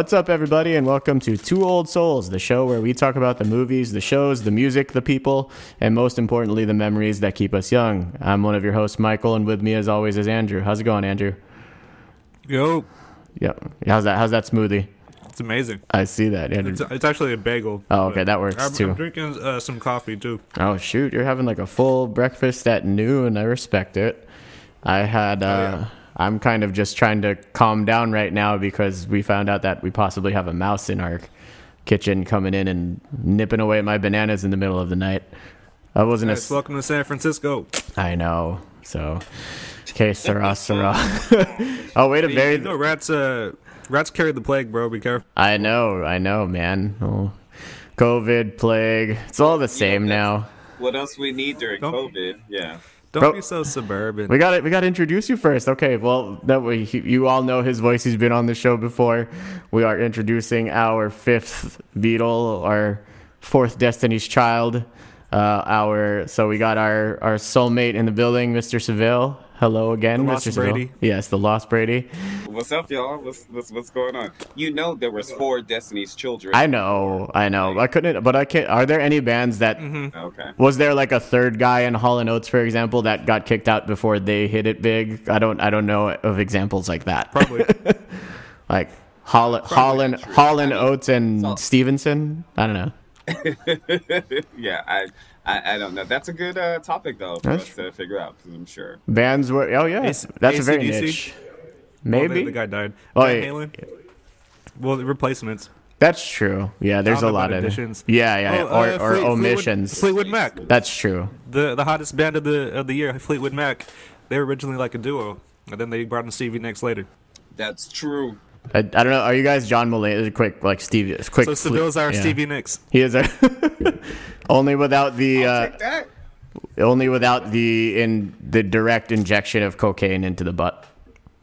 What's up, everybody, and welcome to Two Old Souls, the show where we talk about the movies, the shows, the music, the people, and most importantly, the memories that keep us young. I'm one of your hosts, Michael, and with me, as always, is Andrew. How's it going, Andrew? Yo, Yep. How's that? How's that smoothie? it's amazing. I see that, Andrew. It's, it's actually a bagel. Oh, okay, that works, I'm, too. I'm drinking uh, some coffee too. Oh shoot, you're having like a full breakfast at noon. I respect it. I had uh yeah. I'm kind of just trying to calm down right now because we found out that we possibly have a mouse in our kitchen coming in and nipping away at my bananas in the middle of the night. I wasn't Yes, a welcome to San Francisco. I know. So okay, Sarah, Sarah. oh wait a You very know, rats. Uh, rats carry the plague, bro. Be careful. I know, I know, man. Oh, COVID, plague. It's all the same that's- now. What else we need during COVID? Yeah. Don't Bro- be so suburban. We got to We got to introduce you first. Okay. Well, that way he, you all know his voice. He's been on the show before. We are introducing our fifth Beatle, our fourth Destiny's Child. Uh, our so we got our our soulmate in the building, Mr. Seville. Hello again, The Mr. Lost Brady. Yes, the Lost Brady. What's up, y'all? What's, what's what's going on? You know there was four Destiny's Children. I know, I know. I couldn't, but I can't. Are there any bands that mm-hmm. Okay. Was there like a third guy in Hall and Oates, for example, that got kicked out before they hit it big? I don't, I don't know of examples like that. Probably. Like Hall, Holland, true. Holland I mean, Oates and so- Stevenson. I don't know. yeah, I, I I don't know. That's a good uh, topic though for That's us to figure out. Because I'm sure. Bands were. Oh yeah, AC that's a very AC/DC? niche. Well, Maybe the, the guy died. Oh, Van yeah. Well, the replacements. that's true. Yeah, there's a lot of additions. Yeah, yeah, Oh, or, uh, or Fleet- omissions. Fleetwood, Fleetwood Mac, That's true. the the hottest band of the of the year, Fleetwood Mac. They were originally like a duo, and then they brought in Stevie Nicks later. That's true. I, I don't know. Are you guys John Mulaney? Quick, like Stevie. Quick. So Seville's our yeah. Stevie Nicks. He is a only without the. I'll Uh, take that. Only without the in the direct injection of cocaine into the butt,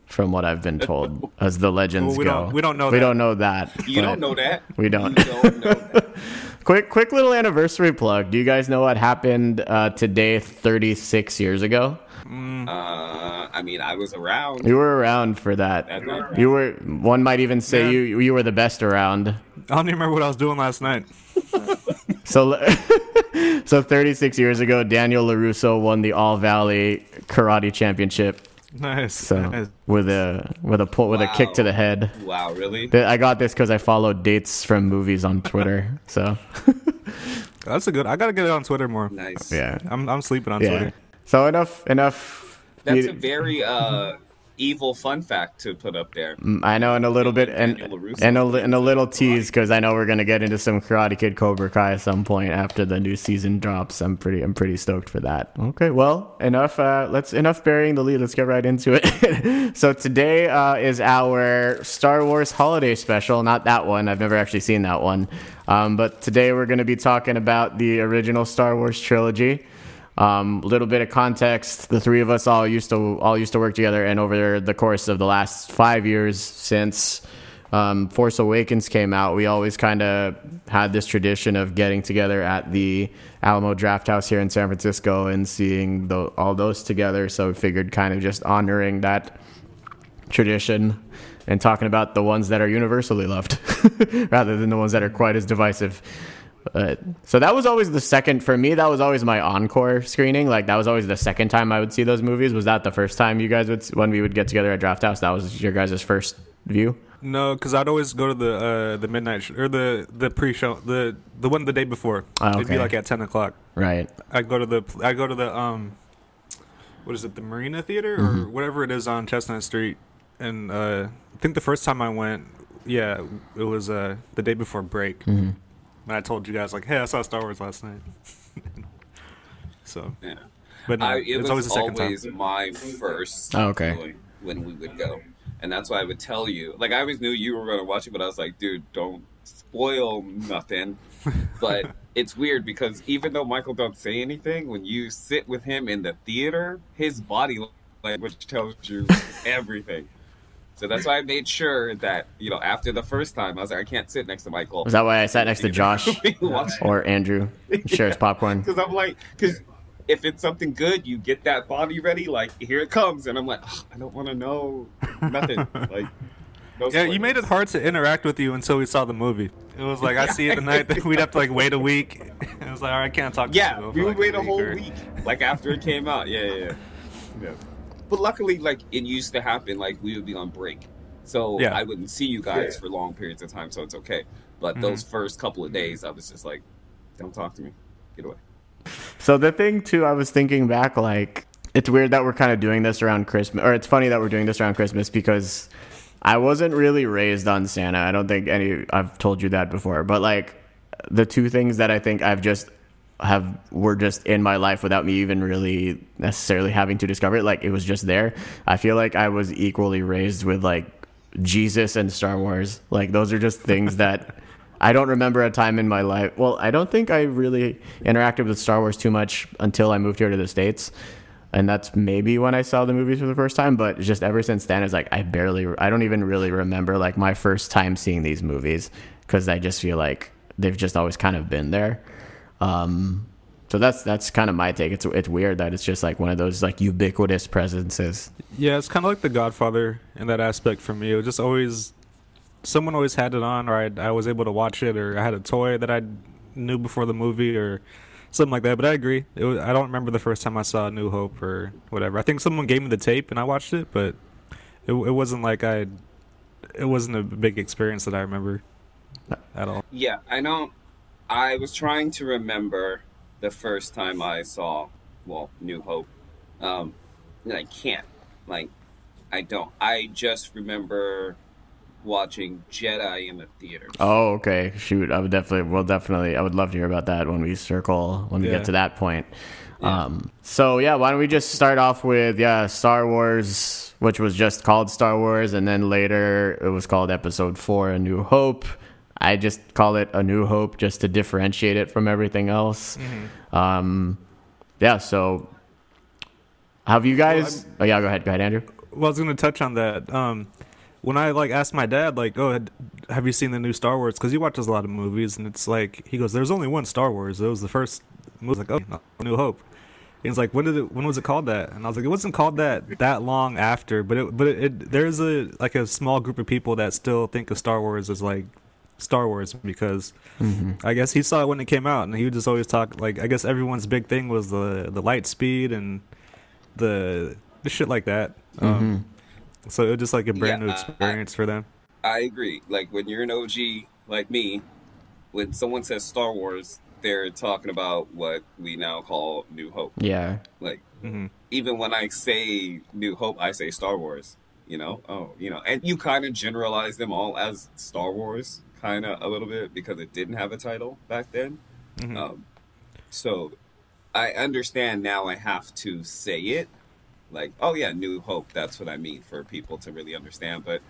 from what I've been told, as the legends Well, we go. don't- we don't know We that. don't know that. You don't know that. We don't. Don't know that. Quick, quick little anniversary plug. Do you guys know what happened uh, today, 36 years ago? Uh, I mean, I was around. You were around for that. That night. You were. One might even say Yeah. you you were the best around. I don't even remember what I was doing last night. So, so 36 years ago, Daniel LaRusso won the All Valley Karate Championship. Nice. So nice. with a with a pull with a kick to the head. Wow, really? I got this because I followed dates from movies on Twitter. So That's a good. I gotta get it on Twitter more. Nice. yeah, I'm I'm sleeping on yeah. Twitter. So enough, enough. That's You- a very uh evil fun fact to put up there. I know, and a little bit, and and a, and a little tease because I know we're gonna get into some Karate Kid Cobra Kai at some point after the new season drops. I'm pretty, I'm pretty stoked for that. Okay, well, enough. Uh, let's enough burying the lead. Let's get right into it. so today uh, is our Star Wars holiday special. Not that one. I've never actually seen that one. Um, but today we're gonna be talking about the original Star Wars trilogy. Um, little bit of context: the three of us all used to all used to work together, and over the course of the last five years since um, Force Awakens came out, we always kind of had this tradition of getting together at the Alamo Drafthouse here in San Francisco and seeing the, all those together. So we figured, kind of just honoring that tradition and talking about the ones that are universally loved rather than the ones that are quite as divisive. Uh, so that was always the second for me. That was always my encore screening. Like that was always the second time I would see those movies. Was that the first time you guys would when we would get together at Drafthouse? That was your guys' first view. No, because I'd always go to the uh, the midnight sh- or the the pre show the the one the day before. Oh, It'd be like at ten o'clock. Right. I go to the I go to the um, what is it? The Marina Theater Mm-hmm. or whatever it is on Chestnut Street. And uh, I think the first time I went, yeah, it was uh the day before break. Mm-hmm. And I told you guys like, hey, I saw Star Wars last night. so, Yeah. but no, I, it it's was always the second always time. my first. Oh, okay. When we would go, and that's why I would tell you. Like I always knew you were going to watch it, but I was like, dude, don't spoil nothing. But it's weird because even though Michael don't say anything, when you sit with him in the theater, his body language tells you everything. So that's why I made sure that you know after the first time I was like I can't sit next to Michael. Was that why I sat next to Josh Because or Andrew? Shares popcorn. because I'm like, because if it's something good, you get that body ready. Like here it comes, and I'm like, "Ugh, I don't want to know nothing. like No Yeah, you made it hard to interact with you until we saw the movie. It was like I see it tonight. Then we'd have to like wait a week. It was like, all right, I can't talk. to Yeah, you for, we would like, wait a whole or- week, like after it came out. Yeah, yeah, yeah. yeah. But luckily, like it used to happen, like we would be on break, so Yeah. I wouldn't see you guys for long periods of time, so it's okay. But Mm-hmm. those first couple of days, I was just like, "Don't talk to me, get away." So the thing too, I was thinking back, like it's weird that we're kind of doing this around Christmas, or it's funny that we're doing this around Christmas because I wasn't really raised on Santa. I don't think any. I've told you that before, but like the two things that I think I've just have were just in my life without me even really necessarily having to discover it. Like it was just there. I feel like I was equally raised with like Jesus and Star Wars. Like those are just things that I don't remember a time in my life. Well, I don't think I really interacted with Star Wars too much until I moved here to the states. And that's maybe when I saw the movies for the first time, but just ever since then, it's like I barely, I don't even really remember like my first time seeing these movies because I just feel like they've just always kind of been there. Um, so that's that's kind of my take. It's it's weird that it's just like one of those like ubiquitous presences. Yeah, it's kind of like The Godfather in that aspect for me. It was just always someone always had it on, or I, I was able to watch it, or I had a toy that I knew before the movie, or something like that. But I agree. It was, I don't remember the first time I saw New Hope or whatever. I think someone gave me the tape and I watched it, but it, it wasn't like I. It wasn't a big experience that I remember at all. Yeah, I know. I was trying to remember the first time I saw, well, New Hope. Um, and I can't. Like, I don't. I just remember watching Jedi in the theater. Oh, okay. Shoot, I would definitely, well, definitely, I would love to hear about that when we circle, when we Yeah. get to that point. Yeah. Um, so yeah, why don't we just start off with yeah, Star Wars, which was just called Star Wars, and then later it was called Episode Four: A New Hope. I just call it A New Hope just to differentiate it from everything else. Um, yeah. So, have you guys? oh yeah, go ahead. Go ahead, Andrew. Well, I was going to touch on that. Um, when I like asked my dad, like, "Oh, have you seen the new Star Wars?" Because he watches a lot of movies, and it's like he goes, "There's only one Star Wars. It was the first movie." Like, "Oh, no, New Hope." And he's like, "When did it? When was it called that?" And I was like, "It wasn't called that that long after, but it, but it, it there's a like a small group of people that still think of Star Wars as like Star Wars because I guess he saw it when it came out, and he would just always talk like I guess everyone's big thing was the the light speed and the the shit like that. Um, so it was just like a brand new Yeah, I- experience for them. I agree. Like, when you're an OG like me, when someone says Star Wars, they're talking about what we now call New Hope. Yeah. Like, hmm even when I say New Hope, I say Star Wars. You know, oh, you know, and you kind of generalize them all as Star Wars, kind of a little bit because it didn't have a title back then. Mhm. Um, so I understand now. I have to say it, like, oh yeah, New Hope. That's what I mean for people to really understand. But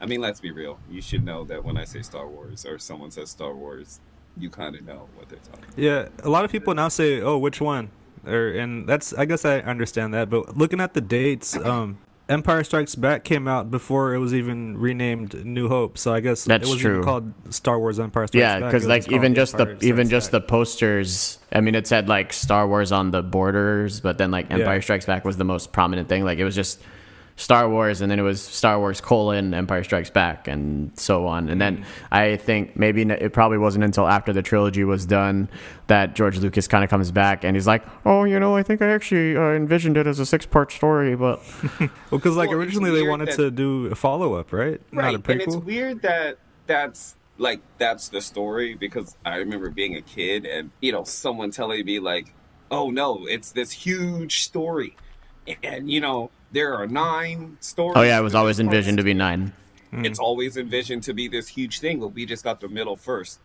I mean, let's be real. You should know that when I say Star Wars or someone says Star Wars, you kind of know what they're talking. about. Yeah, a lot of people now say, "Oh, which one?" Or and that's I guess I understand that, but looking at the dates, um, Empire Strikes Back came out before it was even renamed New Hope, so I guess That's it wasn't true. even called Star Wars Empire Strikes Yeah, Back. Yeah, because like even just the Empire even Strikes just the posters. I mean, it said like Star Wars on the borders, but then like Empire Yeah. Strikes Back was the most prominent thing. Like it was just Star Wars, and then it was Star Wars colon Empire Strikes Back, and so on. And then I think maybe it probably wasn't until after the trilogy was done that George Lucas kind of comes back and he's like, "Oh, you know, I think I actually uh, envisioned it as a six part story, but well, because like Well, originally they wanted that- to do a follow up, right? Not a right and it's weird that that's like that's the story because i remember being a kid and you know someone telling me like oh no it's this huge story and you know there are nine stories oh yeah, it was always envisioned to be nine. it's always envisioned to be this huge thing but we just got the middle first.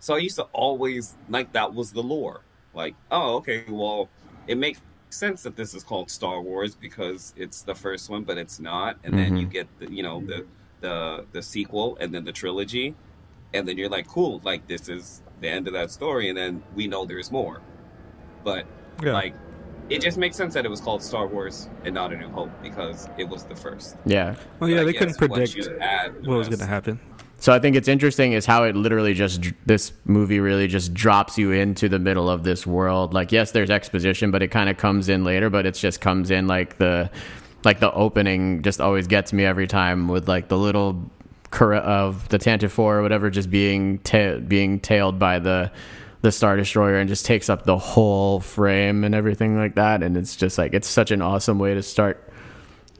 So i used to always like that was the lore. Like oh okay well it makes sense that this is called star wars because it's the first one but it's not. And then Mhm. you get the you know the the the sequel and then the trilogy. And then you're like cool like this is the end of that story and then we know there's more. But Yeah. like it just makes sense that it was called star wars and not a new hope because it was the first Yeah. well, yeah, But they couldn't predict you add the what was going to happen. So I think it's interesting is how it literally just this movie really just drops you into the middle of this world. Like yes, there's exposition, but it kind of comes in later, but it just comes in like the like the opening just always gets me every time with like the little Kor- of the Tantive Four or whatever just being ta- being tailed by the the Star Destroyer and just takes up the whole frame and everything like that. And it's just like it's such an awesome way to start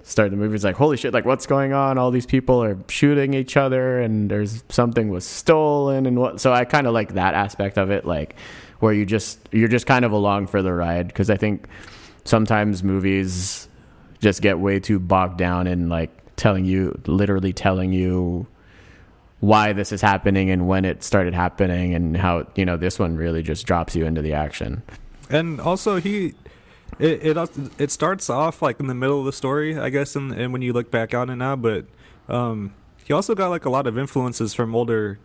start the movie. It's like holy shit, like what's going on? All these people are shooting each other, and there's something was stolen and what. So I kind of like that aspect of it, like where you just you're just kind of along for the ride because I think sometimes movies just get way too bogged down in like telling you literally telling you why this is happening and when it started happening and how you know this one really just drops you into the action And also, he it it it starts off like in the middle of the story, I guess, and, and when you look back on it now, but um, he also got like a lot of influences from older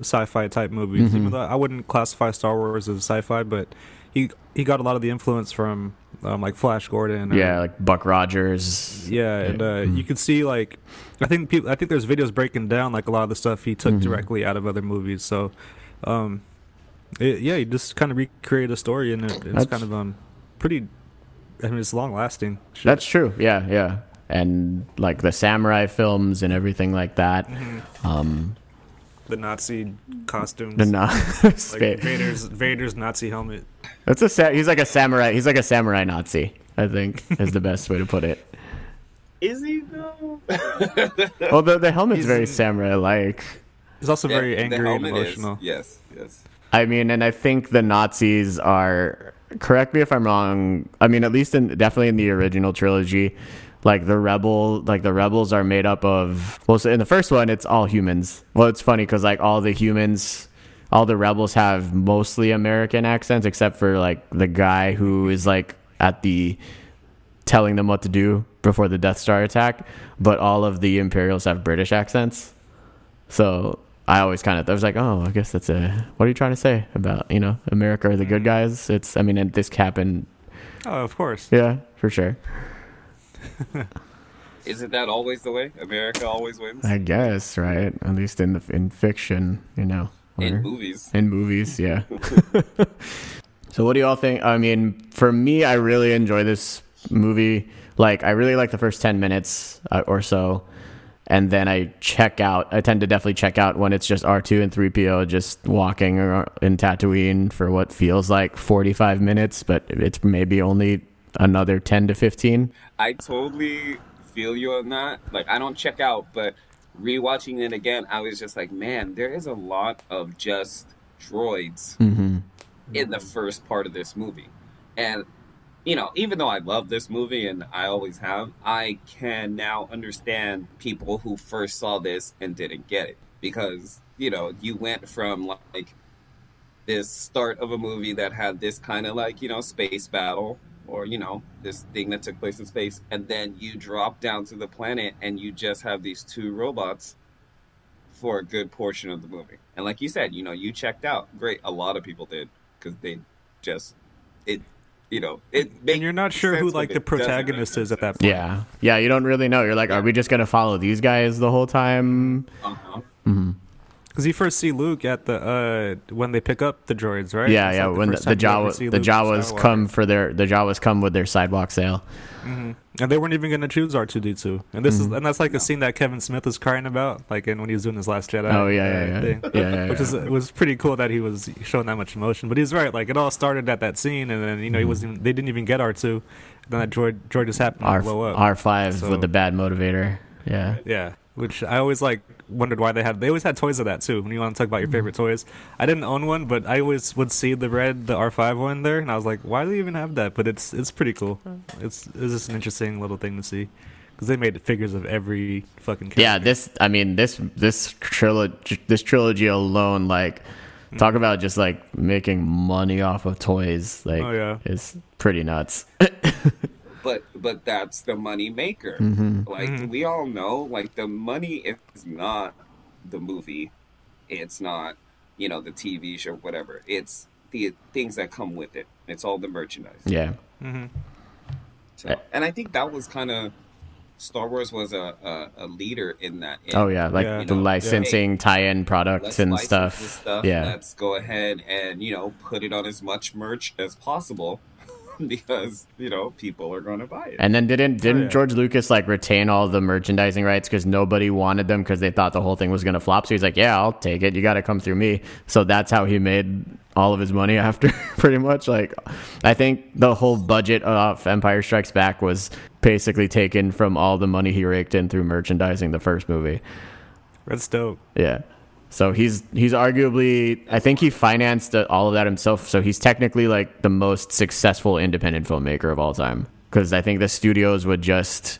sci-fi type movies. Even though I wouldn't classify Star Wars as sci-fi, but he he got a lot of the influence from um, like Flash Gordon. or- yeah like buck rogers yeah, and uh, you could see like I think people I think there's videos breaking down like a lot of the stuff he took directly out of other movies. So, um, it, yeah, he just kind of recreated a story, and it, it's That's- kind of um pretty. I mean, it's long lasting. that's true yeah yeah and like the samurai films and everything like that um The Nazi costumes, the no- like Vader's Vader's Nazi helmet. that's a sa- he's like a samurai he's like a samurai nazi i think is the best way to put it Is he though? well the, the helmet's He's very samurai like He's also very Yeah, the angry and helmet is- emotional. Yes, yes. I mean, and I think the Nazis are. Correct me if I'm wrong. I mean, at least in definitely in the original trilogy, like the rebel, like the rebels are made up of. Well, so in the first one, it's all humans. Well, it's funny because like all the humans, all the rebels have mostly American accents, except for like the guy who is like at the telling them what to do before the Death Star attack. But all of the Imperials have British accents. So I always kind of I was like, oh, I guess that's a. What are you trying to say about you know America are the good mm. guys? It's I mean, and this happened. Oh, of course. Yeah, for sure. Isn't that always the way? America always wins I guess right. At least in the in fiction, you know. in movies. in movies, yeah. so what do you all think? I mean, for me, I really enjoy this movie. Like, I really like the first ten minutes uh, or so, and then I check out. I tend to definitely check out when it's just R two and three PO just walking in Tatooine for what feels like forty five minutes, but it's maybe only another ten to fifteen. I totally feel you on that. Like I don't check out, but rewatching it again, I was just like, man, there is a lot of just droids Mm-hmm. in the first part of this movie. And you know, even though I love this movie and I always have, I can now understand people who first saw this and didn't get it because, you know, you went from like this start of a movie that had this kind of like, you know, space battle or, you know, this thing that took place in space and then you drop down to the planet and you just have these two robots for a good portion of the movie. And like you said, you know, you checked out. Great, a lot of people did because they just it, you know, it. And you're not sure who like the protagonist is at that point. Yeah, yeah. You don't really know. You're like, are we just gonna follow these guys the whole time? Uh-huh. Because you first see Luke at the uh when they pick up the droids, right? Yeah, It's yeah. like when the, first the time you ever Jawa, the Jawas Skywalker. come for their the Jawas come with their sidewalk sale. and they weren't even going to choose R two D two, and this Mm-hmm. is and that's like a scene that Kevin Smith was crying about, like in when he was doing his Last Jedi. Oh yeah, uh, yeah, yeah, thing. yeah, yeah, Which is it was pretty cool that he was showing that much emotion. But he's right, like it all started at that scene, and then you know he wasn't. They didn't even get R two. Then that droid droid just happened to R blow up. R five So- with the bad motivator. Yeah, Yeah, which I always like wondered why they had. They always had toys of that too. When you want to talk about your favorite mm-hmm. toys, I didn't own one, but I always would see the red, the R five one there, and I was like, why do they even have that? But it's it's pretty cool. Mm-hmm. It's it's just an interesting little thing to see because they made figures of every fucking. Character. yeah. This, I mean, this this trilogy, this trilogy alone, like, mm-hmm. talk about just like making money off of toys. Like, Oh, yeah. is pretty nuts. But but that's the money maker. Mm-hmm. Like we all know, like the money is not the movie. It's not, you know, the TV show, whatever. It's the things that come with it. It's all the merchandise. yeah, So, and I think that was kind of Star Wars was a, a, a leader in that. in, oh yeah, like Yeah. the know, licensing tie-in products let's and stuff. stuff. Yeah, Let's go ahead and you know put it on as much merch as possible. because you know people are going to buy it. And then didn't oh, didn't yeah. George Lucas like retain all the merchandising rights because nobody wanted them because they thought the whole thing was gonna flop. So he's like, "Yeah, I'll take it. You got to come through me." So that's how he made all of his money after, pretty much. Like, I think the whole budget of Empire Strikes Back was basically taken from all the money he raked in through merchandising the first movie. That's dope. Yeah. So he's he's arguably I think he financed all of that himself. So he's technically like the most successful independent filmmaker of all time because I think the studios would just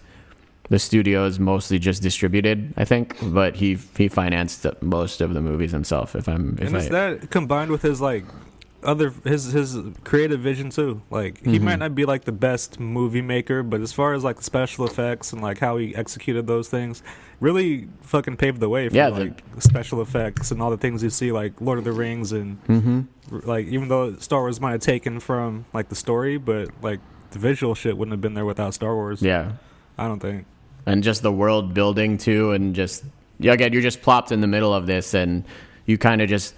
the studios mostly just distributed, I think, but he he financed most of the movies himself. If I'm if and I is that combined with his like other his his creative vision too? Like he Mm-hmm. might not be like the best movie maker, but as far as like the special effects and like how he executed those things, really fucking paved the way for Yeah, the- like special effects and all the things you see like Lord of the Rings and hmm like even though Star Wars might have taken from like the story, but like the visual shit wouldn't have been there without Star Wars. yeah, I don't think. and just the world building too, and just yeah, again, you're just plopped in the middle of this, and you kind of just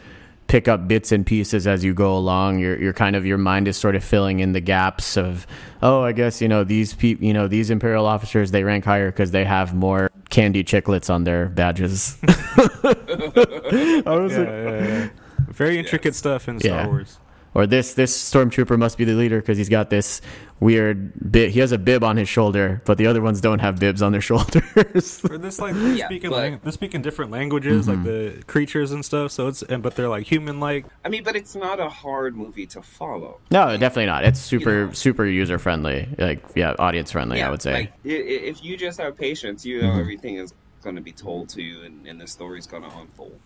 pick up bits and pieces as you go along. You're you're kind of your mind is sort of filling in the gaps of oh, I guess you know these people, you know these imperial officers they rank higher because they have more candy chiclets on their badges. I was Yeah, like- yeah, yeah. Very intricate stuff in Star. Wars. Or this this stormtrooper must be the leader because he's got this weird bit. He has a bib on his shoulder, but the other ones don't have bibs on their shoulders. Or this like they're Yeah, speaking but- lang- they're speaking different languages, like Mm-hmm. the creatures and stuff. So it's and but they're like human like. I mean, but it's not a hard movie to follow. no, definitely not. It's super know. super user friendly. Like yeah, audience friendly. I would say. Like, i- i- if you just have patience, you know everything is going to be told to you, and, and the story's going to unfold.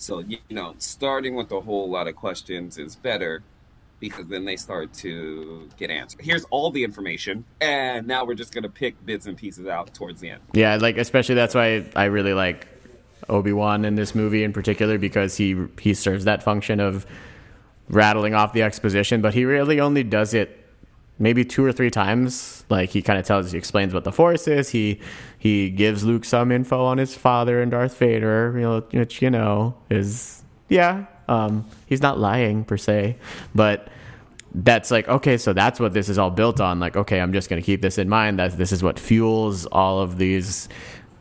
So you know, starting with a whole lot of questions is better because then they start to get answered. Here's all the information, and now we're just going to pick bits and pieces out towards the end. Yeah, like especially that's why I really like Obi Wan in this movie in particular because he he serves that function of rattling off the exposition, but he really only does it maybe two or three times. Like he kind of tells, he explains what the Force is. He he gives Luke some info on his father and Darth Vader, you know, which you know is yeah. Um, he's not lying per se, but that's like okay so that's what this is all built on like okay i'm just to keep this in mind that this is what fuels all of these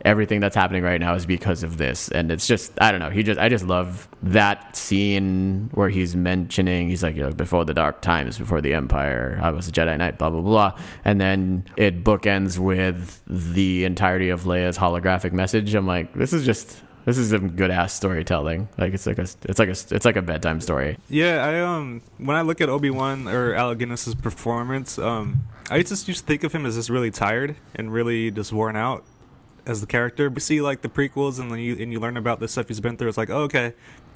everything that's happening right now is because of this. And it's just i don't know he just i just love that scene where he's mentioning he's like you know before the dark times before the empire i was a jedi knight blah blah blah. And then it bookends with the entirety of leia's holographic message. I'm like this is just this is some good ass storytelling. Like it's like a it's like a it's like a bedtime story. Yeah, I um when I look at Obi Wan or Alec Guinness's performance, um I just used to think of him as just really tired and really just worn out as the character. But see like the prequels and then you and you learn about the stuff he's been through. It's like oh, okay,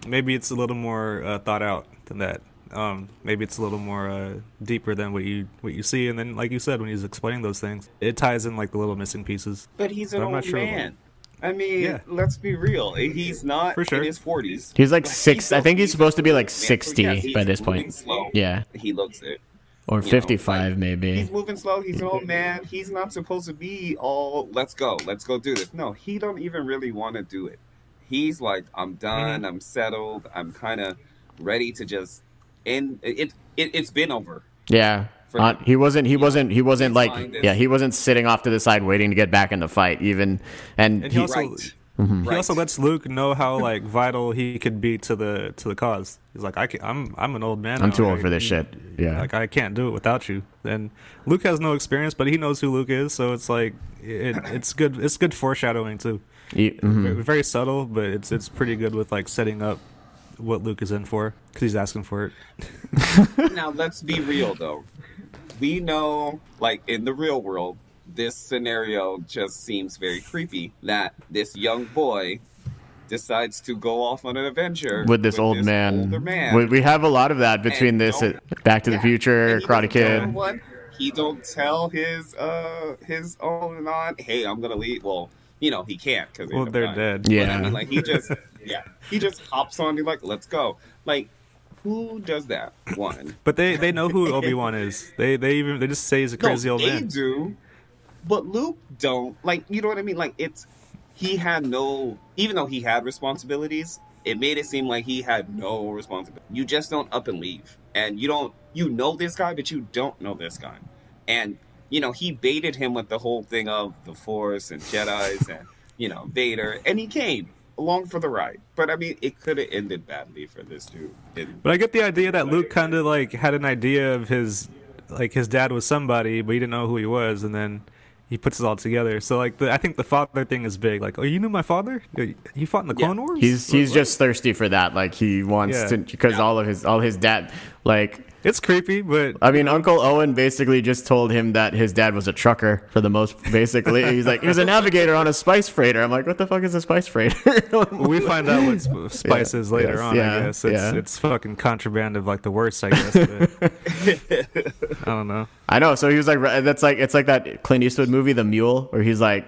maybe it's a little more uh, thought out than that. Um, maybe it's a little more uh, deeper than what you what you see. And then like you said when he's explaining those things, it ties in like the little missing pieces. But he's an But I'm old not sure man. I mean, Yeah. let's be real. He's not For sure. in his forties. He's like six. I think he's supposed to be like Yeah, so sixty yes, by this point. Slow. Yeah, He looks it. Or know, fifty-five like, maybe. He's moving slow. He's an old man. He's not supposed to be all. Let's go. Let's go do this. No, he don't even really want to do it. He's like, I'm done. Mm-hmm. I'm settled. I'm kind of ready to just end. It, it it's been over. Yeah. For Uh, he wasn't. He wasn't. He wasn't his like. Yeah, he wasn't sitting off to the side waiting to get back in the fight. Even and, And he, he also- right. Mm-hmm. He Right. also lets Luke know how like vital he could be to the to the cause. He's like, I can, I'm I'm an old man. I'm now. too old Like, for this you- shit. Yeah. Like I can't do it without you. And Luke has no experience, but he knows who Luke is, so it's like it, it's good. It's good foreshadowing too. He- mhm. Very, very subtle, but it's it's pretty good with like setting up what Luke is in for because he's asking for it. now let's be real though. We know, like in the real world, this scenario just seems very creepy. That this young boy decides to go off on an adventure with this old man. older man. We, we have a lot of that between And this, uh, Back to the Future, Karate Kid. one- He don't tell his uh his own and on. Hey, I'm gonna leave. Well, you know he can't because Well, they're dead. But I Yeah. mean, like he just yeah he just hops on. He's like, let's go. Like who does that? One. But they they know who Obi Wan is. They they even they just say he's a crazy no, old they man. They do, but Luke don't. Like, you know what I mean? Like, it's he had no, even though he had responsibilities, it made it seem like he had no responsibility. You just don't up and leave, and you don't you know this guy, but you don't know this guy. And you know, he baited him with the whole thing of the Force and Jedi's and you know Vader, and he came along for the ride. But I mean, it could have ended badly for this dude. But I get the idea that Luke kind of like had an idea of his, like his dad was somebody, but he didn't know who he was, and then he puts it all together. So like, the, I think the father thing is big. Like, oh, you knew my father? He fought in the Yeah. Clone Wars? He's he's what? just thirsty for that. Like he wants Yeah. to because all of his all his dad like It's creepy, but I mean Uncle Owen basically just told him that his dad was a trucker for the most basically. He's like he was a navigator on a spice freighter. I'm like, what the fuck is a spice freighter? we find out what sp- spice Yeah. is later Yes. on. Yeah. I guess it's Yeah. it's fucking contraband of like the worst. I guess. But I don't know. I know. So he was like, that's like it's like that Clint Eastwood movie, The Mule, where he's like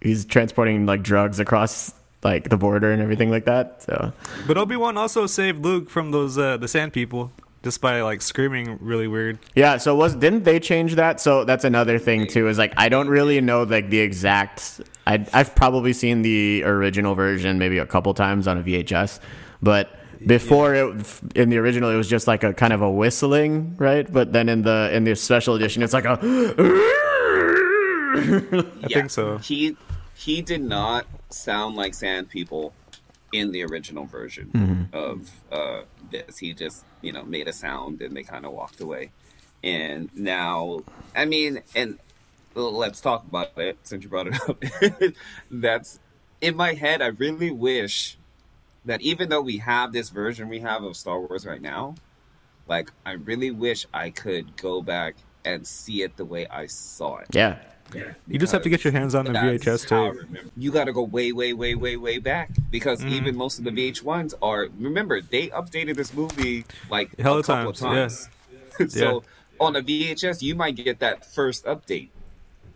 he's transporting like drugs across like the border and everything like that. So But Obi Wan also saved Luke from those uh, the Sand People just by like screaming really weird. Yeah, so was didn't they change that? So that's another thing too. Is like I don't really know like the exact. I I've probably seen the original version maybe a couple times on a VHS, but before it in the original it was just like a kind of a whistling, right? But then in the in the special edition it's like a. I think so. He he did not sound like Sand People in the original version Mm-hmm. of uh, this. He just you know made a sound and they kind of walked away. And now, I mean, and let's talk about it since you brought it up. That's in my head. I really wish that even though we have this version we have of Star Wars right now, like I really wish I could go back and see it the way I saw it. yeah, You just have to get your hands on the VHS tape. You got to go way, way, way, way, way back because Mm-hmm. even most of the VH1s are. Remember, they updated this movie like Hella a couple times, of times. so on a VHS, you might get that first update,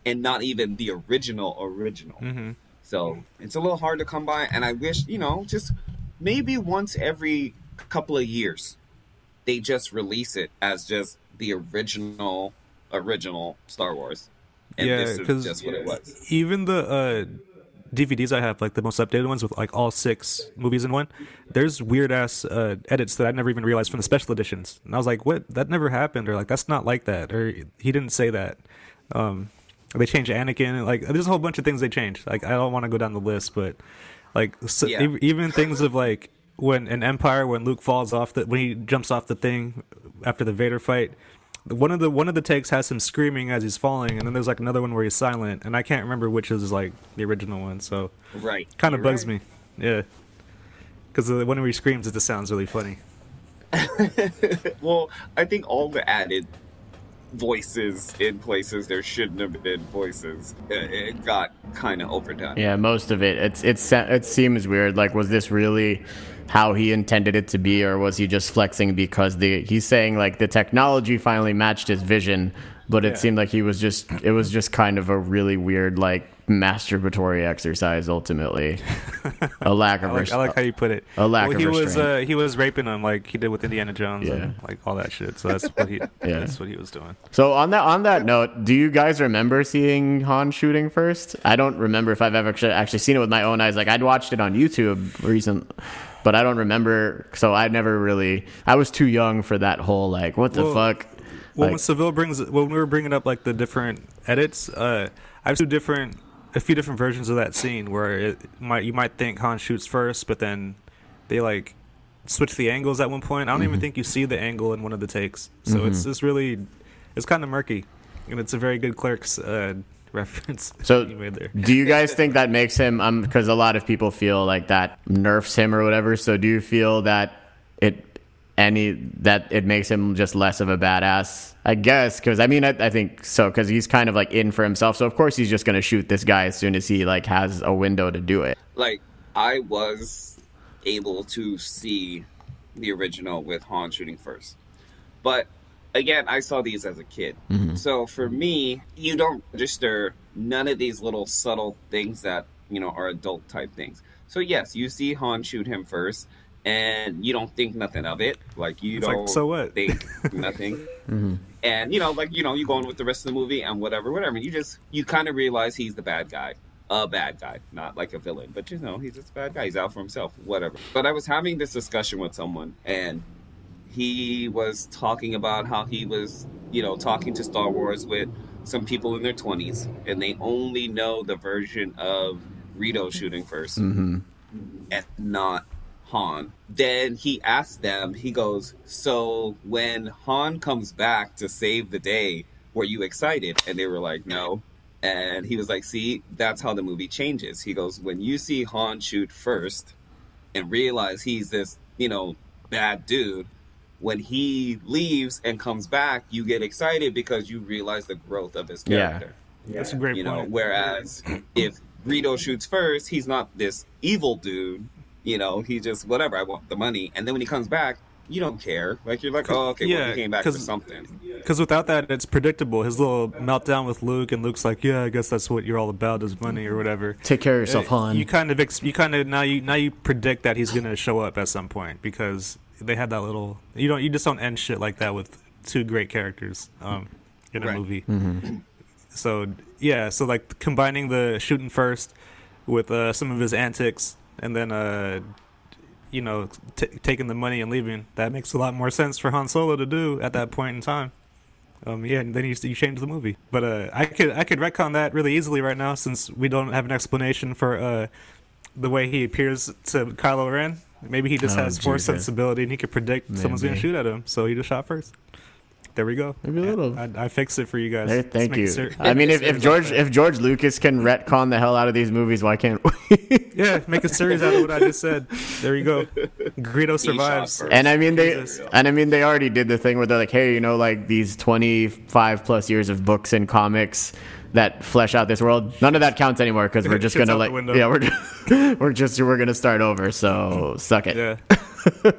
and not even the original original. Mm-hmm. So it's a little hard to come by, and I wish you know just maybe once every couple of years they just release it as just the original original Star Wars. And Yeah, this is 'cause- just what it was. Even the uh, DVDs I have, like the most updated ones with like all six movies in one, there's weird ass uh, edits that I never even realized from the special editions. And I was like, what? That never happened, or like that's not like that, or he didn't say that. Um, they changed Anakin, like there's a whole bunch of things they changed. Like I don't want to go down the list, but like so, Yeah. ev- even things of like when an Empire when Luke falls off the when he jumps off the thing after the Vader fight. One of the one of the takes has him screaming as he's falling, and then there's like another one where he's silent, and I can't remember which is like the original one. So Right. kind of bugs right. me, yeah. Because the one where he screams, it just sounds really funny. Well, I think all the added voices in places there shouldn't have been voices. It, it got kind of overdone. yeah. Most of it, it's it's it seems weird. Like, was this really how he intended it to be, or was he just flexing because the he's saying like the technology finally matched his vision, but it Yeah. seemed like he was just it was just kind of a really weird like masturbatory exercise ultimately a lack of I like, I like how you put it. a lack well, of he was restraint. uh, he was raping him like he did with Indiana Jones Yeah. and like all that shit. So that's what he yeah. that's what he was doing. So on that on that note, do you guys remember seeing Han shooting first? I don't remember if I've ever actually, actually seen it with my own eyes. Like I'd watched it on YouTube recent, but I don't remember. So I never really. I was too young for that whole like what the Well, fuck. Well, Like- when Seville brings when we were bringing up like the different edits, uh, I've seen different a few different versions of that scene where it might you might think Han shoots first, but then they like switch the angles at one point. I don't Mm-hmm. even think you see the angle in one of the takes, so it's just really it's kind of murky, and it's a very good Clerks uh, reference. So you made there. do you guys think that makes him? Um, because a lot of people feel like that nerfs him or whatever. So do you feel that it any that it makes him just less of a badass? I guess because I mean I, I think so because he's kind of like in for himself. So of course he's just gonna shoot this guy as soon as he like has a window to do it. Like I was able to see the original with Han shooting first, but again, I saw these as a kid. Mm-hmm. So for me, you don't register none of these little subtle things that you know are adult type things. So yes, you see Han shoot him first, and you don't think nothing of it. Like you It's like, don't so what? think nothing. Mm-hmm. And you know, like you know, you go on with the rest of the movie and whatever, whatever. You just you kind of realize he's the bad guy, a bad guy, not like a villain, but you know, he's just a bad guy. He's out for himself, whatever. But I was having this discussion with someone, and he was talking about how he was, you know, talking to Star Wars with some people in their 20s, and they only know the version of Greedo shooting 1st Mm-hmm. and not Han. Then he asked them, he goes, So when Han comes back to save the day, were you excited? And they were like, No. And he was like, See, that's how the movie changes. He goes, When you see Han shoot first and realize he's this, you know, bad dude, when he leaves and comes back, you get excited because you realize the growth of his character. Yeah. character. That's a great You know, point. whereas if Greedo shoots first, he's not this evil dude. You know, he just whatever. I want the money, and then when he comes back, you don't care. Like you're like, oh, okay, well, Yeah, he came back for 'cause- something. Because without that, it's predictable. His little meltdown with Luke, and Luke's like, "Yeah, I guess that's what you're all about is money or whatever." Take care of yourself, Uh, Han. You kind of, ex- you kind of now you now you predict that he's gonna show up at some point because they had that little. You don't, you just don't end shit like that with two great characters um, in a Right. movie. Mm-hmm. So yeah, so like combining the shooting first with uh, some of his antics, and then uh, you know t- taking the money and leaving, that makes a lot more sense for Han Solo to do at that point in time. Um, yeah, and then you, you change the movie. But uh, I could I could retcon that really easily right now since we don't have an explanation for uh, the way he appears to Kylo Ren. Maybe he just Oh, has force sensibility and he could predict someone's going to shoot at him, so he just shot first. There we go. Maybe a little. I, I fixed it for you guys. Hey, thank you. ser- I mean, if, if George if George Lucas can retcon the hell out of these movies, why can't we? yeah, make a series out of what I just said. There you go. Greedo survives. And I mean they Jesus. and I mean they already did the thing where they're like, hey, you know, like these twenty five plus years of books and comics that flesh out this world. None of that counts anymore because we're just gonna like yeah we're just, we're just we're gonna start over. So suck it. Yeah,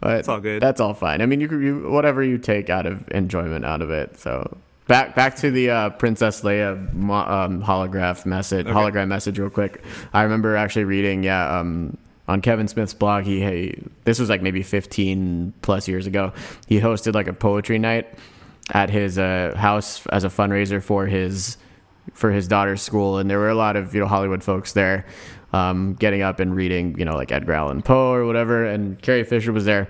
But all good. That's all fine. I mean, you, could- you whatever you take out of enjoyment out of it. So back back to the uh, Princess Leia mo- um, holograph message, Okay. hologram message, real quick. I remember actually reading, yeah, um, on Kevin Smith's blog. He, he this was like maybe 15 plus years ago. He hosted like a poetry night at his uh, house as a fundraiser for his for his daughter's school, and there were a lot of you know Hollywood folks there, um, getting up and reading you know like Edgar Allan Poe or whatever. And Carrie Fisher was there.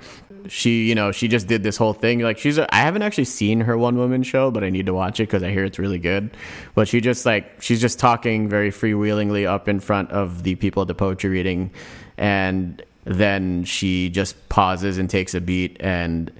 She you know she just did this whole thing like she's a, I haven't actually seen her one woman show, but I need to watch it because I hear it's really good. But she just like she's just talking very freewheelingly up in front of the people at the poetry reading, and then she just pauses and takes a beat and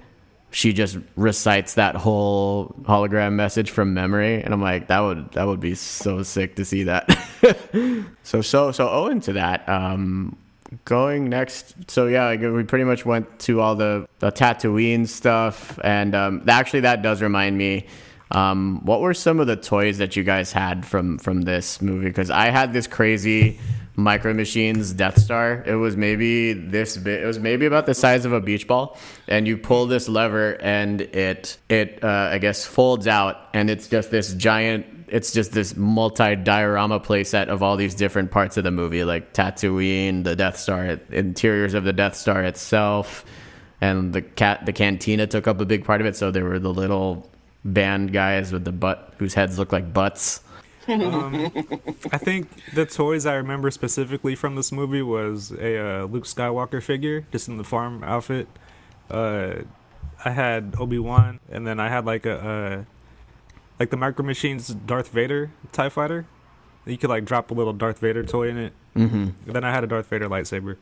she just recites that whole hologram message from memory and i'm like that would that would be so sick to see that. So so so owing to that um going next so yeah like, we pretty much went to all the the tatooine stuff and um actually that does remind me um what were some of the toys that you guys had from from this movie? Because i had this crazy micro machines death star it was maybe this big it was maybe about the size of a beach ball and you pull this lever and it it uh, i guess folds out and it's just this giant it's just this multi diorama playset of all these different parts of the movie like tatooine the death star interiors of the death star itself and the cat the cantina took up a big part of it so there were the little band guys with the butt whose heads look like butts Um, I think the toys I remember specifically from this movie was a uh, Luke Skywalker figure, just in the farm outfit. Uh, I had Obi Wan, and then I had like a uh, like the Micro Machines Darth Vader Tie Fighter. You could like drop a little Darth Vader toy in it. mm-hmm. Then I had a Darth Vader lightsaber.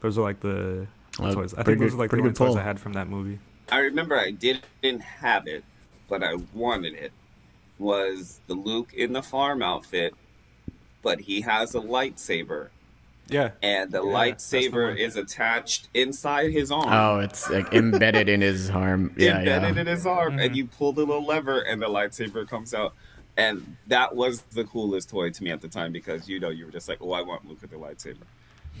Those are like the Uh, toys. I pretty think those good- are like the only good toys. I had from that movie. I remember I didn't have it, but I wanted it. Was the Luke in the farm outfit, but he has a lightsaber, Yeah, and the Yeah, that's the lightsaber is attached inside his arm. oh it's like embedded in his arm yeah embedded yeah in his arm, and Mhm. you pull the little lever, and the lightsaber comes out. And that was the coolest toy to me at the time because you know you were just like, oh, I want Luke with the lightsaber.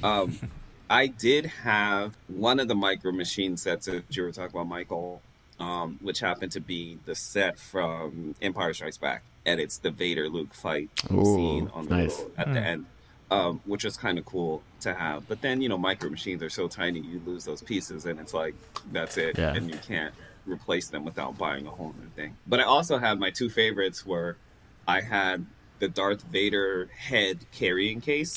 Um, I did have one of the micro machine sets that you were talking about, Michael, um, which happened to be the set from Empire Strikes Back, and it's the Vader Luke fight Ooh, scene on the nice. road at the end. Um, which was kind of cool to have, but then you know micro machines are so tiny, you lose those pieces, and it's like that's it, Yeah. and you can't replace them without buying a whole new thing. But I also had my two favorites were I had the Darth Vader head carrying case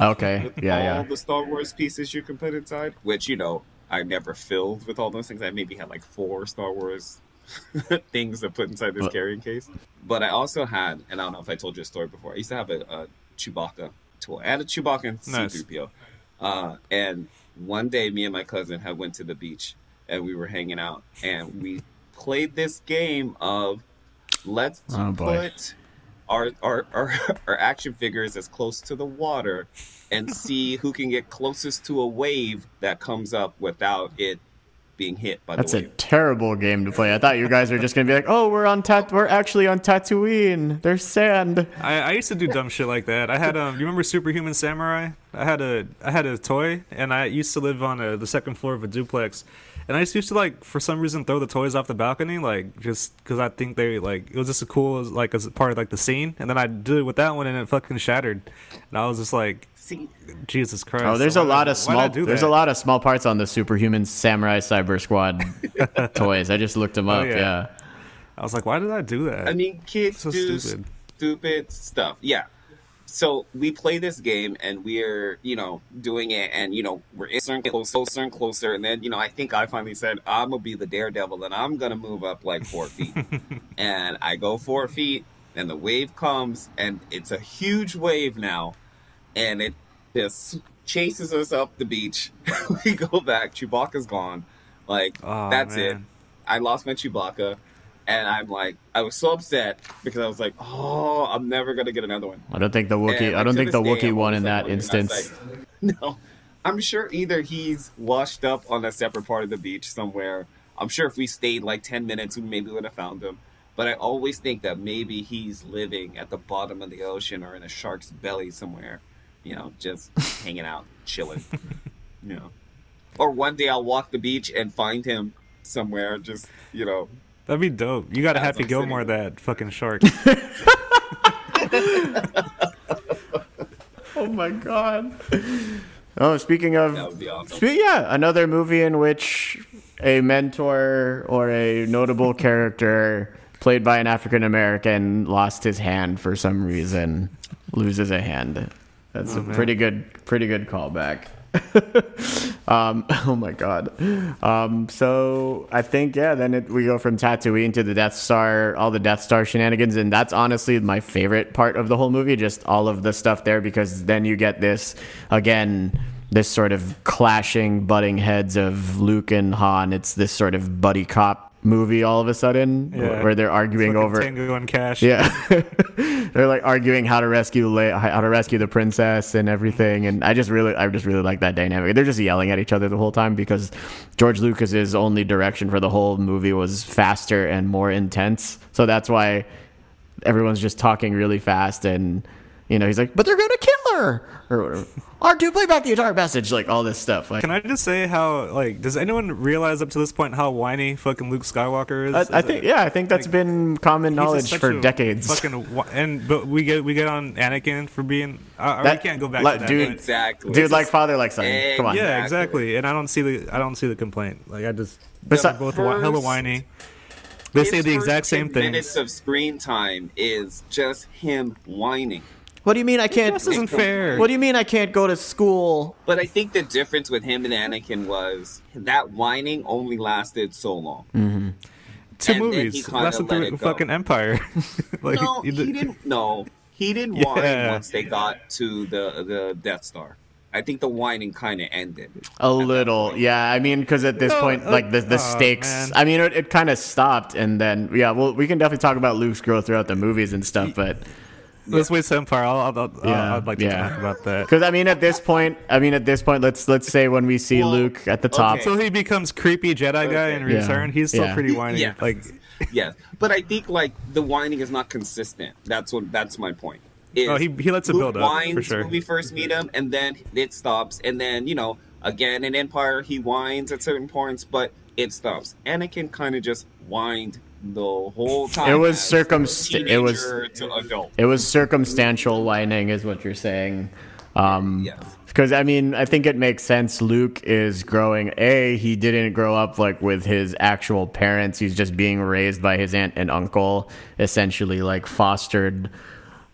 okay with yeah all yeah the Star Wars pieces you can put inside, which you know I never filled with all those things. I maybe had like four Star Wars things to put inside this carrying case. But I also had, and I don't know if I told you a story before. I used to have a, a Chewbacca toy. I had a Chewbacca and Nice. C-3PO. Uh, and one day, me and my cousin had went to the beach and we were hanging out, and we played this game of let's Oh, put our, our our our action figures as close to the water and see who can get closest to a wave that comes up without it being hit by That's the a terrible game to play. I thought you guys were just gonna be like, "Oh, we're on Tat. We're actually on Tatooine. There's sand." I, I used to do dumb shit like that. I had um, you remember Superhuman Samurai? I had a I had a toy, and I used to live on a, the second floor of a duplex, and I just used to like for some reason throw the toys off the balcony, like just because I think they like it was just a cool like as part of like the scene, and then I did it with that one, and it fucking shattered, and I was just like, See, Jesus Christ! Oh, there's a why'd lot of small. Do There's that? a lot of small parts on the Superhuman Samurai Syber-Squad toys. I just looked them Oh, up. yeah. yeah. I was like, why did I do that? I mean, kids So do stupid. stupid stuff. Yeah. So we play this game and we're, you know, doing it and, you know, we're closer, closer and closer. And then, you know, I think I finally said, I'm going to be the daredevil and I'm going to move up like four feet. and I go four feet and the wave comes and it's a huge wave now. And it just chases us up the beach. we go back. Chewbacca's gone. Like, Oh, that's it. I lost my Chewbacca, and I'm like, I was so upset because I was like, oh, I'm never gonna get another one. I don't think the Wookiee. And, I don't think the day, Wookiee won in that like, wondering, I was instance. like, no, I'm sure either he's washed up on a separate part of the beach somewhere. I'm sure if we stayed like 10 minutes, we maybe would have found him. But I always think that maybe he's living at the bottom of the ocean or in a shark's belly somewhere, you know, just hanging out, chilling, you know. Or one day I'll walk the beach and find him somewhere, just you know, That'd be dope. You got a Happy Gilmore sitting that fucking shark. Oh my god. Oh, speaking of that would be awesome. Spe- Yeah, another movie in which a mentor or a notable character played by an African American lost his hand for some reason, loses a hand. That's Oh, a man. pretty good, pretty good callback. um, oh my god. Um, so I think yeah, then it, we go from Tatooine to the Death Star, all the Death Star shenanigans, and that's honestly my favorite part of the whole movie. Just all of the stuff there because then you get this again. This sort of clashing, butting heads of Luke and Han. It's this sort of buddy cop movie all of a sudden, Yeah. where they're arguing over Tango and Cash. yeah, they're like arguing how to rescue Le- how to rescue the princess and everything, and I just really, I just really like that dynamic. They're just yelling at each other the whole time because George Lucas's only direction for the whole movie was faster and more intense, so that's why everyone's just talking really fast and. You know, he's like, but they're gonna kill her, or whatever. R2, play back the entire message, like all this stuff. Like, Can I just say how like does anyone realize up to this point how whiny fucking Luke Skywalker is? I, I think, yeah, I think that's like, been common knowledge for decades. Fucking and but we get we get on Anakin for being. Uh, That- we can't go back like, to that. dude, but- Exactly. Dude, like father, like son. Come on. yeah, Exactly. exactly. And I don't see the I don't see the complaint. Like I just Besi- they're both whi- hella whiny. They say the exact same 10 things. Minutes of screen time is just him whining. What do you mean I can't? This isn't fair. What do you mean I can't go to school? But I think the difference with him and Anakin was that whining only lasted so long. Two and movies kinda lasted through it fucking Empire. like no, you he did- didn't. No, he didn't whine Yeah. once they got to the the Death Star. I think the whining kind of ended. A little, yeah. I mean, because at this No, point, uh, like the the oh, stakes. man. I mean, it, it kind of stopped, and then yeah. Well, we can definitely talk about Luke's growth throughout the movies and stuff, but Let's wait to Empire. I'll, I'll, I'll, Yeah, I'd like to yeah. talk about that. because I mean, at this point, I mean, at this point, let's let's say when we see Well, Luke at the top. okay. So he becomes creepy Jedi guy in Okay. Yeah. Return. He's still Yeah. pretty whiny. Yes. Like Yes, but I think like the whining is not consistent. That's what. That's my point. Oh, is Oh, he- he lets it Luke build up, for sure. When we first meet him, and then it stops, and then you know again in Empire he whines at certain points, but it stops. Anakin kind of just whined the whole time. It was circumstantial. it was-. It was circumstantial whining, is what you're saying. Um, Yes. Because I mean, I think it makes sense. Luke is growing. A, he didn't grow up like with his actual parents. He's just being raised by his aunt and uncle, essentially like fostered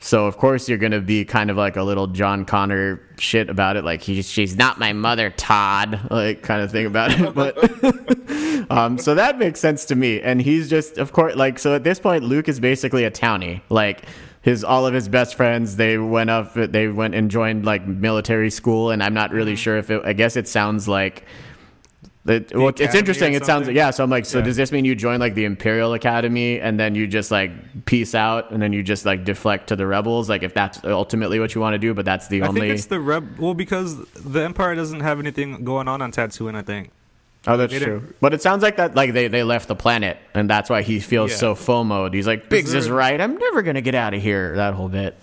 So of course you're gonna be kind of like a little John Connor shit about it, like he's she's not my mother, Todd, like kind of thing about it. But um, so that makes sense to me. And he's just, of course, like so at this point, Luke is basically a townie. Like his all of his best friends, they went up, they went and joined like military school, and I'm not really sure if it. I guess it sounds like. It, well, it's interesting. It sounds yeah. So I'm like, so Yeah. does this mean you join like the Imperial Academy and then you just like peace out and then you just like deflect to the rebels? Like if that's ultimately what you want to do, but that's the I only. think it's the reb. Well, because the Empire doesn't have anything going on on Tatooine. I think. oh, that's they true. But it sounds like that like they they left the planet and that's why he feels Yeah. so FOMO'd. He's like, Biggs is there- right. I'm never gonna get out of here. That whole bit.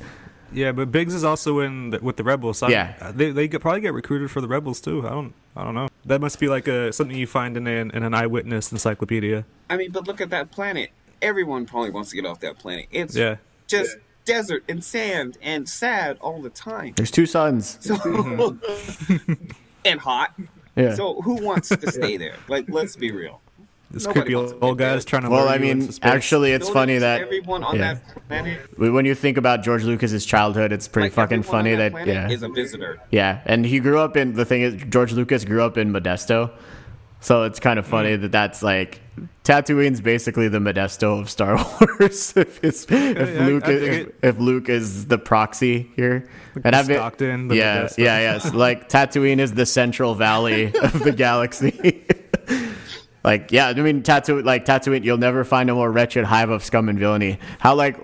Yeah, but Biggs is also in the, with the rebels. So Yeah. I, they they could probably get recruited for the rebels too. I don't I don't know. That must be like a something you find in an in an eyewitness encyclopedia. I mean, but look at that planet. Everyone probably wants to get off that planet. It's Yeah. just desert and sand and sad all the time. There's two suns. So and hot. Yeah. So who wants to stay there? Like, let's be real. This Nobody creepy old, to old be guys trying to. well, I mean, actually, it's Notice funny that everyone on yeah. that planet, when you think about George Lucas's childhood, it's pretty like fucking everyone on funny that, planet yeah, is a visitor. yeah, and he grew up in the thing is George Lucas grew up in Modesto, so it's kind of funny Mm. that that's like Tatooine's basically the Modesto of Star Wars. if it's, if yeah, Luke I is, if, it. if Luke is the proxy here, and I've been Stockton, the yeah, Modesto. yeah, yeah, it's like Tatooine is the Central Valley of the galaxy. Like, yeah, I mean, Tatooine, like Tatooine, you'll never find a more wretched hive of scum and villainy. How like,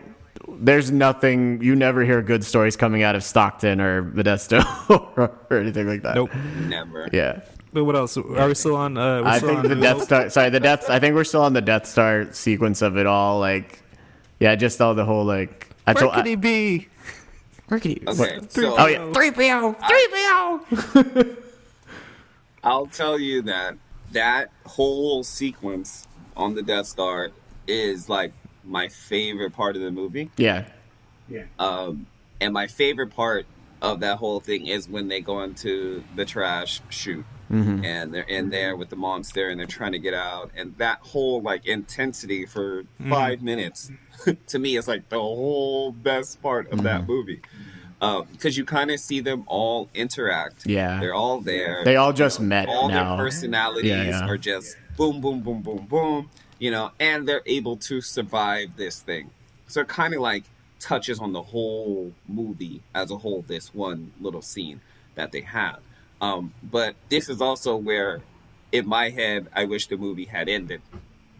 there's nothing you never hear good stories coming out of Stockton or Modesto or, anything like that. Nope. Never. Yeah, But what else? Are we still on? Uh, we're I still think on the Death Star. Sorry, the Death. I think we're still on the Death Star sequence of it all. Like, yeah, just all the whole like. I Where told. could he be? Where could he? Okay, what- so Oh yeah, three PO, three PO. I'll tell you that that whole sequence on the Death Star is like my favorite part of the movie. Yeah, Um, and my favorite part of that whole thing is when they go into the trash chute Mm-hmm. and they're in there with the monster and they're trying to get out. And that whole like intensity for Mm-hmm. five minutes to me is like the whole best part of Mm-hmm. that movie. Because you kind of see them all interact. Yeah. They're all there. they all just met all now. their personalities Yeah, yeah. are just boom, boom, boom, boom, boom. You know, and they're able to survive this thing. So it kind of like touches on the whole movie as a whole. This one little scene that they have. Um, but this is also where, in my head, I wish the movie had ended.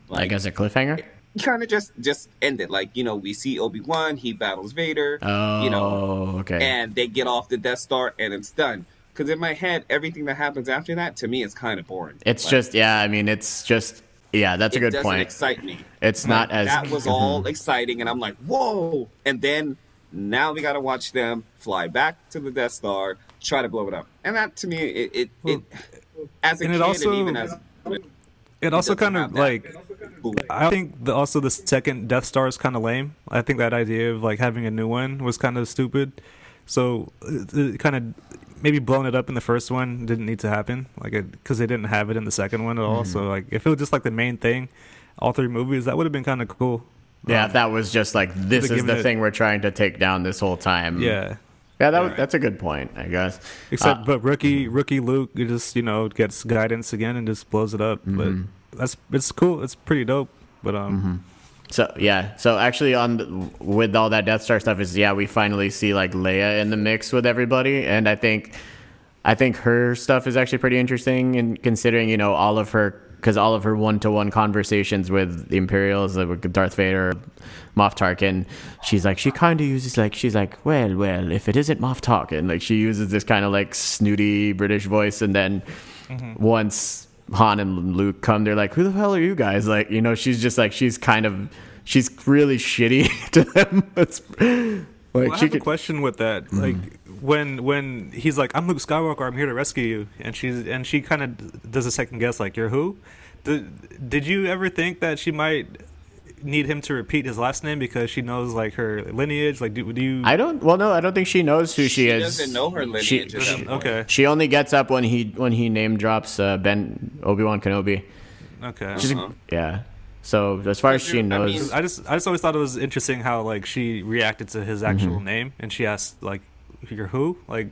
like as a cliffhanger. Kind of just just ended. Like you know, we see Obi Wan, he battles Vader. Oh, you know, oh, okay. and they get off the Death Star and it's done. Because in my head, everything that happens after that to me is kind of boring. It's Like, just yeah. I mean, it's just yeah. That's a it good doesn't point. excite me. It's not as that was all mm-hmm. exciting, and I'm like, whoa! And then now we got to watch them fly back to the Death Star, try to blow it up, and that to me, it, it, it as a and kid, it also- and even as It also kind of like. I think the, also the second Death Star is kind of lame. I think that idea of like having a new one was kind of stupid. So it, it kind of maybe blowing it up in the first one didn't need to happen, like it because they didn't have it in the second one at all. Mm-hmm. So like if it was just like the main thing, all three movies, that would have been kind of cool. yeah. Um, that was just like this is given the it- thing we're trying to take down this whole time. yeah. Yeah. That, Right. that's a good point, I guess. Except, Uh, but rookie rookie Luke he just you know gets guidance again and just blows it up. Mm-hmm. But that's it's cool. It's pretty dope. But um, So yeah, so actually on the, with all that Death Star stuff is yeah, we finally see like Leia in the mix with everybody, and I think I think her stuff is actually pretty interesting, and considering you know all of her because all of her one to one conversations with the Imperials, like with Darth Vader, Moff Tarkin, she's like she kind of uses like she's like well well if it isn't Moff Tarkin, like she uses this kind of like snooty British voice, and then mm-hmm. once Han and Luke come, they're like, "Who the hell are you guys?" Like, you know, she's just like she's kind of she's really shitty to them. It's like Well, I she have a question with that. Mm-hmm. Like when when he's like, "I'm Luke Skywalker. I'm here to rescue you," and she's and she kind of does a second guess, like, "You're who?" Did, did you ever think that she might need him to repeat his last name because she knows like her lineage? Like, do, do you? I don't. Well, no, I don't think she knows who she, She is. doesn't know her lineage She, she, okay, she only gets up when he when he name drops uh, Ben Obi Wan Kenobi. okay. She's, Uh-huh. Yeah, So as far as she you- I knows, mean- I just I just always thought it was interesting how like she reacted to his actual Mm-hmm. name and she asked like you're who like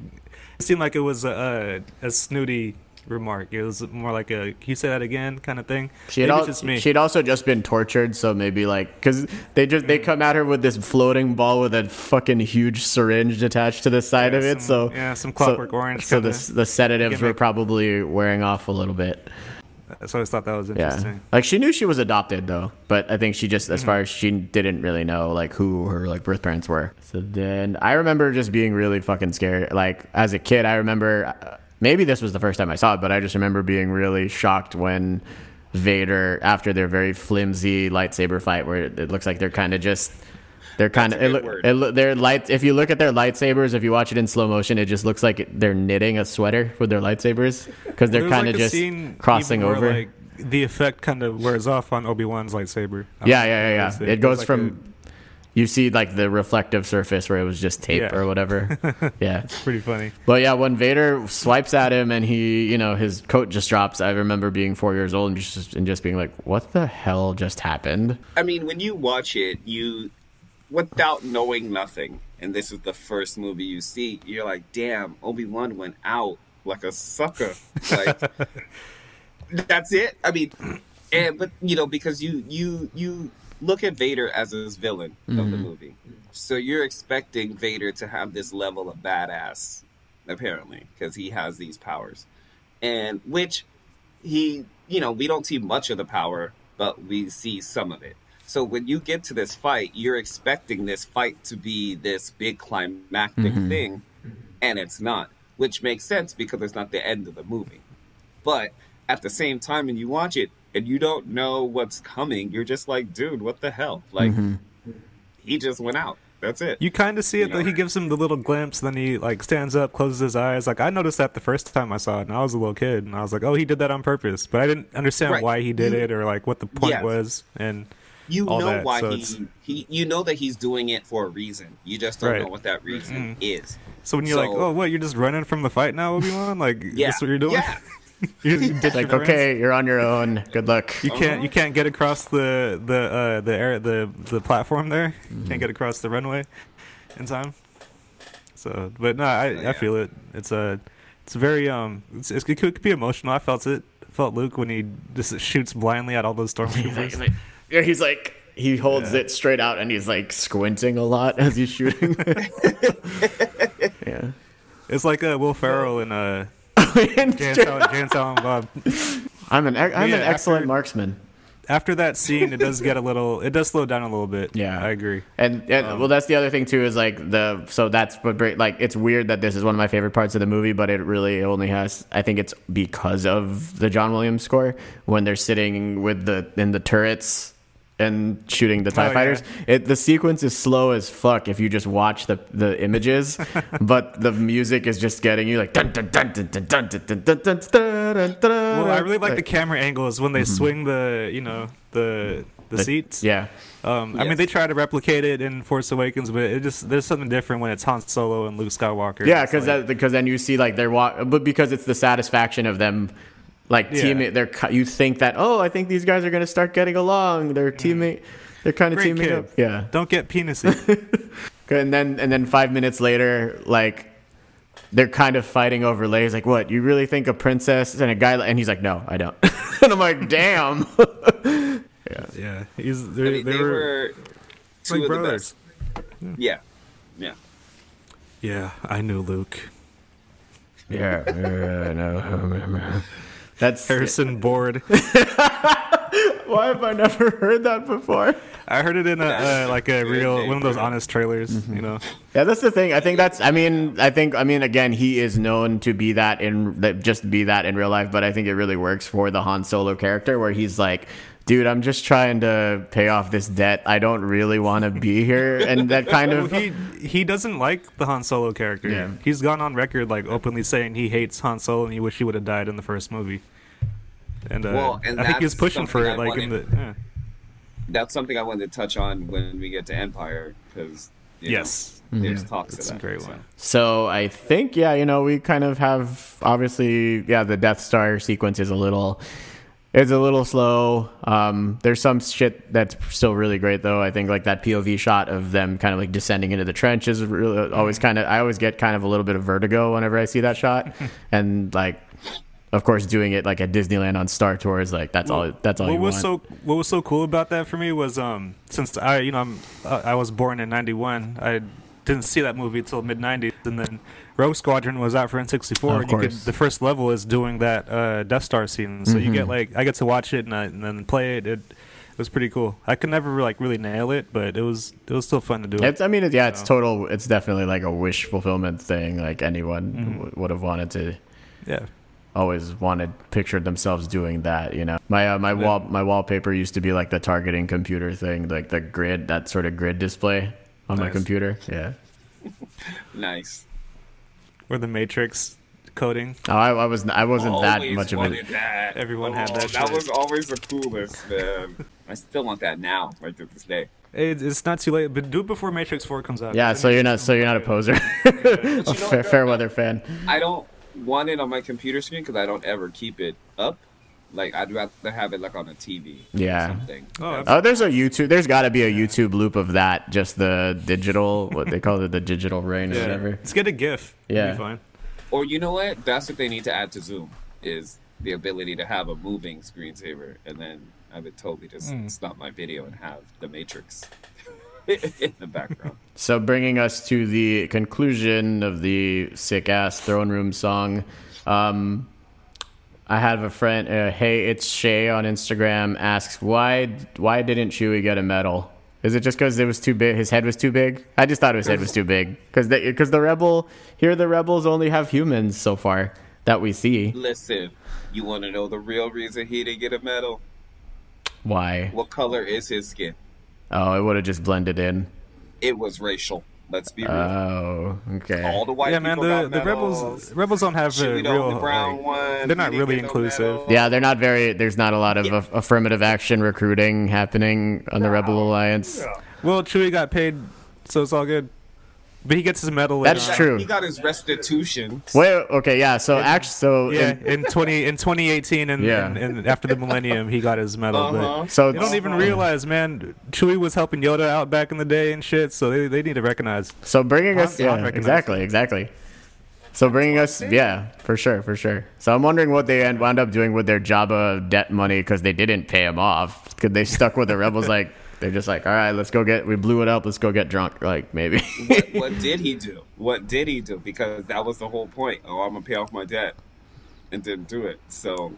it seemed like it was a, a, a snooty remark it was more like a can you say that again kind of thing She had al- just me. She'd also just been tortured, so maybe like because they just Mm. they come at her with this floating ball with a fucking huge syringe attached to the side Yeah, of it. some- so yeah, some so- Clockwork Orange So, the the sedatives were probably wearing off a little bit. So I just thought that was Yeah, interesting like she knew she was adopted though, but I think she just Mm-hmm. as far as she didn't really know like who her like birth parents were. So then I remember just being really fucking scared. Like as a kid, I remember uh, maybe this was the first time I saw it, but I just remember being really shocked when Vader after their very flimsy lightsaber fight, where it looks like they're kind of just. They're kind of That's a it, good loo- word. it, loo- they're light. If you look at their lightsabers, if you watch it in slow motion, it just looks like they're knitting a sweater with their lightsabers because they're kind of a just scene crossing even where, over. like the effect kind of wears off on Obi-Wan's lightsaber Yeah, yeah, yeah, yeah. noticed It goes like from you see like the reflective surface where it was just tape Yeah. or whatever. yeah. it's pretty funny But yeah, when Vader swipes at him and he, you know, his coat just drops, I remember being four years old and just, and just being like, what the hell just happened? I mean, when you watch it, you, without knowing nothing, and this is the first movie you see, you're like, damn, Obi Wan went out like a sucker. Like, that's it. I mean, and but you know, because you you you look at Vader as his villain of the mm-hmm. movie, so you're expecting Vader to have this level of badass, apparently, because he has these powers, and which he, you know, we don't see much of the power, but we see some of it. So when you get to this fight, you're expecting this fight to be this big climactic mm-hmm. thing, and it's not, which makes sense because it's not the end of the movie. But at the same time, when you watch it and you don't know what's coming, you're just like, dude, what the hell? Like, mm-hmm. he just went out. That's it. You kind of see it You though. know? He gives him the little glimpse, then he like stands up, closes his eyes. Like I noticed that the first time I saw it, and I was a little kid, and I was like, "Oh, he did that on purpose," but I didn't understand Right. why he did You- it or like what the point Yeah. was. And you all know that, why so he, it's- he you know that he's doing it for a reason you just don't Right. know what that reason is so when you're like, "Oh, what? You're just running from the fight now, Obi Wan? Like yeah that's what you're doing? yeah You're just ditching Like, friends? okay, you're on your own. Good luck. You can't you can't get across the the uh, the air the the platform there. You can't get across the runway in time. So, but no, I, yeah. I feel it. It's a it's very um it's, it's, it could be emotional. I felt it. Felt Luke when he just shoots blindly at all those stormtroopers. Yeah, he's like, he holds Yeah. it straight out and he's like squinting a lot as he's shooting. yeah. it's like uh, Will Ferrell in uh Jay and Silent, Jay and Silent Bob. I'm an I'm Yeah, an excellent after- marksman. After that scene, it does get a little. It does slow down a little bit. Yeah. I agree. And, and well, that's the other thing too is like the so that's what great like it's weird that this is one of my favorite parts of the movie, but it really only has I think it's because of the John Williams score when they're sitting with the in the turrets and shooting the Tie Oh, yeah. fighters. It the sequence is slow as fuck if you just watch the the images, but the music is just getting you like dun dun dun dun dun dun dun dun dun dun dun dun. Well, I really like the camera angles when they swing the you know the the, seats. Yeah. Um, I mean, they try to replicate it in Force Awakens, but it just there's something different when it's Han Solo and Luke Skywalker. Yeah, because like- because then you see like they're wa- but because it's the satisfaction of them, like Yeah. teaming. They're cu- you think that oh I think these guys are gonna start getting along. They're teammate. They're kind of Great teaming kid. up. Yeah, don't get penisy. and then and then five minutes later, like they're kind of fighting over Leia. He's like, "What? You really think a princess and a guy?" And he's like, "No, I don't." and I'm like, "Damn." yeah, Yeah. he's I they, mean, they they, were, were two like of brothers. the best yeah yeah yeah. I knew Luke. yeah, yeah, no. That's Harrison Bored. why have I never heard that before? I heard it in a uh, like a real one of those honest trailers. Mm-hmm. You know, Yeah, that's the thing. I think that's. I mean, I think. I mean, again, he is known to be that in just be that in real life. But I think it really works for the Han Solo character, where he's like, "Dude, I'm just trying to pay off this debt. I don't really want to be here." And that kind of. he he doesn't like the Han Solo character. Yeah. He's gone on record like openly saying he hates Han Solo and he wish he would have died in the first movie. And, uh, Well, and I think he was pushing for it, I like in the yeah. That's something i wanted to touch on when we get to empire because Yes, there's talks it's of a that great so. one. So I think, yeah, you know, we kind of have obviously, yeah, the Death Star sequence is a little. It's a little slow. Um, there's some shit that's still really great though. I think like that POV shot of them kind of like descending into the trench is really always kind of. I always get kind of a little bit of vertigo whenever I see that shot, and like, of course, doing it like at Disneyland on Star Tours, like that's all. That's all what you was want. so what was so cool about that for me was um since I you know I'm uh, I was born in '91 I didn't see that movie until mid '90s and then Rogue Squadron was out for N64 Of and you could the first level is doing that uh, Death Star scene so you get Mhm. like I get to watch it and, I, and then play it. it it was pretty cool. I could never like really nail it, but it was it was still fun to do it. I mean, yeah, it's total. It's definitely like a wish fulfillment thing. Like anyone Mhm. w- would have wanted to. Yeah, always wanted pictured themselves doing that you know my uh, my Yeah. wall my wallpaper used to be like the targeting computer thing like the grid that sort of grid display on my computer yeah Nice. or the Matrix coding. oh, I, I was I wasn't that much of wanted a that. Everyone had Oh, that That shit. was always the coolest, man. I still want that now, right to this day. It, it's not too late, but do it before Matrix Four comes out. yeah so you're not so you're not a poser a fair, fair weather fan I don't want it on my computer screen because I don't ever keep it up. Like I'd rather have it like on a TV. Yeah. Oh, oh there's a youtube there's got to be a youtube loop of that just the digital what they call it the digital rain or whatever Let's get a GIF. Yeah. be fine. Or you know what? That's what they need to add to Zoom is the ability to have a moving screensaver, and then I would totally just Hmm. stop my video and have the Matrix in the background. So, bringing us to the conclusion of the sick ass throne room song, um, I have a friend. Uh, hey, it's Shay on Instagram. Asks why why didn't Chewie get a medal? Is it just because it was too big? His head was too big. I just thought his head was too big because because the rebel here the rebels only have humans so far that we see. Listen, you want to know the real reason he didn't get a medal? Why? What color is his skin? Oh, it would have just blended in. It was racial. Let's be real. Oh, okay. All the white yeah, man. The got the rebels rebels don't have a Chewie the real. brown like- one. they're not really inclusive. medal. Yeah, they're not very. There's not a lot of Yeah. aff- affirmative action recruiting happening on the Rebel Alliance. well, Chewie got paid, so it's all good. But he gets his medal. later That's on. true. He got his restitution. Wait, okay, yeah. So actually, so Yeah, in- in twenty in 2018 and, Yeah. and, and after the millennium, he got his medal. Uh-huh. But so they don't even realize, man. Chewie was helping Yoda out back in the day and shit. So they, they need to recognize. so bringing us, I'm- I'm yeah, recognized. exactly, exactly. So bringing us, yeah, for sure, for sure. So I'm wondering what they end, wound up doing with their Jabba debt money because they didn't pay him off. Because they stuck with the rebels, like they're just like, all right, let's go get, we blew it up, let's go get drunk, like maybe. what, what did he do? What did he do? Because that was the whole point. Oh, I'm gonna pay off my debt, and didn't do it. So,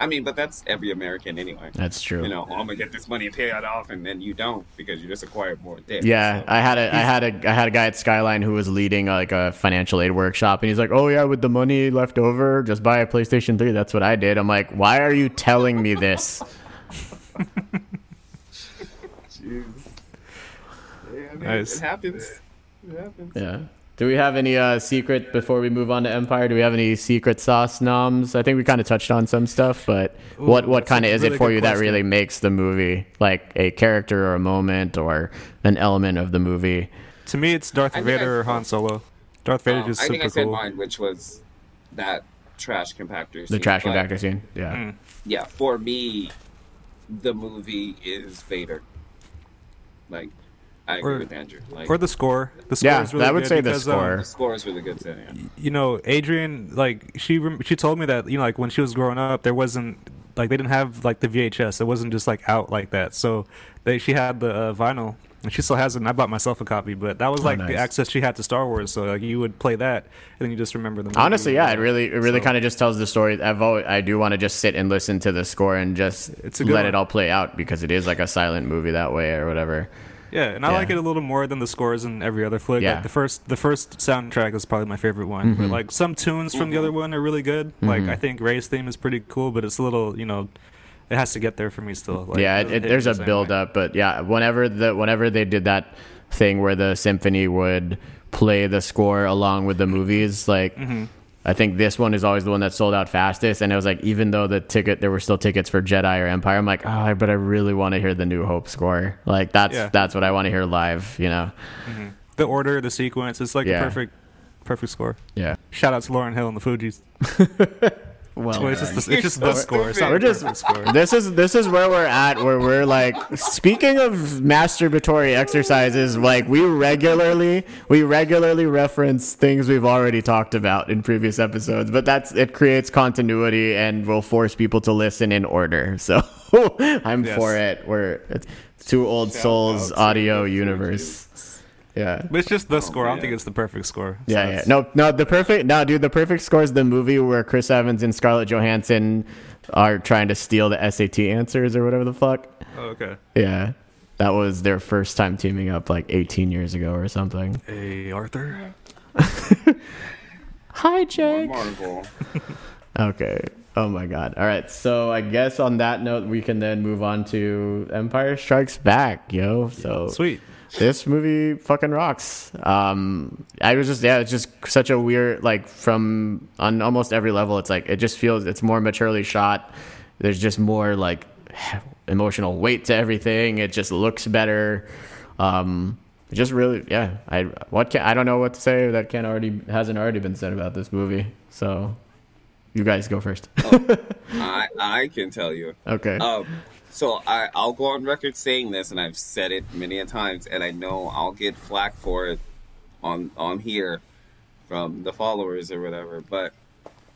I mean, but that's every American anyway. That's true. You know, oh, I'm gonna get this money and pay it off, and then you don't because you just acquired more debt. Yeah, So- I had a I had a I had a guy at Skyline who was leading like a financial aid workshop, and he's like, "Oh yeah, with the money left over, just buy a PlayStation 3." That's what I did. I'm like, "Why are you telling me this?" Jeez. Yeah, I mean, Nice. it happens. It happens. Yeah. Do we have any uh, secret before we move on to Empire? Do we have any secret sauce noms? I think we kind of touched on some stuff, but what what kind of a is it for good you that really makes the movie like a character or a moment or an element of the movie? To me, it's Darth I think I- Vader or Han Solo. Darth Vader Um, is I think I super said cool. mine, which was that trash compactor. Scene, the trash compactor scene. Yeah. Mm. Yeah, for me, the movie is Vader. Like, I agree Or- with Andrew. Like, Or the score. The score Yeah, is really I would good say the because, um, score. the score is really good too. Yeah. you know, Adrian, like she she told me that you know, like when she was growing up, there wasn't like they didn't have like the VHS. It wasn't just like out like that. So they she had the uh, vinyl, and she still has it. And I bought myself a copy, but that was Oh, like nice. the access she had to Star Wars. So like you would play that, and then you just remember the. Movie. Honestly, yeah, it really, it really So- kind of just tells the story. I've always, I do want to just sit and listen to the score and just It's let one. it all play out because it is like a silent movie that way or whatever. Yeah, and I Yeah. like it a little more than the scores in every other flick. Yeah. Like the first, the first soundtrack is probably my favorite one. Mm-hmm. But like some tunes from the other one are really good. Like I think Rey's theme is pretty cool, but it's a little, you know, it has to get there for me still. Like, yeah, it, it, there's a build way. up, but yeah, whenever the whenever they did that thing where the symphony would play the score along with the movies, like Mm-hmm. I think this one is always the one that sold out fastest. And it was like, even though the ticket there were still tickets for Jedi or Empire, I'm like, oh, but I really want to hear the New Hope score. Like that's Yeah. that's what I want to hear live. You know? Mm-hmm. The order, the sequence, it's like Yeah. a perfect, perfect score. Yeah. Shout out to Lauryn Hill and the Fugees. Well, Well, it's just the, it's just the score. It's not We're just- perfect score. this is this is where we're at where we're like speaking of masturbatory exercises like we regularly we regularly reference things we've already talked about in previous episodes but that's it creates continuity and will force people to listen in order so i'm Yes. for it we're it's two old Shout souls audio the universe yeah But it's just the oh, score. I don't think it's the perfect score. So yeah, yeah. No, no. The perfect, no, dude. The perfect score is the movie where Chris Evans and Scarlett Johansson are trying to steal the SAT answers or whatever the fuck. Oh, okay. Yeah, that was their first time teaming up like 18 years ago or something. Hey, Arthur. Hi, More Jake. Marvel. Okay. Oh my god. All right. So I guess on that note, we can then move on to Empire Strikes Back, yo. So Sweet. This movie fucking rocks. Um, I was just yeah, it's just such a weird like from on almost every level. It's like it just feels it's more maturely shot. There's just more like emotional weight to everything. It just looks better. Um, just really yeah. I what can I don't know what to say that can already hasn't already been said about this movie. So you guys go first. I I can tell you. okay. Um, so I I'll go on record saying this, and I've said it many a times, and I know I'll get flack for it on on here from the followers or whatever. But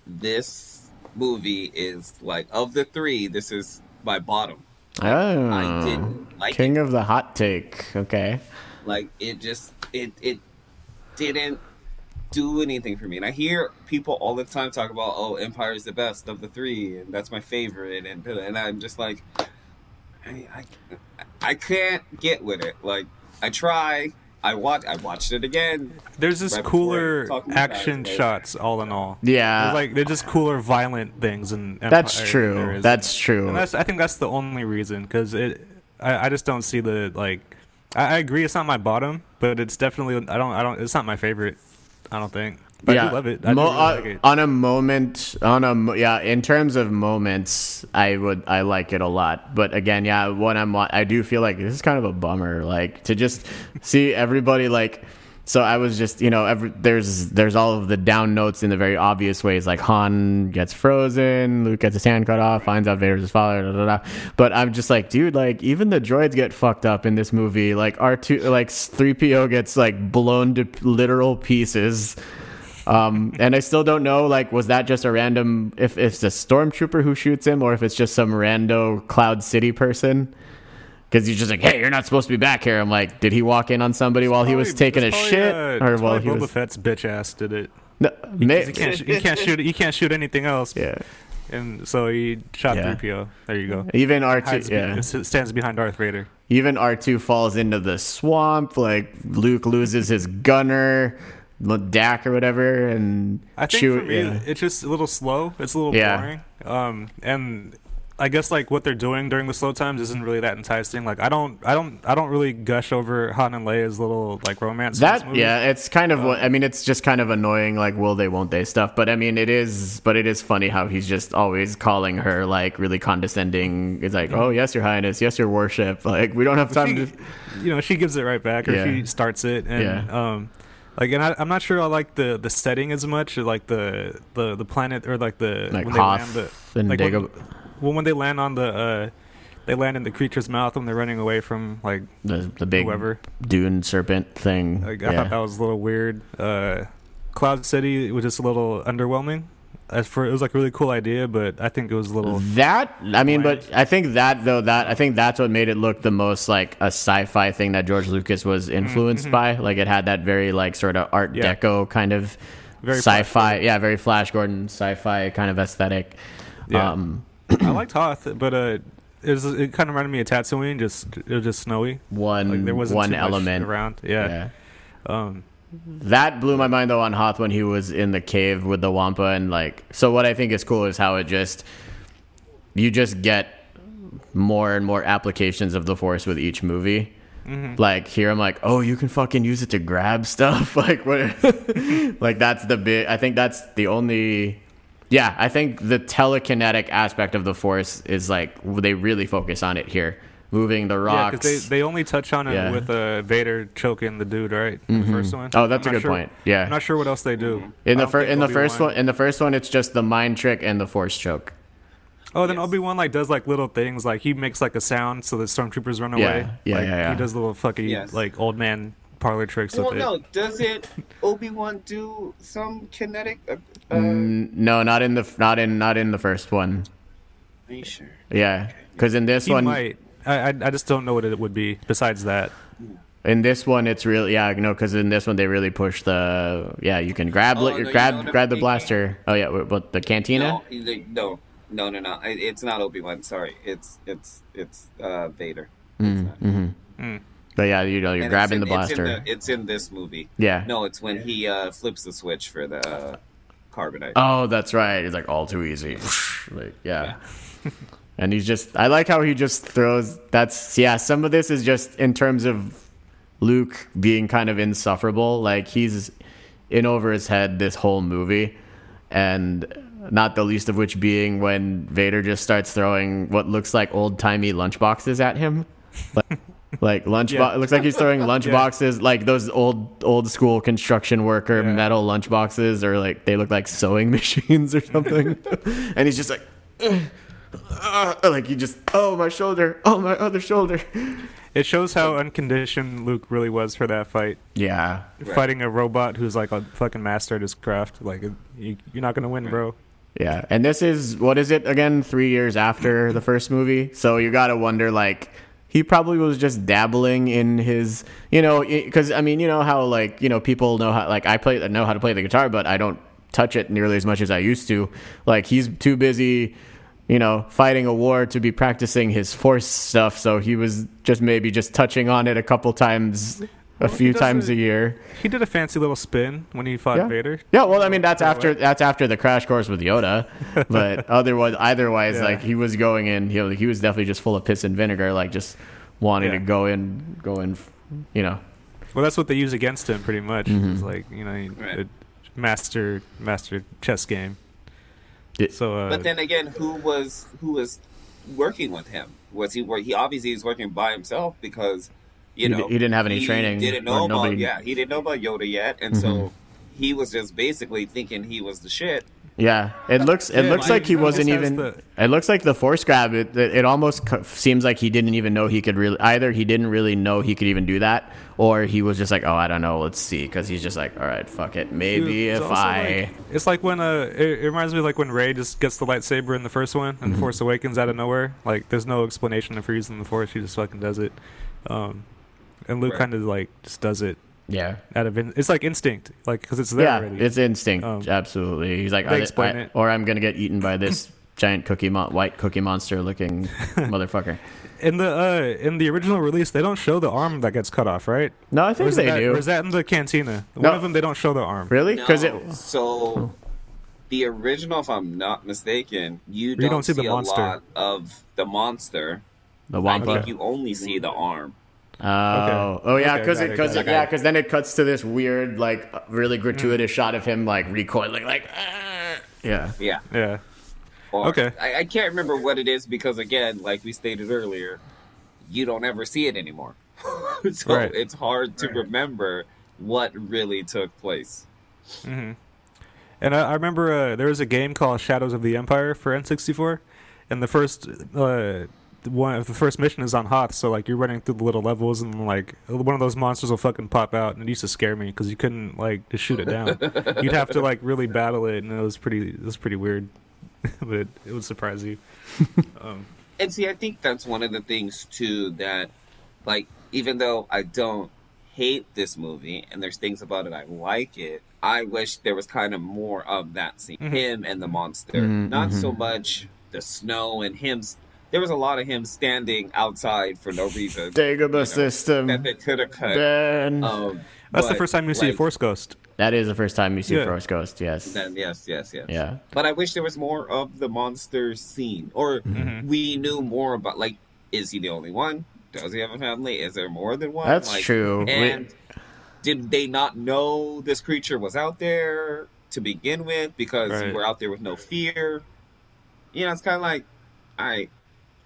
this movie is like of the three, this is my bottom. oh, I didn't like King of the hot take. Okay. Like it just it it didn't do anything for me. And I hear people all the time talk about, "Oh, Empire is the best of the three, and that's my favorite," and and I'm just like, I I, I can't get with it. Like I try, I watch, I watched it again. There's just Right cooler action it, shots, all in all. Yeah. There's like they're just cooler, violent things, and That's true. That's true. And that's I think that's the only reason because it. I, I just don't see the like. I, I agree, it's not my bottom, but it's definitely I don't I don't it's not my favorite. I don't think. But I do love it. I Mo- really uh, like it. On a moment, on a yeah. In terms of moments, I would I like it a lot. But again, yeah, when I'm I do feel like this is kind of a bummer. Like to just see everybody like. So I was just you know every, there's there's all of the down notes in the very obvious ways like Han gets frozen, Luke gets his hand cut off, finds out Vader's his father, da, da, da. But I'm just like, dude, like even the droids get fucked up in this movie. Like R two, like three PO gets like blown to literal pieces. Um, and I still don't know, like, was that just a random, if, if it's a stormtrooper who shoots him or if it's just some rando Cloud City person? Because he's just like, hey, you're not supposed to be back here. I'm like, did he walk in on somebody while he was taking a probably, shit? uh, or it's while probably he Boba was. Fett's bitch ass did it. No, may- He can't, he can't shoot. He can't shoot anything else. yeah. And so he shot Yeah. 3PO. There you go. Even R2, Hides yeah. stands behind Darth Vader. Even R2 falls into the swamp. Like, Luke loses his gunner, Dak or whatever, and I think for me, yeah. it's just a little slow. It's a little Yeah. boring. Um, and I guess like what they're doing during the slow times isn't really that enticing. Like I don't, I don't, I don't really gush over Han and Leia's little like romance. That yeah, it's kind of what I mean. It's just kind of annoying, like will they, won't they stuff. But I mean, it is. But it is funny how he's just always calling her like really condescending. It's like, oh yes, your highness, yes, your worship. Like we don't have time she, to. you know, she gives it right back, or Yeah. she starts it, and Yeah. um, like, and I, I'm not sure I like the the setting as much, or like the the the planet, or like the Like when Hoth they land the and like when, well when they land on the uh, they land in the creature's mouth when they're running away from like The, the big whoever. dune serpent thing. Like, I yeah. thought that was a little weird. Uh, Cloud City was just a little underwhelming. As for it was like a really cool idea, but I think it was a little. That I mean, but I think that though that I think that's what made it look the most like a sci-fi thing that George Lucas was influenced by. Like it had that very like sort of Art Mm-hmm. Yeah. Deco kind of Very sci-fi. Yeah, very Flash Gordon sci-fi kind of aesthetic. Yeah. Um, I liked Hoth, but uh, it was it kind of reminded me of Tatooine. Just it was just snowy. one Like there wasn't one element around. Yeah. Um, That blew my mind though on Hoth when he was in the cave with the Wampa and like so what I think is cool is how it just you just get more and more applications of the force with each movie. Mm-hmm. Like here I'm like, "Oh, you can fucking use it to grab stuff." like what Like that's the big I think that's the only yeah, I think the telekinetic aspect of the force is like they really focus on it here. Moving the Yeah, rocks. because they, they only touch on it Yeah. with uh, Vader choking the dude, right? In the first one. Oh, that's I'm a not good point. Yeah. I'm not sure what else they do. in the don't fir- in the first one, in the first one, it's just the mind trick and the force choke. Oh, then Yes. Obi Wan like does like little things, like he makes like a sound so the stormtroopers run Yeah, away. yeah, like, yeah, yeah. He does little fucking Yes. like old man parlor tricks Well, with no, it. does it Obi Wan do some kinetic? Uh, uh, Mm, no, not in the not in not in the first one. Are you sure? Yeah, because in this He one, might. I, I I just don't know what it would be besides that. in this one, it's really yeah, no, because in this one they really push the yeah, you can grab Oh, li- no, you know grab grab the blaster. Oh yeah, what, what the cantina? No, they- no, no, no, no. I- It's not Obi Wan. Sorry, it's it's it's uh, Vader. It's not. Mm. But yeah, you know, you're And grabbing it's the in, it's in blaster. the- It's in, this movie. Yeah. No, it's when he uh, flips the switch for the uh, carbonite. Oh, that's right. It's like all too easy. like, yeah. and he's just I like how he just throws that's yeah, some of this is just in terms of Luke being kind of insufferable. Like he's in over his head this whole movie. And not the least of which being when Vader just starts throwing what looks like old timey lunchboxes at him. Like, like lunch Yeah. it looks like he's throwing lunch Yeah. boxes like those old old school construction worker Yeah. metal lunch boxes or like they look like sewing machines or something and he's just like "Ugh, uh," like you just oh my shoulder oh my other shoulder It shows how unconditioned Luke really was for that fight. yeah Right. Fighting a robot who's like a fucking master at his craft. Like you, you're not gonna win, bro. yeah and this is what is it again three years after the first movie so you gotta wonder like he probably was just dabbling in his you know because i mean you know how like you know people know how like i play know how to play the guitar but i don't touch it nearly as much as i used to like he's too busy you know fighting a war to be practicing his force stuff so he was just maybe just touching on it a couple times a he few times it- a year He did a fancy little spin when he fought yeah. Vader. Yeah, well, I mean that's after way. that's after the crash course with Yoda, but otherwise, otherwise, Yeah. like he was going in, he, he was definitely just full of piss and vinegar, like just wanting Yeah. to go in, go in, you know. Well, that's what they use against him, pretty much. Mhm. It's like you know, he- a master master chess game. Yeah. So, uh, But then again, who was who was working with him? Was he? wor- He obviously was working by himself because you He know he didn't have any he training, Didn't know about nobody- yeah. He didn't know about Yoda yet, and Mhm. so he was just basically thinking he was the shit. Yeah, it looks it Yeah, looks like, like he wasn't even. has It looks like the force grab. It it, it almost co- seems like he didn't even know he could really. Either he didn't really know he could even do that, or he was just like, oh, I don't know, let's see, because he's just like, all right, fuck it, maybe It's if I. like- it's like when uh, it, it reminds me of like when Rey just gets the lightsaber in the first one, Mm-hmm. and Force Awakens out of nowhere. Like, there's no explanation of her using the Force; she just fucking does it. Um, and Luke Right. kind of like just does it yeah, out of in- it's like instinct, like because it's there yeah, already. it's instinct. Um, absolutely. He's like, they I- explain I- it. or I'm gonna get eaten by this giant cookie, mon- white cookie monster looking motherfucker. in the uh, in the original release, they don't show the arm that gets cut off, right? No, I think is, they that, do. or is that in the cantina? No. One of them, they don't show the arm. really? Because No, it. so the original, if I'm not mistaken, you don't, don't see the a monster. lot of the monster. The I Wampa. think you only see the arm. Oh, Okay. oh yeah, because got it, it, because yeah, because then it cuts to this weird, like, really gratuitous shot of him like recoiling, like, "Ah." yeah, Yeah. Yeah. Or- Okay. I, I can't remember what it is because again, like we stated earlier, you don't ever see it anymore. so Right. it's hard to remember what really took place. hmm And I, I remember uh, there was a game called Shadows of the Empire for N64, and the first uh, one of the first mission is on Hoth, so like you're running through the little levels, and like one of those monsters will fucking pop out, and it used to scare me because you couldn't like just shoot it down. You'd have to like really battle it, and it was pretty it was pretty weird, but it would surprise you. Um, And see, I think that's one of the things too that, like, even though I don't hate this movie and there's things about it I like it, I wish there was kind of more of that scene. Mhm. Him and the monster. Mhm, Not so mhm. much the snow and him. S- There was a lot of him standing outside for no reason Dagobah system. that they could have cut. Ben. Um, that's the first time you see a like, Force Ghost. that is the first time you see Yeah. Force Ghost. Yes. Then yes, yes, yes. Yeah. But I wish there was more of the monster scene, or Mhm. we knew more about. Like, is he the only one? Does he have a family? Is there more than one? That's Like, true. We- And did they not know this creature was out there to begin with because Right. you were out there with no fear? You know, it's kind of like, all right,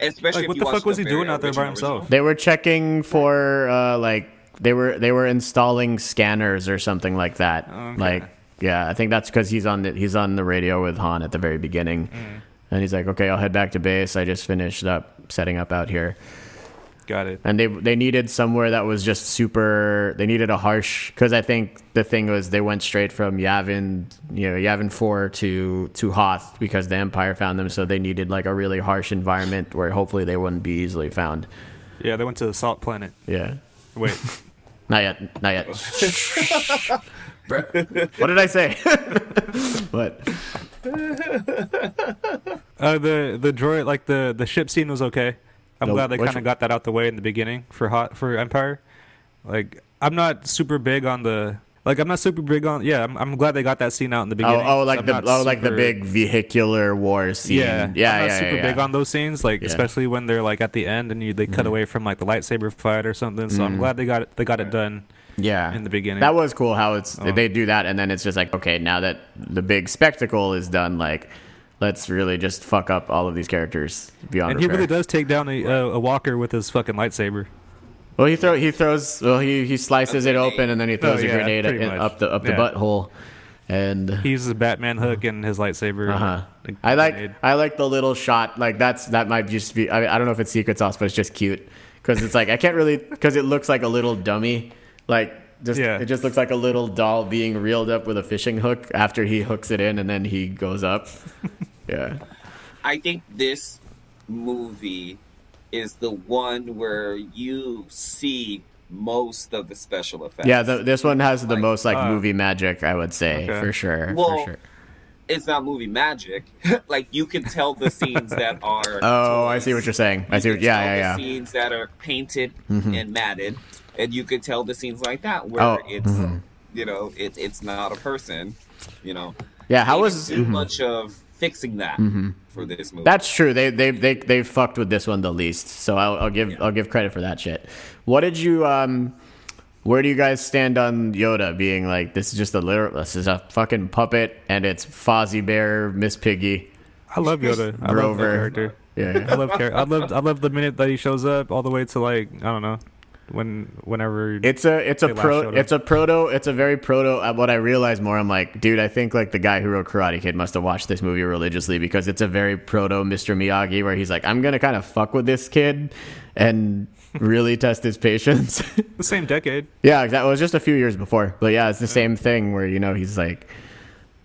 Especially Like, if what you the watch fuck was the he doing out there by himself? original. They were checking for uh, like they were they were installing scanners or something like that. Okay. Like yeah, I think that's because he's on the he's on the radio with Han at the very beginning, Mm. and he's like, okay, I'll head back to base. I just finished up setting up out here, Got it. and they they needed somewhere that was just super. They needed a harsh because I think the thing was they went straight from Yavin you know Yavin four to to Hoth because the Empire found them, so they needed like a really harsh environment where hopefully they wouldn't be easily found. Yeah, they went to the Salt Planet. Yeah. Wait, Not yet. Not yet. what did I say? what? uh, the the droid like the the ship scene was okay. I'm glad they kind of got that out the way in the beginning for hot for Empire. Like I'm not super big on the like I'm not super big on yeah I'm, I'm glad they got that scene out in the Oh, beginning. oh, so like I'm the oh, like the big vehicular war scene. Yeah, yeah, I'm not yeah, super yeah, big yeah. on those scenes, like especially when they're like at the end and you they cut away from like the lightsaber fight or something. So I'm Mm. glad they got it. They got it done Yeah. in the beginning. That was cool how it's Oh. they do that and then it's just like okay now that the big spectacle is done like let's really just fuck up all of these characters beyond and he repair. really does take down a, a, a walker with his fucking lightsaber. Well, he throw he throws well he he slices it open and then he throws Oh, a grenade in, up the up the butthole and He uses a Batman hook and his lightsaber. Uh huh. and a I like grenade. I like the little shot. Like that's that might just be. I, I don't know if it's secret sauce, but it's just cute because it's like I can't really because it looks like a little dummy. Like just Yeah. it just looks like a little doll being reeled up with a fishing hook after he hooks it in and then he goes up. yeah. I think this movie is the one where you see most of the special effects. Yeah. The, this one has the Like, most like uh, movie magic. I would say okay. for sure. Well, for sure. it's not movie magic. like you can tell the scenes that are. Oh, I see what you're saying. I see. What, can yeah, tell yeah, yeah. Mm-hmm. Scenes that are painted and matted, and you could tell the scenes like that where Oh, it's you know it, it's not a person. You know. Yeah. How was didn't do mhm. much of fixing that for this movie? That's true. They they they they fucked with this one the least. So I'll, I'll give I'll give credit for that shit. What did you um? Where do you guys stand on Yoda being like this is just a literal this is a fucking puppet and it's Fozzie Bear, Miss Piggy, I love Yoda. I love that Grover. character. I yeah. love char- I love I love the minute that he shows up all the way to like I don't know when whenever It's a it's a pro it's a proto it's a very proto. uh, What I realize more, I'm like, dude, I think like the guy who wrote Karate Kid must have watched this movie religiously because it's a very proto Mr. Miyagi where he's like, I'm gonna kind of fuck with this kid and really test his patience. the same decade. Yeah, exactly. It was just a few years before, but yeah, it's the same thing where you know he's like,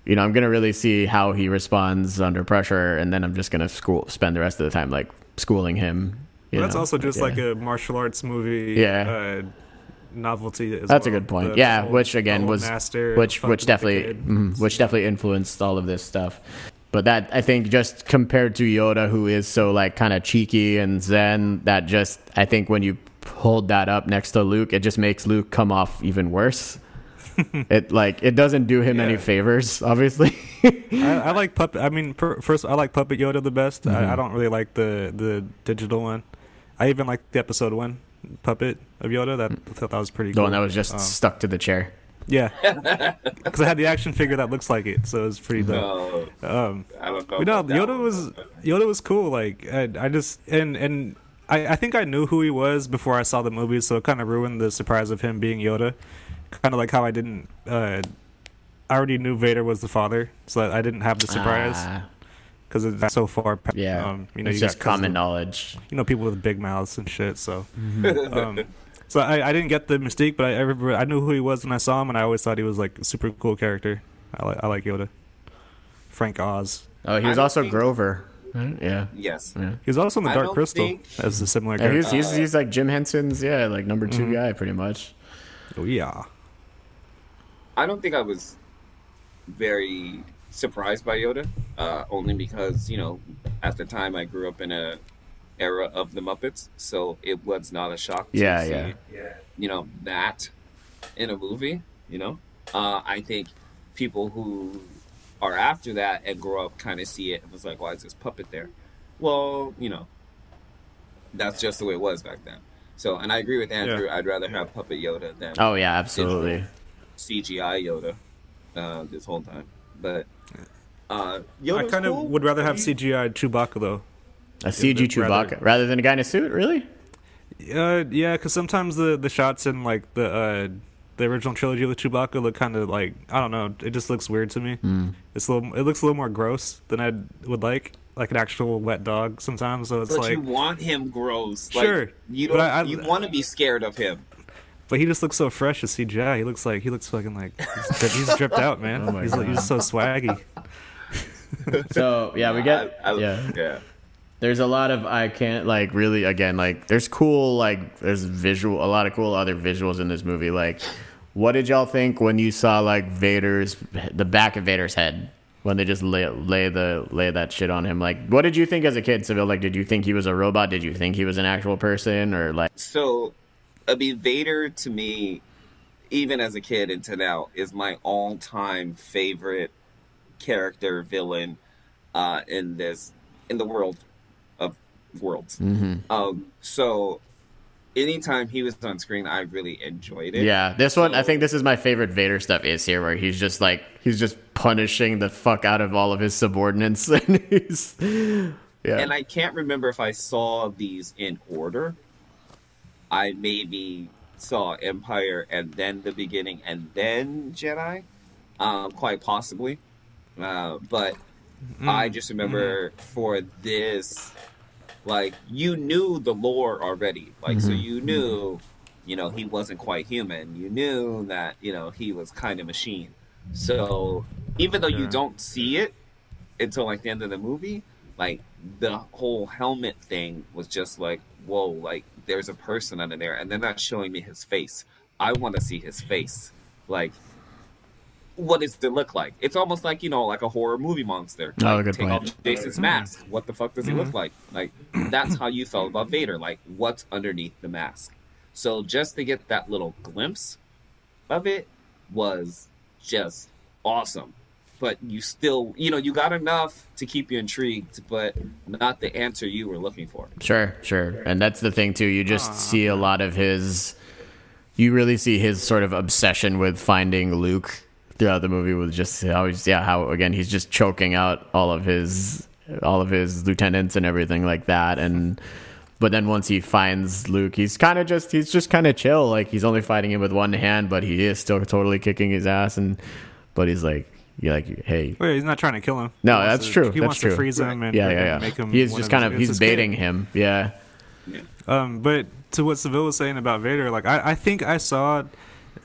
you know, I'm gonna really see how he responds under pressure, and then I'm just gonna school spend the rest of the time like schooling him. But that's know? also just Yeah. like a martial arts movie. Yeah. Uh, novelty. As That's a good point. The- yeah, the whole- which again was master which which definitely mhm, which definitely influenced all of this stuff. But that I think just compared to Yoda, who is so like kind of cheeky and zen, that just I think when you hold that up next to Luke, it just makes Luke come off even worse. it like it doesn't do him any favors, obviously. I, I like puppet. I mean, per, first I like Puppet Yoda the best. Mm-hmm. I, I don't really like the the digital one. I even like the episode one puppet of Yoda. That I thought that was pretty. the cool. one that was just Um, stuck to the chair. yeah, because I had the action figure that looks like it, so it was pretty dope. No, Um, I don't know. But no, Yoda was Yoda was cool. Like I, I just and and I, I think I knew who he was before I saw the movie, so it kind of ruined the surprise of him being Yoda. Kind of like how I didn't. Uh, I already knew Vader was the father, so I didn't have the surprise Ah, because it's so far. pa- yeah, um, you know, it's you just got cousins- common knowledge. You know, people with big mouths and shit. So, um, so I, I didn't get the mystique, but I, I remember I knew who he was when I saw him, and I always thought he was like a super cool character. I like I like Yoda. Frank Oz. Oh, he was don't also think- Grover. right? Yeah. Yes. Yeah. He was also in the Dark Crystal think- as a similar Yeah, character. he's, he's, he's like Jim Henson's, yeah, like number 2 Mhm. guy, pretty much. oh yeah. I don't think I was very surprised by Yoda, uh, only because you know at the time I grew up in a era of the Muppets, so it was not a shock. To Yeah, see, yeah. You know that in a movie. You know, uh, I think people who are after that and grow up kind of see it and was like, "Why is this puppet there?" Well, you know, that's just the way it was back then. So, and I agree with Andrew. I'd rather have Puppet Yoda than Oh, yeah, absolutely. CGI Yoda uh, this whole time. But uh, Yoda I kind of cool. would rather have CGI Chewbacca though. A CG Chewbacca rather- rather than a guy in a suit, really? Uh, yeah, because sometimes the the shots in like the uh the original trilogy with Chewbacca look kind of like I don't know. It just looks weird to me. Hmm. It's a little. It looks a little more gross than I would like, like an actual wet dog sometimes. So it's But like, you want him gross. Like, Sure, You don't. I- I- you want to be scared of him. But he just looks so fresh as CGI. He looks like he looks fucking like he's, dri- he's dripped out, man. Oh my he's like, he's so swaggy. So yeah, we get I- I- yeah. yeah. There's a lot of I can't like really again like there's cool like there's visual a lot of cool other visuals in this movie like what did y'all think when you saw like Vader's the back of Vader's head when they just lay lay the lay that shit on him like what did you think as a kid Seville like did you think he was a robot did you think he was an actual person or like So, I mean, Vader to me, even as a kid and to now, is my all-time favorite character villain uh, in this in the world of worlds. Um, so, anytime he was on screen, I really enjoyed it. yeah this one I think this is my favorite Vader stuff is here where he's just like he's just punishing the fuck out of all of his subordinates and he's yeah and I can't remember if I saw these in order. I maybe saw Empire and then the beginning and then Jedi, um, quite possibly. Uh, but I just remember for this, like you knew the lore already, like so you knew, you know, he wasn't quite human. You knew that you know he was kind of machine. So even though you don't see it until like the end of the movie, like the whole helmet thing was just like, whoa, like there's a person under there, and they're not showing me his face. I want to see his face. Like, what does it look like? It's almost like you know, like a horror movie monster. Oh, Like, good take point. off Jason's mm-hmm. mask. What the fuck does he look mm-hmm. like? Like that's how you felt about Vader. Like what's underneath the mask. So just to get that little glimpse of it was just awesome. But you still, you know, you got enough to keep you intrigued, but not the answer you were looking for. Sure, sure. And that's the thing too. You just see a lot of his you really see his sort of obsession with finding Luke throughout the movie with just how he's yeah, how again he's just choking out all of his all of his lieutenants and everything like that and but then once he finds Luke, he's kind of just he's just kind of chill. Like he's only fighting him with one hand, but he is still totally kicking his ass and but he's like you're like, hey, Wait, he's not trying to kill him. No, that's to- true, He that's wants true. to freeze him and yeah, yeah, yeah. make him. he's just kind of he's his kid. baiting him. Yeah. Um, but to what Seville was saying about Vader, like I, I think I saw,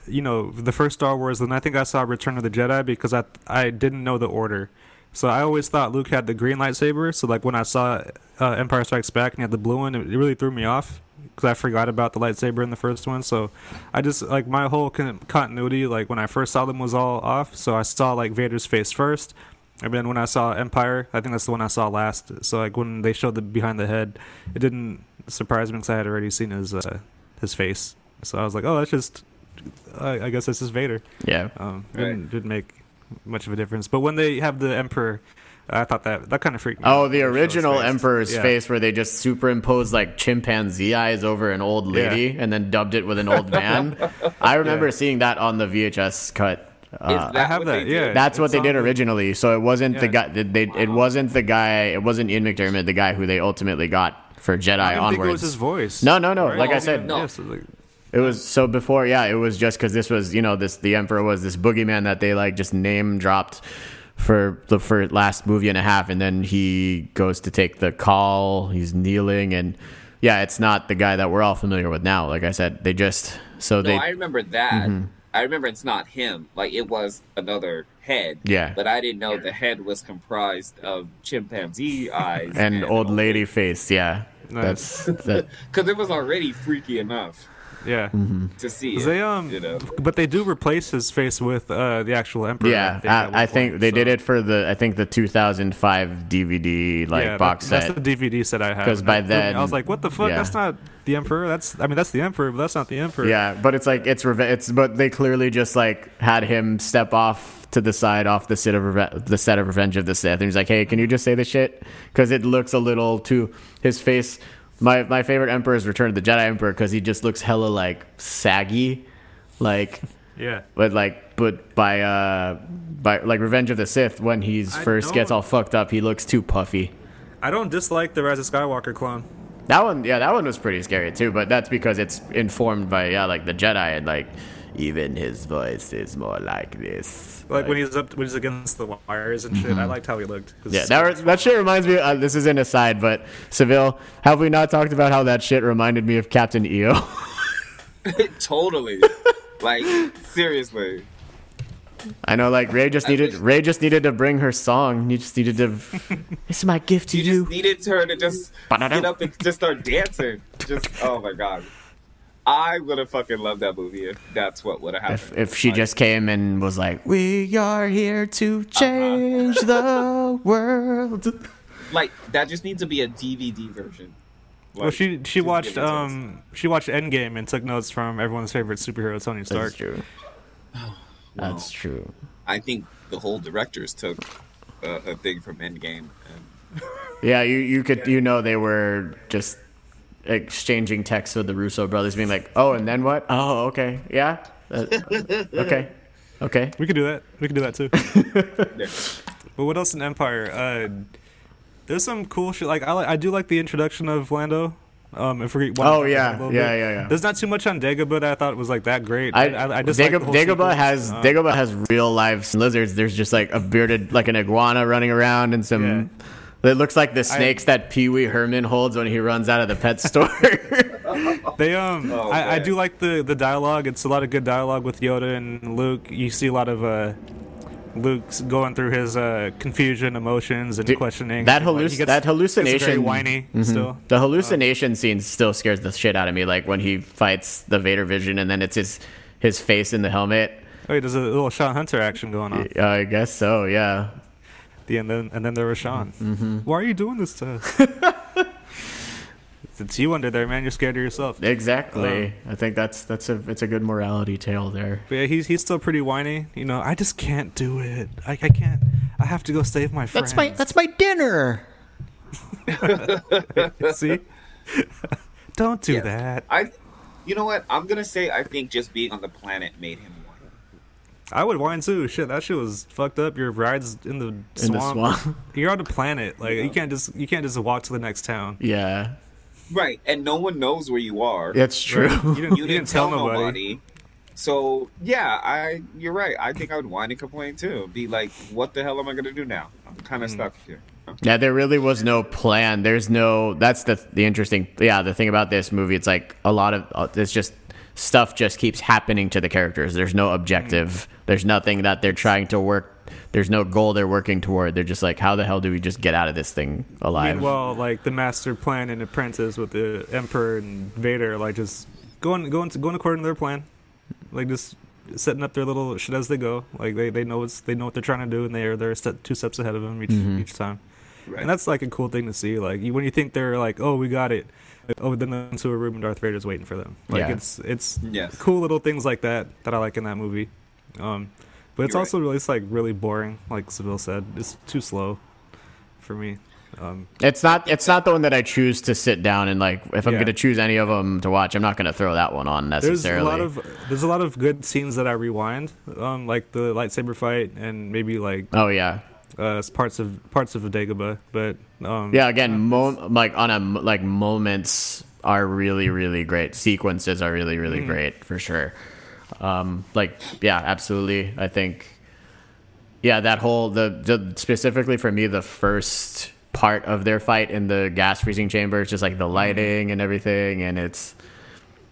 you know, the first Star Wars, and I think I saw Return of the Jedi because I I didn't know the order, so I always thought Luke had the green lightsaber. So like when I saw uh, Empire Strikes Back and he had the blue one, it, it really threw me off because I forgot about the lightsaber in the first one. So I just like my whole con- continuity, like when I first saw them, was all off. So I saw like Vader's face first. And then when I saw Empire, I think that's the one I saw last. So like when they showed the behind the head, it didn't surprise me because I had already seen his uh, his face. So I was like, oh, that's just, I, I guess that's just Vader. Yeah. Um, it Right. didn't, didn't make much of a difference. But when they have the Emperor, I thought that that kind of freaked me. Out. Oh, out. the They show his original. Emperor's Yeah. face, where they just superimposed like chimpanzee eyes over an old lady and then dubbed it with an old man. I remember Yeah. seeing that on the VHS cut. Is Uh, that I have that, yeah. did? that's what they did originally. So it wasn't the guy. They, it wasn't the guy. It wasn't Ian McDiarmid, the guy who they ultimately got for Jedi I didn't think it was his voice. No, no, no. Right? Like I said, no. Yes, like- It was so before, yeah. It was just because this was, you know, this the Emperor was this boogeyman that they like just name dropped for the for last movie and a half, and then he goes to take the call. He's kneeling, and yeah, it's not the guy that we're all familiar with now. Like I said, they just so No, they I remember that. Mm-hmm. I remember it's not him. Like it was another head. Yeah. But I didn't know the head was comprised of chimpanzee eyes and old lady face. Yeah, Nice. that's that. Because it was already freaky enough yeah. to see. 'Cause It, They um, you know. but they do replace his face with uh the actual Emperor. Yeah, at I, I think point, they so- did it for the I think the 2005 DVD like yeah, box that- set. That's the DVD set I have. 'Cause Because by that threw me- then- I was like, "What the fuck? yeah. That's not the Emperor. That's I mean, that's the Emperor, but that's not the Emperor." Yeah, but it's like it's reve- it's but they clearly just like had him step off to the side off the set of Reve- the set of Revenge of the Sith, and he's like, "Hey, can you just say this shit?" Because it looks a little too his face. My my favorite Emperor is Return of the Jedi Emperor because he just looks hella like saggy, like yeah. but like but by uh by like Revenge of the Sith when he's I first gets all fucked up, he looks too puffy. I don't dislike the Rise of Skywalker clone. That one, yeah, that one was pretty scary too. But that's because it's informed by yeah, like the Jedi and like even his voice is more like this. Like when he's up, when he's against the wires and shit. I liked how he looked. 'cause- Mm-hmm. Yeah, that, that shit reminds me. Uh, this is an aside, but Seville, have we not talked about how that shit reminded me of Captain EO? totally. like seriously. I know, like Rey just needed wish- Rey just needed to bring her song. You just needed to. it's my gift to You you. just needed her to just Ba-da-da. get up and just start dancing. Just oh my god. I would have fucking loved that movie if that's what would have happened. if if she Like, just came and was like, "We are here to change the world." like that just needs to be a DVD version. Well, she she watched give it to us. um she watched Endgame and took notes from everyone's favorite superhero Tony Stark. That's true. That's true. I think the whole directors took uh, a thing from Endgame. And Yeah, you you could you know they were just exchanging texts with the Russo brothers, being like, "Oh, and then what? Oh, okay, yeah, uh, okay, okay." We could do that. We could do that too. yeah. but what else in Empire? Uh, there's some cool shit. Like I li- I do like the introduction of Lando. Um, if we Oh, yeah. Yeah, yeah, yeah. There's not too much on Dagobah that I thought was like that great. I, I, I just like Dagobah, the Dagobah sequence. has Uh, Dagobah has real live lizards. There's just like a bearded, like an iguana running around, and some. It looks like the snakes that Pee Wee Herman holds when he runs out of the pet store. They um, Oh, I, I do like the the dialogue. It's a lot of good dialogue with Yoda and Luke. You see a lot of uh, Luke's going through his uh confusion, emotions, and Dude, questioning. that Like, halluc- he gets- that gets very hallucination- whiny Mhm. still. The hallucination scene still scares the shit out of me. Like when he fights the Vader Vision, and then it's his his face in the helmet. Oh, wait, there's a little Shawn Hunter action going on. Uh, I guess so. Yeah. The and then and then there was Shawn. Mm-hmm. Why are you doing this to us? it's you under there, man. You're scared of yourself. Exactly. Um, I think that's that's a it's a good morality tale there. But yeah, he's he's still pretty whiny. You know, I just can't do it. I, I can't. I have to go save my friends. that's my that's my dinner. see. Don't do Yes. that. I, you know what? I'm gonna say I think just being on the planet made him whine. I would whine too. Shit, that shit was fucked up. Your ride's in the In swamp. the swamp. You're on a planet. Like you can't just you can't just walk to the next town. yeah. Right, and no one knows where you are. It's true. You didn't, you didn't tell nobody. So yeah, I you're right. I think I would whine and complain too. Be like, what the hell am I gonna do now? I'm kind of stuck here. Yeah, there really was no plan. There's no. That's the the interesting. Yeah, the thing about this movie, it's like a lot of uh, it's just stuff just keeps happening to the characters. There's no objective. There's nothing that they're trying to work. There's no goal they're working toward. They're just like, how the hell do we just get out of this thing alive? Meanwhile, like the master plan and apprentice with the emperor and Vader, like just going going going according to their plan, like just setting up their little shit as they go. Like they, they know what's they know what they're trying to do, and they are they're step, two steps ahead of them each Mm-hmm. each time. Right. And that's like a cool thing to see. Like you, when you think they're like, oh, we got it. Oh, then they're into a room and Darth Vader's waiting for them. Like Yeah. it's it's Yes. cool little things like that that I like in that movie. Um, but it's You're also really it's like really boring. Like Seville said, it's too slow for me. Um, It's not. It's not the one that I choose to sit down and like. If I'm Yeah. going to choose any of them to watch, I'm not going to throw that one on necessarily. there's a lot of there's a lot of good scenes that I rewind, um, like the lightsaber fight and maybe like oh yeah, uh, parts of parts of the Dagobah. But um, yeah. Again, mo- like on a like moments are really really great. Sequences are really really great for sure. Um, like yeah, absolutely. I think yeah, that whole the, the specifically for me the first part of their fight in the gas freezing chamber is just like the lighting and everything, and it's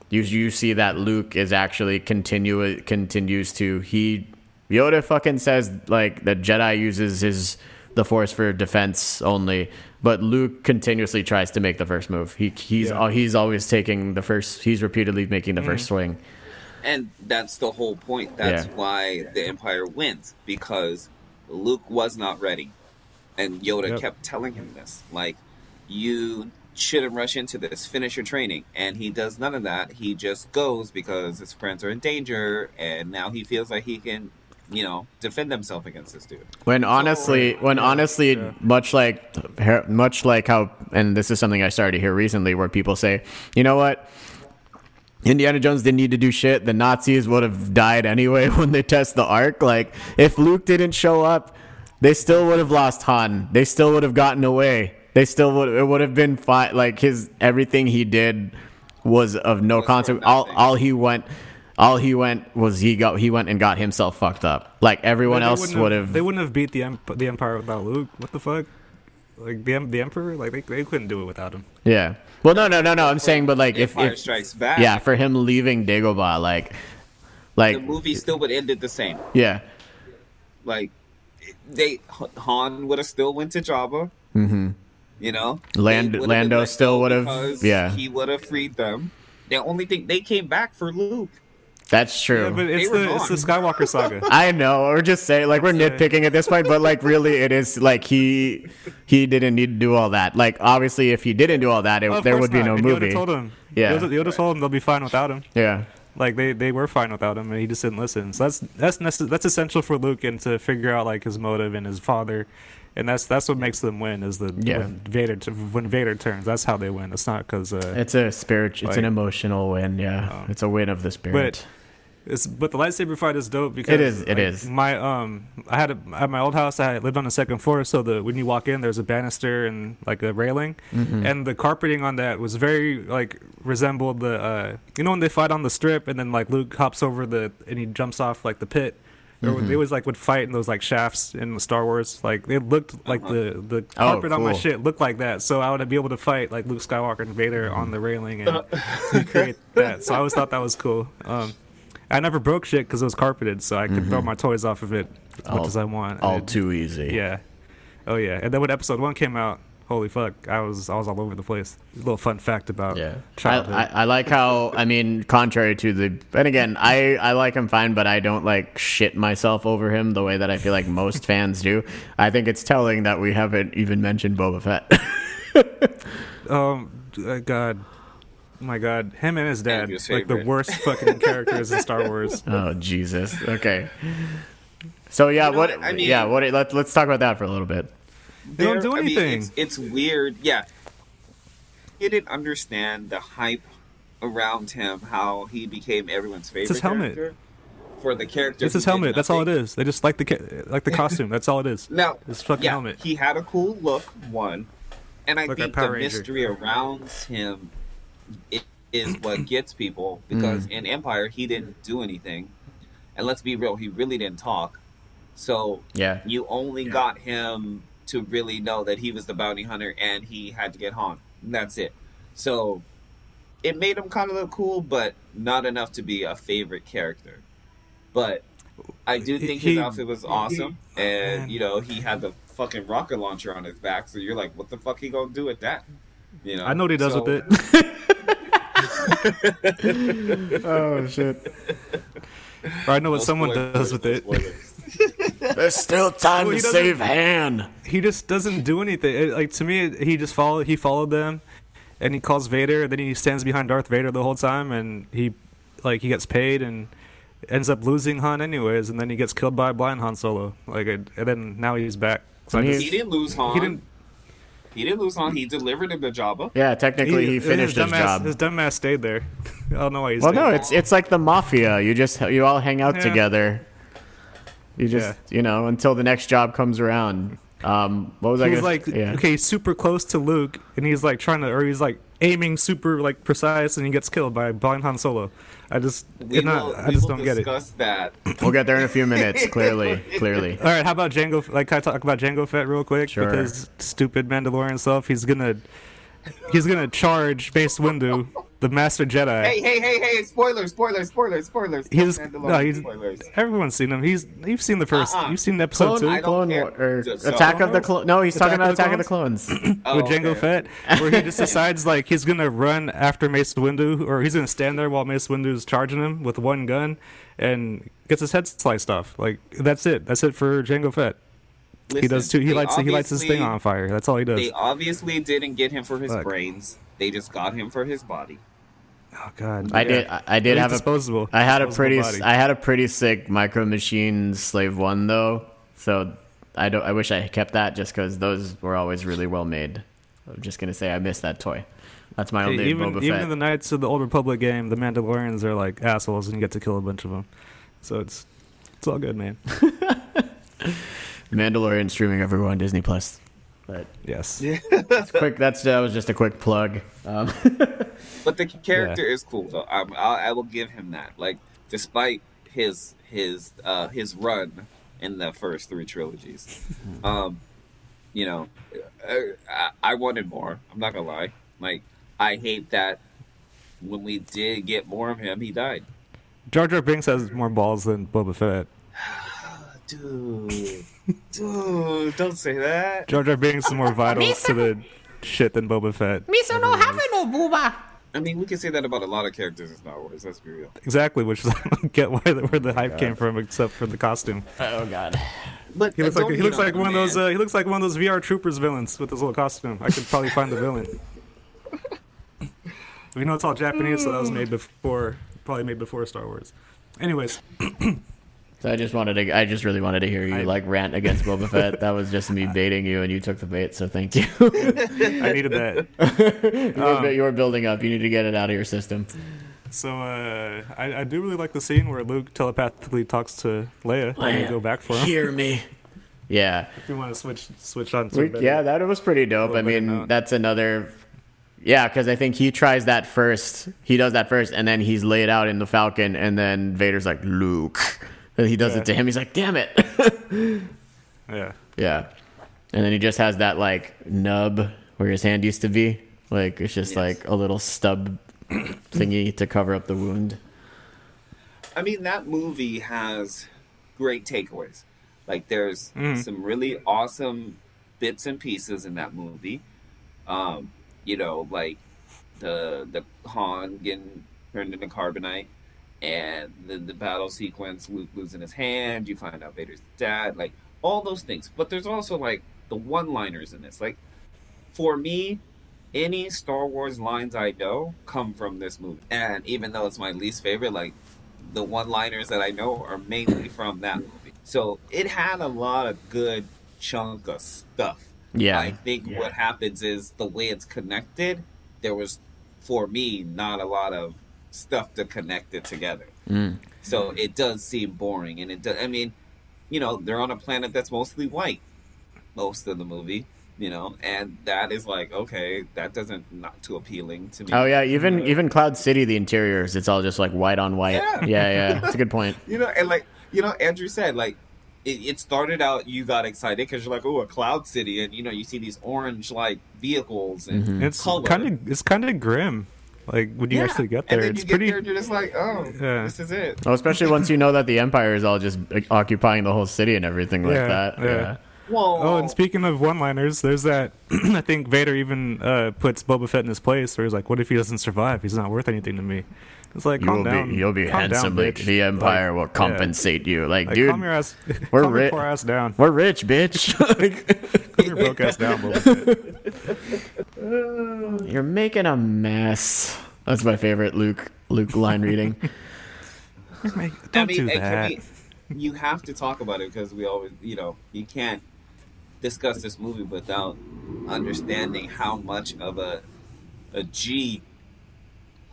you you see that Luke is actually continue continues to he Yoda fucking says like the Jedi uses his the Force for defense only, but Luke continuously tries to make the first move. He he's Yeah. Uh, he's always taking the first. He's repeatedly making the mm-hmm. first swing. And that's the whole point. That's Yeah. why the Empire wins because Luke was not ready, and Yoda Yep. kept telling him this, like, you shouldn't rush into this. Finish your training, and he does none of that. He just goes because his friends are in danger, and now he feels like he can, you know, defend themselves against this dude. When honestly, when honestly, yeah. much like much like how, and this is something I started to hear recently, where people say, you know what, Indiana Jones didn't need to do shit. The Nazis would have died anyway when they test the Ark. Like if Luke didn't show up, they still would have lost Han. They still would have gotten away. they still would it would have been fine. Like his everything he did was of no consequence. All all he went. All he went was he got he went and got himself fucked up. Like everyone They else wouldn't have. They wouldn't have beat the Emp- the Empire without Luke. What the fuck? Like the the Emperor? Like they, they couldn't do it without him. Yeah. Well, no, no, no, no. I'm saying, but like, if, Empire if Strikes Back. yeah, for him leaving Dagobah, like, like, the movie still would ended the same. yeah, Like they Han would have still went to Jabba. Mm-hmm. You know, Land- They would've been Lando still would've- yeah. he would have freed them. The only thing they came back for Luke. That's true. Yeah, but it's the it's the Skywalker saga. I know, We're just saying like we're nitpicking at this point, but like really, it is like he he didn't need to do all that. Like obviously, if he didn't do all that, it, Of there course would be not. no And movie. Yoda told him. Yeah. Yoda, Yoda told him they'll be fine without him. Yeah, Like they, they were fine without him, and he just didn't listen. So that's that's necess- that's essential for Luke and to figure out like his motive and his father, and that's that's what makes them win. Is the Yeah. when Vader t- when Vader turns. That's how they win. It's not because uh, it's a spirit. It's an emotional win. Yeah, Um, it's a win of the spirit. It's but the lightsaber fight is dope because It is, it like, is. My um, I had a, at my old house. I lived on the second floor, so the when you walk in, there's a banister and like a railing, Mm-hmm. and the carpeting on that was very like resembled the uh, you know when they fight on the strip, and then like Luke hops over the and he jumps off like the pit. Or Mm-hmm. They always like would fight in those like shafts in Star Wars. Like it looked like the the Oh, carpet on my shit looked like that. So I would be able to fight like Luke Skywalker and Vader on the railing and create that. So I always thought that was cool. Um, I never broke shit because it was carpeted, so I could throw my toys off of it as Mm-hmm. All- much as I want. all it- too easy. yeah, oh yeah. And then when episode one came out, holy fuck, I was I was all over the place. A little fun fact about Yeah, I, childhood. I, I like how I mean, contrary to the, and again, I I like him fine, but I don't like shit myself over him the way that I feel like most fans do. I think it's telling that we haven't even mentioned Boba Fett. um, uh, God, my God, him and his dad, Andrew's like the worst fucking characters in Star Wars. oh Jesus. Okay. So yeah, You know what? what? I mean- yeah, what? Let's let's talk about that for a little bit. They don't There- do I mean, anything. it's, it's weird. Yeah, he didn't understand the hype around him. How he became everyone's favorite. his helmet. character. For the character, It's his helmet. That's all it is. They just like the like the costume. That's all it is. Now, His fucking yeah, helmet. he had a cool look. One, and I Like think the Ranger. mystery around him i- is what gets people Mm. because in Empire he didn't do anything, and let's be real, he really didn't talk. So Yeah. you only got him to really know that he was the bounty hunter and he had to get Han. That's it. So it made him kind of look cool, but not enough to be a favorite character. But I do think his He- outfit was awesome, and Man. you know he had the fucking rocket launcher on his back. So you're like, what the fuck he gonna do with that? You know, I know what he does So- with it. Oh shit. Or I know what No someone spoilers, does with no it. There's still time Well, to save Han. he just doesn't do anything. It- like to me, he just followed. He followed them, and he calls Vader. And then he stands behind Darth Vader the whole time, and he, like, he gets paid and ends up losing Han anyways. And then he gets killed by blind Han Solo. Like, and then now he's back. So I And just, He didn't lose Han. he didn't. He didn't lose Han. He delivered him to Jabba. Yeah, technically he, finished his, dumbass, job. His dumbass stayed there. I don't know why he's. well, no, stayed. it's it's like the mafia. You just you all hang out Yeah. together. You just you know until the next job comes around. Um, what was I He's gonna? like yeah. okay, super close to Luke, and he's like trying to, or he's like aiming super like precise, and he gets killed by blind Han Solo. I just, We it's not, will, I just don't get it. discuss that. We'll get there in a few minutes. Clearly, clearly. All right, how about Jango? Like, can I talk about Jango Fett real quick? Sure. With his stupid Mandalorian self, he's gonna, he's gonna charge Mace Windu, the Master Jedi. Hey, hey, hey, hey! Spoilers! Spoilers! Spoilers! Spoilers! He's Mandalorian no, he's spoilers. everyone's seen him. He's you've seen the 1st Uh-uh. you've seen episode Clone, two clone. War- or So- Attack of the Clone. No, he's talking about the Attack of the Clones. Oh, with Jango okay. Fett, where he just decides like he's gonna run after Mace Windu, or he's gonna stand there while Mace Windu's charging him with one gun, and gets his head sliced off. Like that's it. That's it for Jango Fett. He does too. He they lights he lights his thing on fire. That's all he does. They obviously didn't get him for his Fuck. brains. They just got him for his body. oh God, I yeah. did. I, I did He's have a. disposable. I had a pretty. body. I had a pretty sick Micro machine Slave One though. So I don't. I wish I kept that just because those were always really well made. I'm just gonna say I miss that toy. That's my Hey, only even Boba even in the Knights of the Old Republic game, the Mandalorians are like assholes, and you get to kill a bunch of them. So it's it's all good, man. Mandalorian streaming everywhere on Disney Plus. But Yes. it's quick. That's that was just a quick plug. Um, But the character is cool though. I, I, I will give him that. Like, despite his his uh, his run in the first three trilogies, um, you know, uh, I, I wanted more. I'm not gonna lie. Like, I hate that when we did get more of him, he died. Jar Jar Binks has more balls than Boba Fett. Dude, dude, don't say that. Jar Jar Binks is more vital to the shit than Boba Fett. Miso no have no booba. I mean, we can say that about a lot of characters in Star Wars. Let's be real. Exactly, which is I don't get why the, where the hype came from, except for the costume. Oh god. But He looks like he looks like the one of those. Uh, he looks like one of those VR Troopers villains with his little costume. I could probably find the villain. We know it's all Japanese, so that was made before, probably made before Star Wars. Anyways, So I just wanted to. I just really wanted to hear you I- like rant against Boba Fett. That was just me baiting you, and you took the bait. So thank you. I needed that. you, were, you were building up. You need to get it out of your system. So uh, I, I do really like the scene where Luke telepathically talks to Leia when you go back for him. Hear me. Yeah. If you want to switch switch on to We, better- yeah, that was pretty dope. I mean, that's another. Yeah, because I think he tries that first. He does that first, and then he's laid out in the Falcon, and then Vader's like, Luke. And he does Yeah. it to him. He's like, damn it. yeah. yeah. And then he just has that, like, nub where his hand used to be. Like, it's just Yes. like a little stub thingy to cover up the wound. I mean, that movie has great takeaways. Like, there's Mhm. some really awesome bits and pieces in that movie. Um, you know, like the the Han getting turned into carbonite, and the, the battle sequence, Luke losing his hand. You find out Vader's dad, like all those things. But there's also like the one-liners in this. Like, for me, any Star Wars lines I know come from this movie. And even though it's my least favorite, like the one liners that I know are mainly from that movie. So it had a lot of good chunk of stuff. Yeah. I think what happens is the way it's connected, there was for me not a lot of stuff to connect it together. Mm. So it does seem boring and it does I mean, you know, they're on a planet that's mostly white most of the movie, you know, and that is like, okay, that doesn't not too appealing to me. Oh yeah, even Uh, even Cloud City, the interiors, it's all just like white on white. Yeah. Yeah, yeah, it's a good point. You know, and like you know, Andrew said, like it, it started out, you got excited because you're like, oh, a cloud city, and you know, you see these orange like vehicles and Mhm. It's kind of it's kind of grim. Like when you Yeah. actually get and there, then it's you pretty. Get there and you're just like, oh, Yeah. this is it. Well, especially once you know that the Empire is all just like, occupying the whole city and everything like Yeah, that. yeah. Yeah. Whoa. Oh, and speaking of one-liners, there's that. I think Vader even uh, puts Boba Fett in his place, where he's like, "What if he doesn't survive? He's not worth anything to me." It's like, you'll down. be you'll be calm down, handsomely. bitch. the Empire Like, will compensate you. Like, Like, dude, calm your ass. we're calm your ri- poor ass down. we're rich, bitch. Like, Calm your broke ass down, Boba Fett. You're making a mess. That's my favorite Luke Luke line reading. Don't I mean, do that. can we, you have to talk about it because we always, you know, you can't discuss this movie without understanding how much of a a G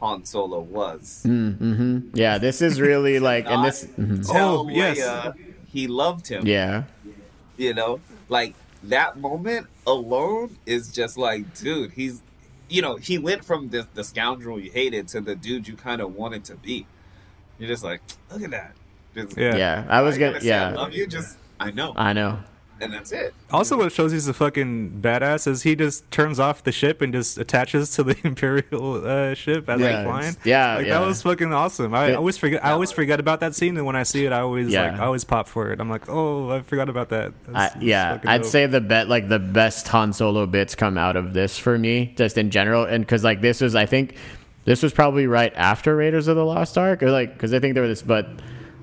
Han Solo was. mm-hmm. Yeah, this is really like, and Not this, mhm. Tell Oh, yes. Leia he loved him. yeah, You know, like that moment alone is just like, dude, he's, you know, he went from the, the scoundrel you hated to the dude you kind of wanted to be. You're just like, look at that. Just, Yeah. yeah. I was I gonna, gotta say I yeah, love you. Just I know, I know. And that's it. Also, what shows he's a fucking badass is he just turns off the ship and just attaches to the Imperial uh, ship as Yeah, they're flying. yeah, like yeah. that was fucking awesome. I It- always forget. I always forget about that scene, and when I see it, I always Yeah. like. I always pop for it. I'm like, oh, I forgot about that. That's- that's yeah, I'd dope. say the bet like the best Han Solo bits come out of this for me, just in general, and because like this was, I think this was probably right after Raiders of the Lost Ark, or like because I think there was this, but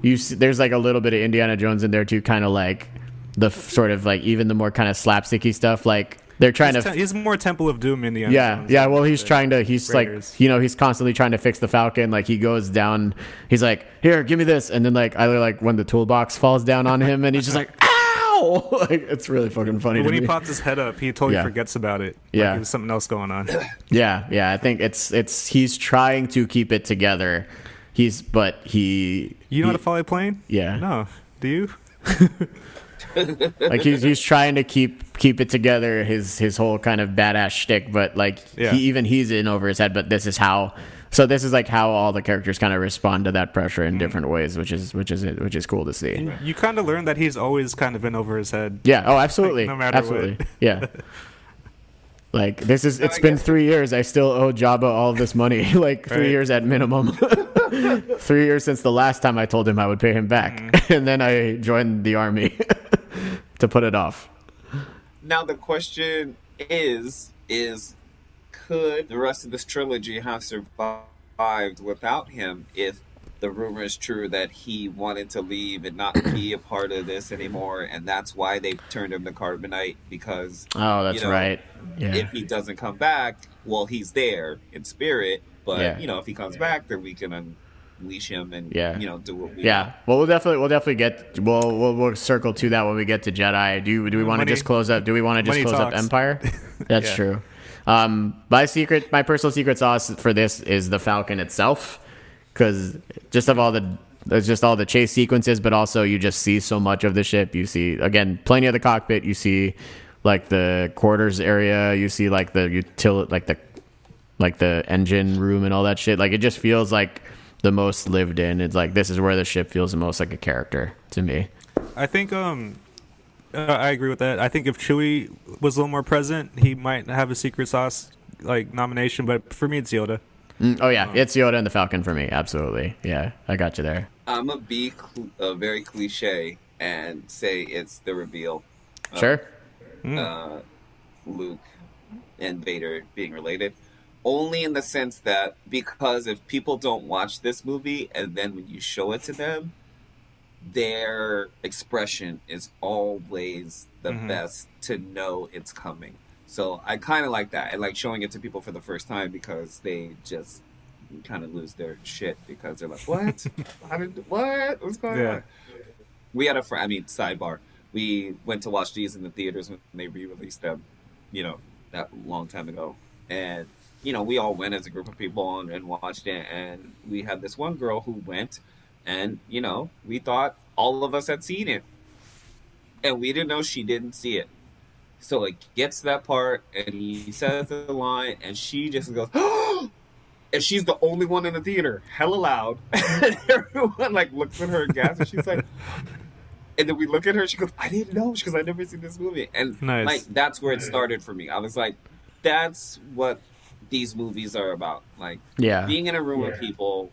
you see, there's like a little bit of Indiana Jones in there too, kind of like the f- sort of like even the more kind of slapsticky stuff, like they're trying He's, to. te- he's more Temple of Doom in the end. yeah, yeah. Well, he's trying to. He's Raiders. like, you know, he's constantly trying to fix the Falcon. Like he goes down. He's like, "Here, give me this," and then like either like when the toolbox falls down on him, and he's just like, "Ow!" like it's really fucking funny. When he me. pops his head up, he totally Yeah. forgets about it. Yeah. like there's something else going on. Yeah, yeah. I think it's it's he's trying to keep it together. He's but he You know how to fly a plane? Yeah. No. Do you? like he's he's trying to keep keep it together, his his whole kind of badass shtick. But like Yeah. he even he's in over his head. But this is how. So this is like how all the characters kind of respond to that pressure in mm. different ways, which is which is which is cool to see. You kind of learn that he's always kind of been over his head. Yeah. Oh, absolutely. no matter absolutely. what. Yeah. Like this is. It's I been guess- three years. I still owe Jabba all of this money. like three Right. years at minimum. three years since the last time I told him I would pay him back, Mm-hmm. and then I joined the army to put it off. Now the question is: is could the rest of this trilogy have survived without him if the rumor is true that he wanted to leave and not be a part of this anymore, and that's why they turned him to Carbonite because Oh, that's You know, right. Yeah. if he doesn't come back, well, he's there in spirit, but Yeah. you know if he comes back, then we can unleash him and Yeah. you know do what we Yeah, well, we'll definitely we'll definitely get we'll we'll, we'll circle to that when we get to Jedi. Do you, do we want to just close up? Do we want to just money close up. Empire? That's Yeah. true. Um, my secret, my personal secret sauce for this is the Falcon itself, because just of all the there's just all the chase sequences, but also you just see so much of the ship. You see again plenty of the cockpit. You see like the quarters area. You see like the utility, like the like the engine room and all that shit. Like it just feels like the most lived in. It's like this is where the ship feels the most like a character to me. I think um, uh, I agree with that. I think if Chewie was a little more present, he might have a secret sauce like nomination. But for me, it's Yoda. Mm, oh yeah, it's Yoda and the Falcon for me. Absolutely. Yeah, I got you there. I'm gonna be cl- uh, very cliche and say it's the reveal. of, Sure. Uh, Luke and Vader being related, only in the sense that because if people don't watch this movie and then when you show it to them, their expression is always the Mhm. best to know it's coming. So I kind of like that. I like showing it to people for the first time because they just kind of lose their shit because they're like, "What? How did what? What's going Yeah. on?" We had a friend. I mean, sidebar. We went to watch these in the theaters when they re-released them. You know, that long time ago, and you know, we all went as a group of people and, and watched it. And we had this one girl who went, and you know, we thought all of us had seen it, and we didn't know she didn't see it. So it gets to that part, and he says the line, and she just goes, and she's the only one in the theater, hella loud. and everyone like looks at her and gasps, and she's like, and then we look at her, she goes, I didn't know, because I never seen this movie, and Nice. like that's where it started for me. I was like, that's what these movies are about, like Yeah. being in a room with Yeah. people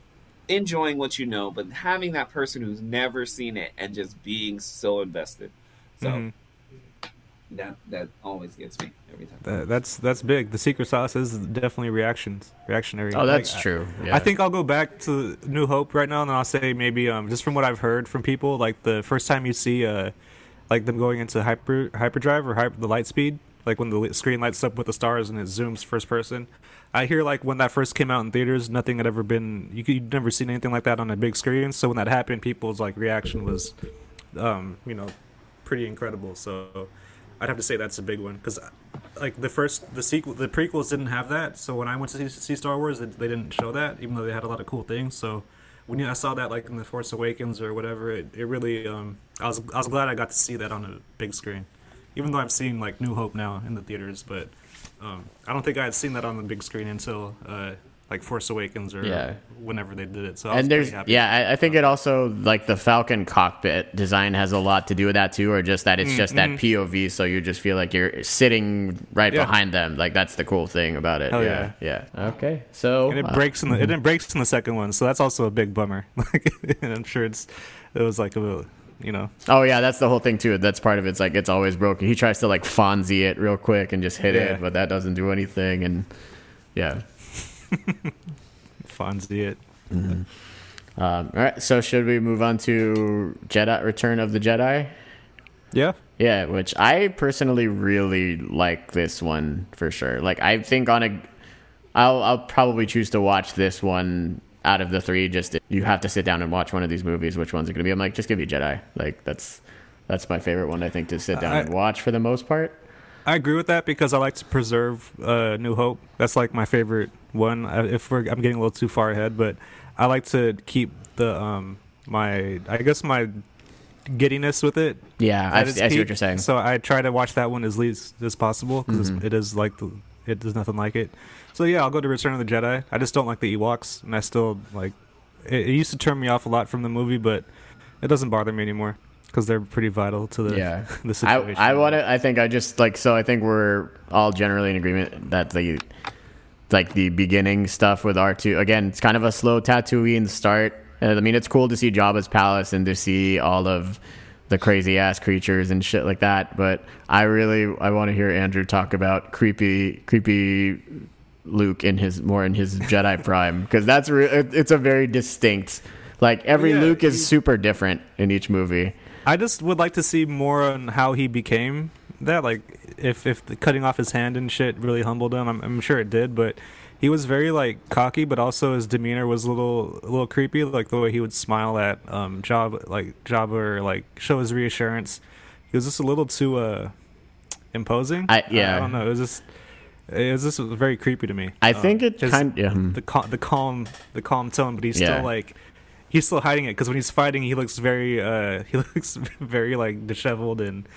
enjoying what you know but having that person who's never seen it and just being so invested so Mhm. that that always gets me every time That, that's that's big. The secret sauce is definitely reactions, reactionary. Oh, that's Like, true. I- Yeah. I think I'll go back to New Hope right now, and I'll say maybe um, just from what I've heard from people, like the first time you see uh, like them going into hyper hyperdrive or hyper, the light speed, like when the screen lights up with the stars and it zooms first person. I hear like when that first came out in theaters, nothing had ever been you you'd never seen anything like that on a big screen. So when that happened, people's like reaction was, um, you know, pretty incredible. So I'd have to say that's a big one because like the first the sequel the prequels didn't have that. So when I went to see, see Star Wars, they, they didn't show that, even though they had a lot of cool things. So when I saw that like in the Force Awakens or whatever, it, it really um, I was I was glad I got to see that on a big screen, even though I'm seeing like New Hope now in the theaters, but um, I don't think I had seen that on the big screen until uh, like Force Awakens or Yeah. whenever they did it. So I was and there's happy. yeah, I, I think it also like the Falcon cockpit design has a lot to do with that too, or just that it's just that POV, so you just feel like you're sitting right Mm, Yeah. behind them. Like that's the cool thing about it. Hell yeah, yeah. Okay, so and it uh, breaks in the it didn't breaks in the second one, so that's also a big bummer. Like, and I'm sure it's it was like a you know Oh yeah, that's the whole thing too. That's part of it. It's like it's always broken. He tries to like Fonzie it real quick and just hit Yeah. it, but that doesn't do anything. And yeah. Fonzie it. Um, all right. So should we move on to Jedi Return of the Jedi? Yeah, Yeah, which I personally really like this one for sure. Like I think on a, I'll I'll probably choose to watch this one out of the three. Just you have to sit down and watch one of these movies. Which one's it gonna be? I'm like, just give me Jedi. Like that's that's my favorite one. I think to sit down I- and watch for the most part. I agree with that because I like to preserve uh, New Hope. That's like my favorite one. I- If we're, I'm getting a little too far ahead, but I like to keep the um my I guess my giddiness with it. Yeah, I, I see what you're saying. So I try to watch that one as least as possible because Mhm. it is like the, it is nothing like it. So yeah, I'll go to Return of the Jedi. I just don't like the Ewoks, and I still like. It, it used to turn me off a lot from the movie, but it doesn't bother me anymore because they're pretty vital to the Yeah. the I, situation. I want to. I think I just like so. I think we're all generally in agreement that the like the beginning stuff with R two again. It's kind of a slow Tatooine start. I mean, it's cool to see Jabba's palace and to see all of the crazy ass creatures and shit like that. But I really I want to hear Andrew talk about creepy creepy Luke in his more in his Jedi prime because that's re- it's a very distinct. Like every Yeah, Luke is he- super different in each movie. I just would like to see more on how he became that. Like, if if the cutting off his hand and shit really humbled him, I'm, I'm sure it did. But he was very like cocky, but also his demeanor was a little a little creepy. Like the way he would smile at um Job, like Jabba, or like show his reassurance. He was just a little too uh imposing. I- yeah. I, don't know. It was just it was just very creepy to me. I Um, think it kind yeah, hmm. the cal- the calm the calm tone, but he's Yeah. still like he's still hiding it because when he's fighting, he looks very uh he looks very like disheveled and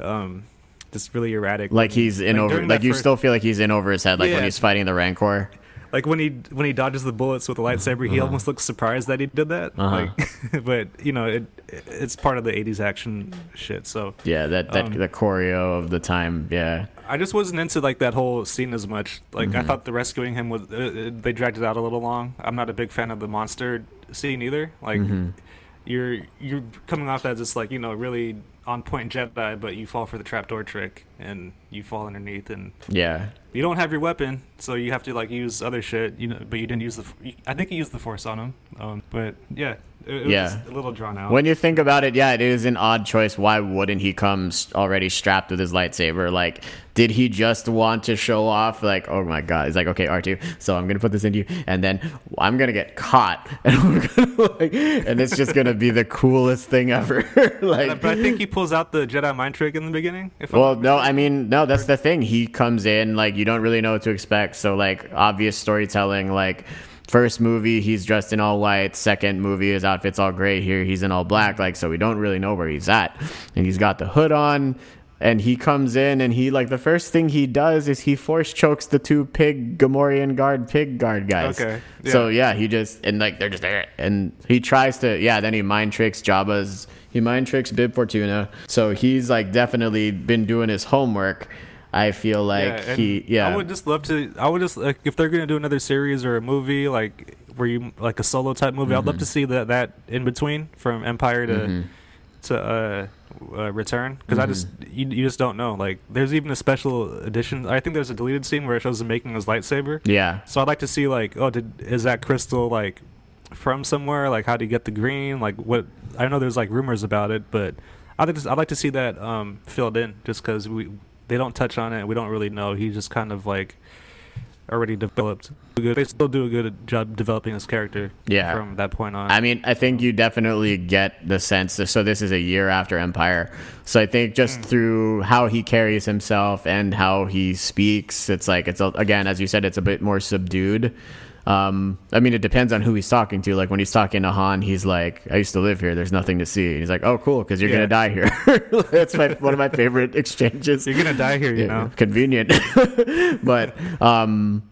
um just really erratic. like he's in over like you first- still feel like he's in over his head like when he's fighting the rancor like when he when he dodges the bullets with a lightsaber, he almost looks surprised that he did that. Uh-huh. Like, but you know it it's part of the '80s action shit. So yeah that that Um, the choreo of the time yeah I just wasn't into like that whole scene as much. Like Mm-hmm. I thought the rescuing him was uh, uh, they dragged it out a little long. I'm not a big fan of the monster scene either. Like Mm-hmm. you're you're coming off as this like you know really on point Jedi, but you fall for the trapdoor trick and you fall underneath and yeah you don't have your weapon, so you have to like use other shit. You know, but you didn't use the. I think you used the force on him. Um, but yeah, it, it Yeah. a little drawn out. when you think about it yeah it is an odd choice why wouldn't he come already strapped with his lightsaber like did he just want to show off like oh my god he's like okay r2 so i'm gonna put this into you and then i'm gonna get caught and we're gonna like and it's just gonna be the coolest thing ever like but I think he pulls out the Jedi mind trick in the beginning. If I'm Well, no, I mean, no, that's the thing. He comes in, like, you don't really know what to expect. So, like, obvious storytelling, like, first movie, he's dressed in all white. Second movie, his outfit's all gray. Here, he's in all black. Like, so we don't really know where he's at. And he's got the hood on. And he comes in, and he, like, the first thing he does is he force chokes the two pig Gamorrean guard, pig guard guys. Okay, So, yeah, he just, and, like, they're just there. And he tries to, yeah, then he mind tricks Jabba's. He mind tricks Bib Fortuna. So he's like definitely been doing his homework. I feel like and he, yeah, I would just love to. I would just like if they're gonna do another series or a movie like where you like a solo type movie. I'd Mm-hmm. love to see that that in between from Empire to to uh, uh Return because I just Mm-hmm. you, you just don't know. Like there's even a special edition. I think there's a deleted scene where it shows him making his lightsaber. yeah, So I'd like to see like, oh, did is that crystal like from somewhere? Like, how do you get the green? Like, what? I know there's like rumors about it, but I'd like to, I'd like to see that um, filled in, just because we they don't touch on it. We don't really know. He just kind of like already developed. They still do a good job developing his character. Yeah. From that point on. I mean, I think you definitely get the sense. That, so this is a year after Empire. So I think just Mm. through how he carries himself and how he speaks, it's like it's again, as you said, it's a bit more subdued. Um, I mean, it depends on who he's talking to. Like when he's talking to Han, he's like, "I used to live here. There's nothing to see." And he's like, "Oh, cool, because you're Yeah. gonna die here." That's my one of my favorite exchanges. You're gonna die here, you know. convenient. but um,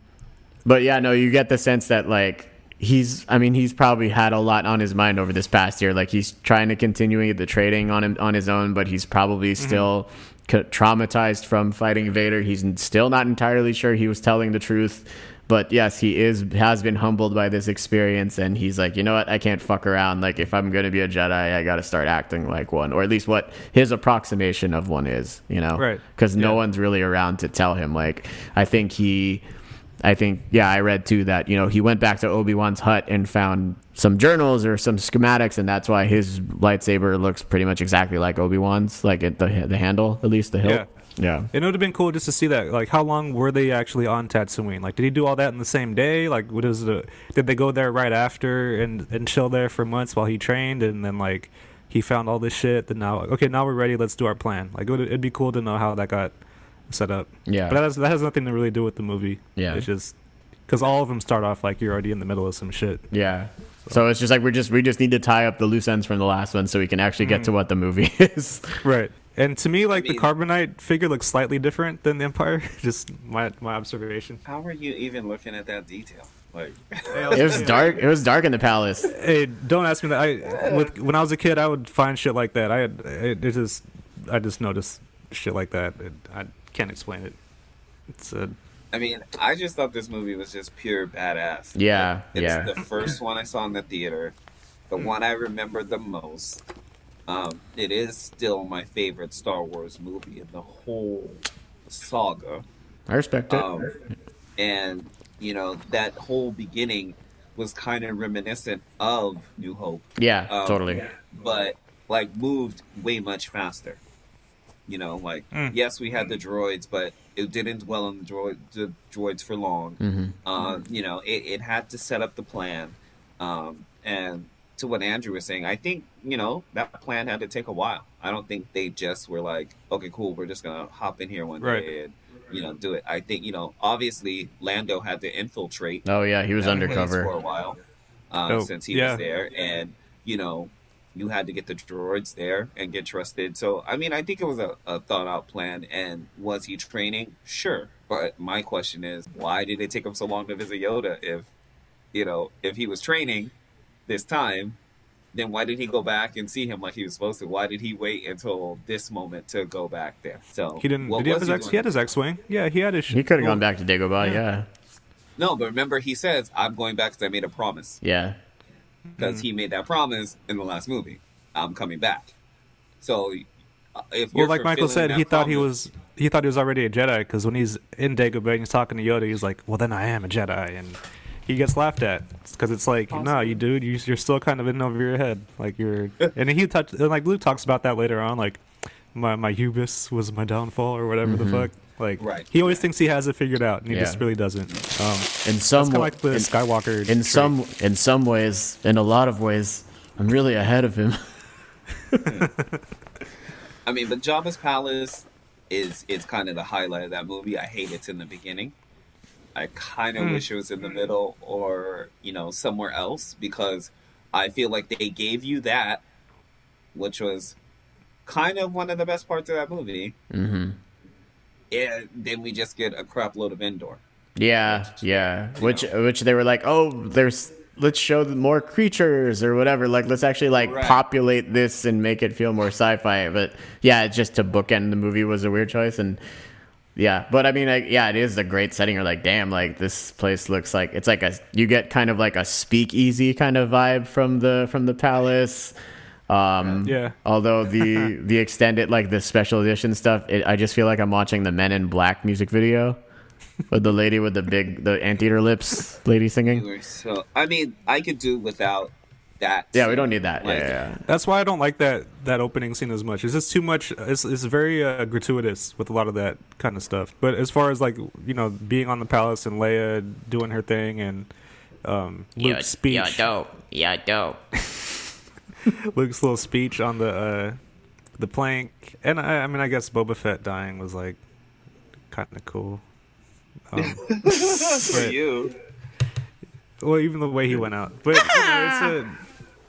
but yeah, no, you get the sense that like he's. I mean, he's probably had a lot on his mind over this past year. Like he's trying to continue the trading on him on his own, but he's probably Mm-hmm. still traumatized from fighting Vader. He's still not entirely sure he was telling the truth. But yes, he is has been humbled by this experience, and he's like, you know what, I can't fuck around. Like, if I'm gonna be a Jedi, I got to start acting like one, or at least what his approximation of one is. You know, Right. Because no Yeah. one's really around to tell him. Like, I think he, I think, yeah, I read too that you know he went back to Obi Wan's hut and found some journals or some schematics, and that's why his lightsaber looks pretty much exactly like Obi Wan's, like it, the the handle, at least the hilt. Yeah. Yeah. It would have been cool just to see that. Like, how long were they actually on Tatooine? Like, did he do all that in the same day? Like, what is the? Did they go there right after and and chill there for months while he trained, and then like he found all this shit? Then now, okay, now we're ready. Let's do our plan. Like, it would, it'd be cool to know how that got set up. Yeah. But that has that has nothing to really do with the movie. Yeah. It's just because all of them start off like you're already in the middle of some shit. Yeah. So it's just like we're just we just need to tie up the loose ends from the last one so we can actually get mm. to what the movie is. Right. And to me, like mean- the Carbonite figure looks slightly different than the Empire. Just my my observation. How are you even looking at that detail? Like, it was dark. It was dark in the palace. Hey, don't ask me that. I with, when I was a kid, I would find shit like that. I had it, it just I just noticed shit like that. It, I can't explain it. It's a I mean, I just thought this movie was just pure badass. Yeah, It's yeah. the first one I saw in the theater, the one I remember the most. Um, it is still my favorite Star Wars movie in the whole saga. I respect it. Um, and you know that whole beginning was kind of reminiscent of New Hope, yeah, um, totally. but like moved way much faster. You know, like Mm. yes, we had the droids, but it didn't dwell on the, droid, the droids for long. hmm Uh, you know, it, it had to set up the plan. Um, and to what Andrew was saying, I think, you know, that plan had to take a while. I don't think they just were like, okay, cool, we're just going to hop in here one Right. day and, you know, do it. I think, you know, obviously Lando had to infiltrate Oh yeah, he was undercover for a while uh, Oh, since he yeah. was there. And, you know, you had to get the droids there and get trusted. So, I mean, I think it was a, a thought out plan. And was he training? Sure. But my question is, why did it take him so long to visit Yoda if, you know, if he was training this time? Then why did he go back and see him like he was supposed to? Why did he wait until this moment to go back there? So he didn't. did he have his X? doing? He had his X-wing. Yeah, he had his. He could have gone back to Dagobah. yeah. Yeah, No, but remember he says, "I'm going back because I made a promise." yeah. because Mm. he made that promise in the last movie. I'm coming back. So, uh, if Well, like Michael said, he thought he was he thought he was already a Jedi because when he's in Dagobah and he's talking to Yoda, he's like, "Well, then I am a Jedi," and he gets laughed at because it's like, "No, Possibly. you dude, you, you're still kind of in over your head." Like you're, and he touched, and like Luke talks about that later on, like my my hubris was my downfall or whatever the fuck. Like Right. he always thinks he has it figured out, and he Yeah. just really doesn't. Um, In some kind like the in, Skywalker. in trait. some in some ways, in a lot of ways, I'm really ahead of him. I mean, but Jabba's palace is is kind of the highlight of that movie. I hate it's in the beginning. I kind of Hmm. wish it was in the middle or you know somewhere else because I feel like they gave you that, which was kind of one of the best parts of that movie. Mm-hmm. And then we just get a crap load of Endor. Yeah, yeah. Which which they were like, oh, there's let's show the more creatures or whatever. Like let's actually like Right. populate this and make it feel more sci-fi. But yeah, just to bookend the movie was a weird choice and. Yeah, but I mean, like, yeah, it is a great setting. You're like, damn, like this place looks like it's like a you get kind of like a speakeasy kind of vibe from the from the palace. Um, Yeah. Although the the extended like the special edition stuff, it, I just feel like I'm watching the Men in Black music video with the lady with the big the anteater lips lady singing. so. I mean, I could do without that. Yeah, we don't need that. Like, yeah, yeah. That's why I don't like that that opening scene as much. It's just too much. It's it's very uh, gratuitous with a lot of that kind of stuff. But as far as like you know, being on the palace and Leia doing her thing and um, Luke's speech, Yeah, dope. Yeah, dope. Luke's little speech on the uh, the plank, and I, I mean, I guess Boba Fett dying was like kind of cool. Um, For But- you. well, even the way he went out, but you know, it's a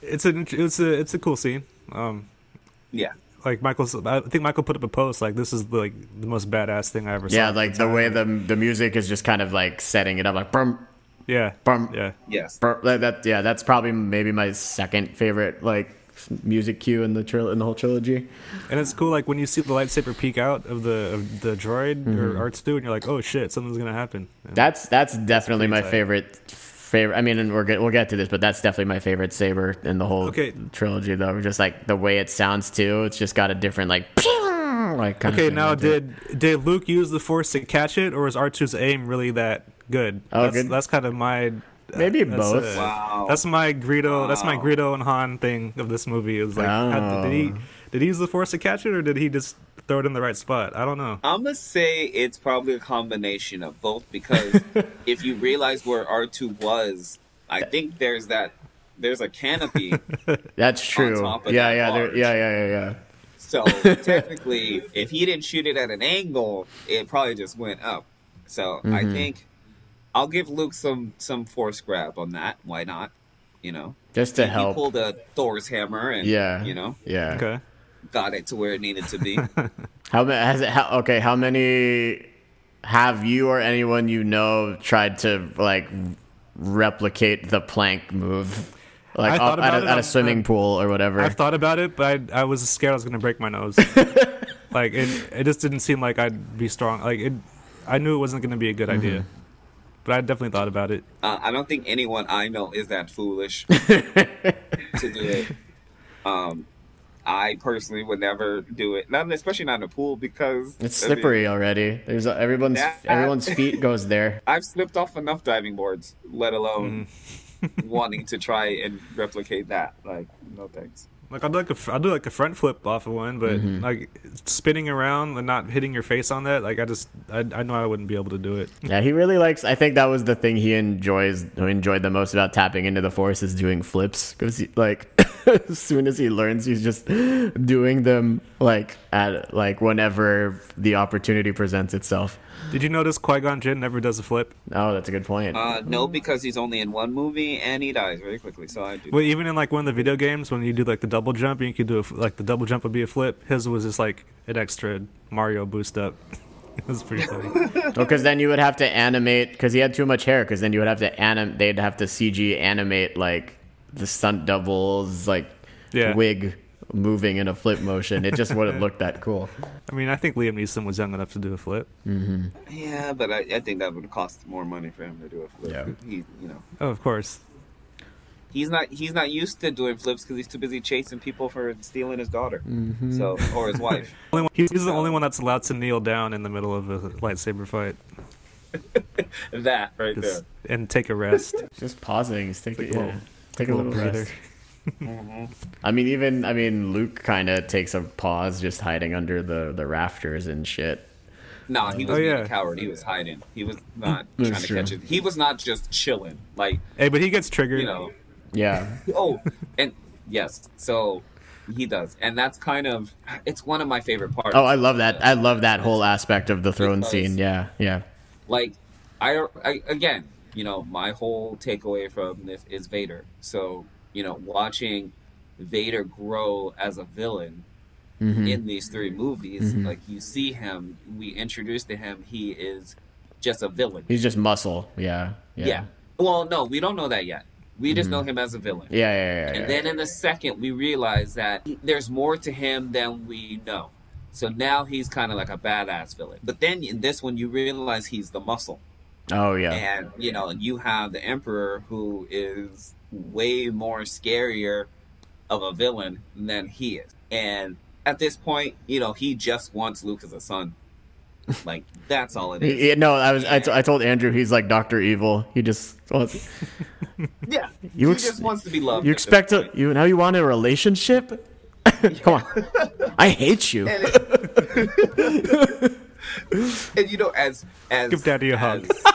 it's a it's a it's a cool scene. Um, Yeah. like Michael, I think Michael put up a post like this is the, like the most badass thing I ever saw. Yeah, like the time. way the the music is just kind of like setting it up, like brum, yeah brum, yeah Yes. brum. That, that yeah, that's probably maybe my second favorite like music cue in the tril- in the whole trilogy. and it's cool like when you see the lightsaber peek out of the of the droid Mm-hmm. or arts do and you're like oh shit something's gonna happen. And That's that's definitely my exciting. favorite favorite. I mean, and we're get, we'll get to this, but that's definitely my favorite saber in the whole Okay. trilogy. Though, just like the way it sounds too. It's just got a different like like kind okay, of now with it. did did Luke use the Force to catch it, or was R2's aim really that good? Oh, that's, good. that's kind of my Maybe that's, both. uh, Wow. That's my Greedo. That's my Wow. Greedo and Han thing of this movie. Is like, how- did he Oh. did he use the Force to catch it, or did he just throw it in the right spot? I don't know. I'm gonna say it's probably a combination of both because if you realize where R2 was, I think there's that there's a canopy. That's true. top of Yeah, that yeah, there, yeah, yeah, yeah, yeah. So technically, if he didn't shoot it at an angle, it probably just went up. So I Mhm. think I'll give Luke some some force grab on that. Why not? You know, Just to he, he pulled a Thor's hammer and Yeah. you know, Yeah. Okay. Got it to where it needed to be. How many? Has it? How, okay. How many have you or anyone you know tried to like replicate the plank move, like I thought up at, a, at a on- swimming uh, pool or whatever? I've thought about it, but I, I was scared I was gonna break my nose. like it, it just didn't seem like I'd be strong. Like it, I knew it wasn't gonna be a good idea, Mm-hmm. but I definitely thought about it. Uh, I don't think anyone I know is that foolish to do it. Um, I personally would never do it, not especially not in a pool because it's I mean, slippery already. There's a, everyone's That- everyone's feet goes there. I've slipped off enough diving boards, let alone Mm. wanting to try and replicate that. Like, no thanks. Like I'd like a, I'll do like a front flip off of one, but Mm-hmm. like spinning around and not hitting your face on that, like I just I, I know I wouldn't be able to do it. Yeah, he really likes. I think that was the thing he enjoys enjoyed the most about tapping into the force is doing flips because like as soon as he learns, he's just doing them like at like whenever the opportunity presents itself. Did you notice Qui Gon Jinn never does a flip? Oh, that's a good point. Uh, no, because he's only in one movie and he dies very quickly. So I do. Well, even in like one of the video games, when you do like the double jump, you could do a, f- like the double jump would be a flip. His was just like an extra Mario boost up. it was pretty funny. Because then you would have to animate because he had too much hair. Because then you would have to anim. They'd have to CG animate like the stunt doubles like Yeah. wig moving in a flip motion. It just wouldn't look that cool. I mean, I think Liam Neeson was young enough to do a flip. Mm-hmm. Yeah, but I, I think that would cost more money for him to do a flip. Yeah. He, you know, Oh, of course. he's not he's not used to doing flips because he's too busy chasing people for stealing his daughter, mm-hmm. so or his wife. He's the only one that's allowed to kneel down in the middle of a lightsaber fight that right there. And take a rest. Just pausing. Just take, Like a, a yeah, little- take a little breather. breather. Mm-hmm. I mean, even I mean, Luke kind of takes a pause, just hiding under the the rafters and shit. No, he was Oh, being yeah. a coward. He was hiding. He was not mm, That's trying to true. catch it. He was not just chilling. Like Hey, but he gets triggered. you know. Yeah, Oh, and yes, so he does, and that's kind of it's one of my favorite parts. Oh, I love that. I love that whole aspect of the throne Because- scene. Yeah, yeah. like I, I again you know my whole takeaway from this is vader so you know watching vader grow as a villain Mhm. in these three movies Mhm. like you see him we introduced to him he is just a villain He's just muscle. Yeah, yeah, yeah, well no we don't know that yet we just know him as a villain yeah, yeah. yeah, yeah, and then in the second, we realize that there's more to him than we know. So now he's kind of like a badass villain. But then in this one, you realize he's the muscle. Oh yeah. And, you know, you have the Emperor who is way more scarier of a villain than he is. And at this point, you know, he just wants Luke as a son. Like, that's all it is. He- no, I was. I, t- I told Andrew he's like Doctor Evil. He just. wants- Yeah. You he ex- just wants to be loved. you expect to point. you now? You want a relationship? Come on. I hate you. It- and you know, as as Give Daddy a hug. as-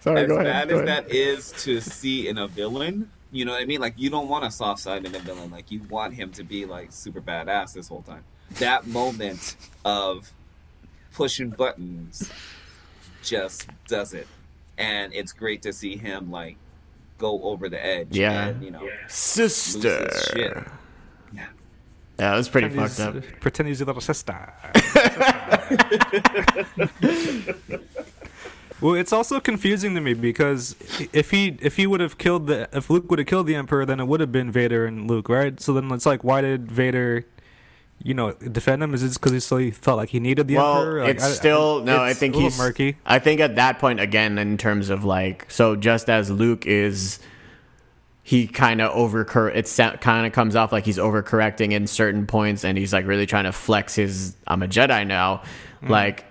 Sorry, as go bad go as ahead. that is to see in a villain, you know what I mean? Like you don't want a soft side in a villain. Like you want him to be like super badass this whole time. That moment of pushing buttons just does it, and it's great to see him like go over the edge. Yeah. and, you know, lose Sister. Yeah, that was pretty Pretend fucked up. Pretend he's your little sister. well, it's also confusing to me because if he if he would have killed the if Luke would have killed the Emperor, then it would have been Vader and Luke, right? So then it's like, why did Vader, you know, defend him? Is it because he still felt like he needed the Well, Emperor? Like, it's I- I- still no. I think a he's murky. I think at that point again, in terms of like, so just as Luke is, he kind of over it kind of comes off like he's overcorrecting in certain points, and he's like really trying to flex his I'm a Jedi now, Mm. like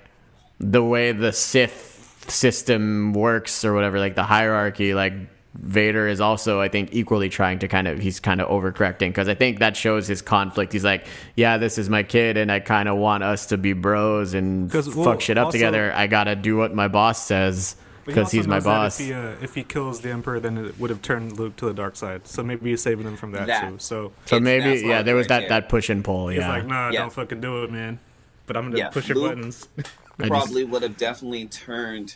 the way the Sith system works or whatever, like the hierarchy, like. Vader is also, I think, equally trying to kind of he's kind of overcorrecting because I think that shows his conflict. He's like, yeah, this is my kid, and I kind of want us to be bros and fuck well, shit up also- together. I gotta do what my boss says because also he's my knows boss. If he, uh, if he kills the Emperor, then it would have turned Luke to the dark side. So maybe he's saving him from that, That. too. So so maybe, that yeah, there was right that there. that push and pull. he's Yeah, like, nah, Yeah. don't fucking do it, man. But I'm gonna Yeah, push your Luke- buttons. I probably would have definitely turned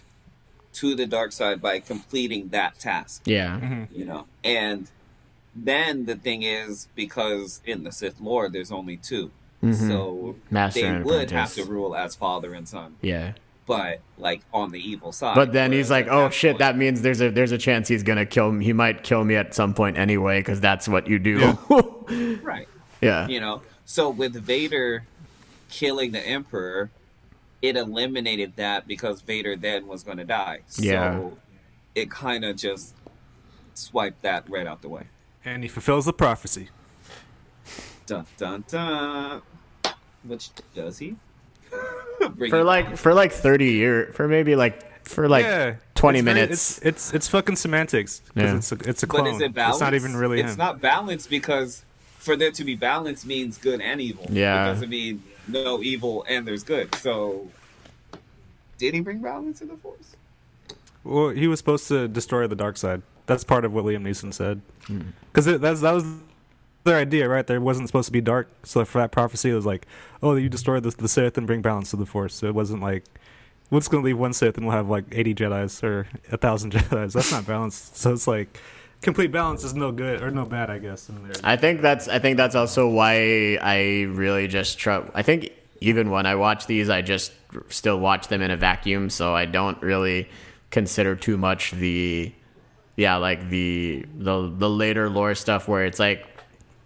to the dark side by completing that task. Yeah. You know, and then the thing is because in the Sith lore there's only 2 Mhm. so Master they and would have to rule as father and son, Yeah. But like on the evil side. But then he's like, "Oh shit, point- that means there's a there's a chance he's gonna kill me. He might kill me at some point anyway, because that's what you do." Yeah. right." Yeah. You know, so with Vader killing the Emperor, it eliminated that because Vader then was going to die. Yeah. So it kind of just swiped that right out the way. And he fulfills the prophecy. Dun dun dun. Which does he? Bring For like for like thirty year for maybe like for like yeah, twenty it's very- minutes. it's, it's it's fucking semantics because Yeah. it's a, it's a But clone. is it balanced? It's not even really It's him. not balanced because for there to be balance means good and evil. Yeah. It doesn't mean no evil and there's good. So did he bring balance to the force? Well, he was supposed to destroy the dark side. That's part of what Liam Neeson said. Hmm. Because that's that was their idea, right? There wasn't supposed to be dark, so for that prophecy, it was like, oh, you destroy the, the Sith and bring balance to the Force. So it wasn't like, we're just gonna leave one Sith and we'll have like eighty Jedi's or a thousand Jedi's. That's not balanced. So it's like, complete balance is no good or no bad, I guess. I think that's I think that's also why I really just try. I think even when I watch these, I just still watch them in a vacuum, so I don't really consider too much the yeah like the the the later lore stuff where it's like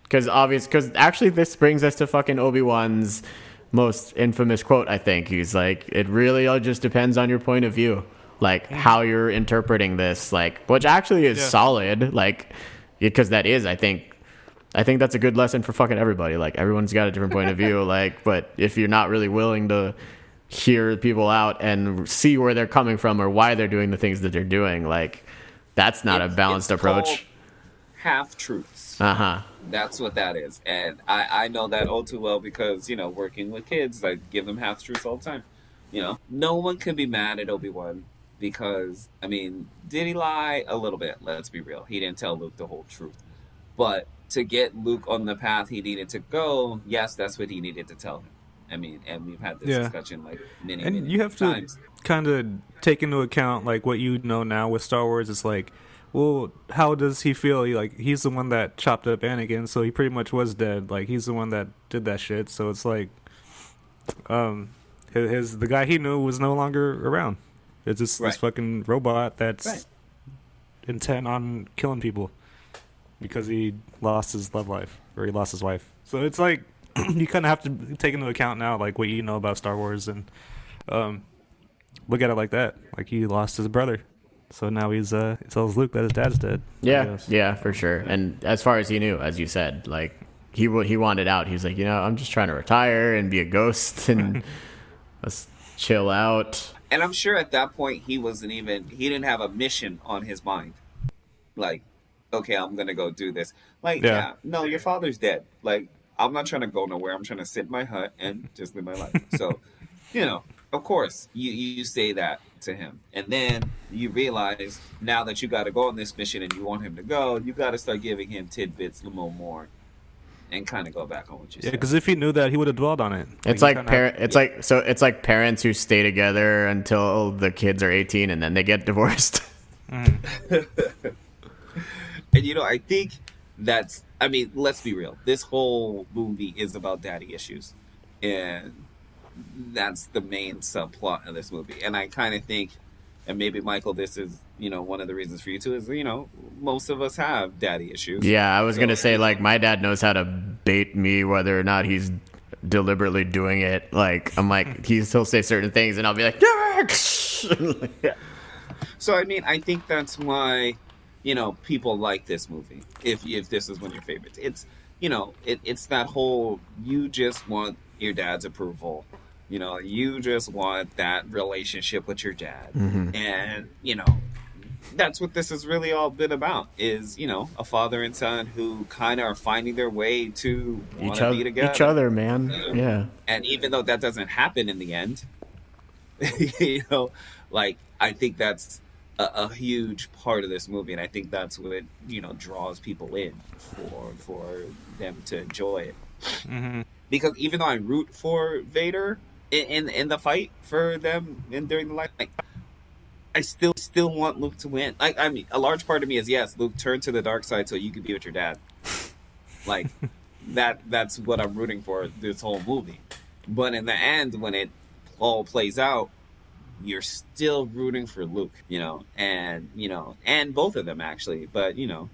because obvious because actually this brings us to fucking Obi Wan's most infamous quote. I think he's like, "It really all just depends on your point of view, like how you're interpreting this, like which actually is Yeah. solid, like because that is, I think." I think that's a good lesson for fucking everybody. Like everyone's got a different point of view. Like, but if you're not really willing to hear people out and see where they're coming from or why they're doing the things that they're doing, like that's not It's- a balanced approach. Half truths. Uh huh. That's what that is. And I, I know that all too well because, you know, working with kids, I give them half truths all the time. You know, no one can be mad at Obi Wan because, I mean, did he lie? A little bit, let's be real. He didn't tell Luke the whole truth. But to get Luke on the path he needed to go, yes, that's what he needed to tell him. I mean, and we've had this Yeah. discussion like many, and many you have to times. kind of take into account like what you know now with Star Wars. It's like, well, how does he feel? He, like he's the one that chopped up Anakin, so he pretty much was dead. Like he's the one that did that shit. So it's like, um, his, his the guy he knew was no longer around. It's just Right. this fucking robot that's Right. intent on killing people because he lost his love life or he lost his wife. So it's like you kind of have to take into account now, like what you know about Star Wars, and um, look at it like that. Like he lost his brother, so now he's uh, he tells Luke that his dad's dead. Yeah, yeah, for sure. And as far as he knew, as you said, like he he wanted out. He was like, you know, I'm just trying to retire and be a ghost and let's chill out. And I'm sure at that point he wasn't even he didn't have a mission on his mind. Like, okay, I'm gonna go do this. Like, Yeah. yeah, no, your father's dead. Like, I'm not trying to go nowhere. I'm trying to sit in my hut and just live my life. So, you know, of course, you you say that to him, and then you realize now that you got to go on this mission and you want him to go, you got to start giving him tidbits a little more, and kind of go back on what you said. Yeah, said. because if he knew that, he would have dwelled on it. It's you like kinda parent. It's like so. It's like parents who stay together until the kids are 18 and then they get divorced. Mm-hmm. And you know, I think that's I mean, let's be real. This whole movie is about daddy issues. And that's the main subplot of this movie. And I kind of think and maybe Michael this is, you know, one of the reasons for you too is, you know, most of us have daddy issues. yeah, I was So, gonna say like my dad knows how to bait me whether or not he's deliberately doing it. Like I'm like he he'll say certain things and I'll be like, yeah. So I mean, I think that's why you know people like this movie. If if this is one of your favorites, it's you know it, it's that whole you just want your dad's approval. You know, you just want that relationship with your dad, and you know that's what this has really all been about. Is you know a father and son who kind of are finding their way to each other, be together each other, man. Yeah. and even though that doesn't happen in the end you know like i think that's a, a huge part of this movie and i think that's what you know draws people in for for them to enjoy it Mhm. because even though i root for vader in in, in the fight for them in during the life like, i still still want Luke to win. Like I mean, a large part of me is yes, Luke, turn to the dark side so you can be with your dad. Like that that's what I'm rooting for this whole movie. But in the end, when it all plays out, you're still rooting for Luke, you know, and you know, and both of them actually. But you know,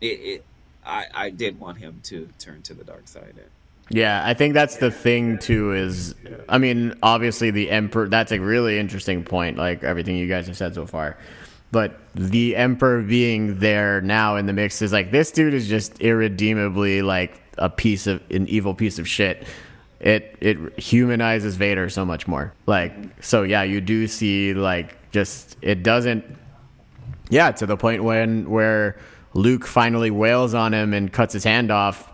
it, it I I did want him to turn to the dark side. Yeah, I think that's the thing too. Is I mean, obviously the emperor. That's a really interesting point. Like everything you guys have said so far, but the emperor being there now in the mix is like this dude is just irredeemably like a piece of an evil piece of shit. It it humanizes Vader so much more. Like so, yeah, you do see like just it doesn't. Yeah, to the point when where Luke finally wails on him and cuts his hand off.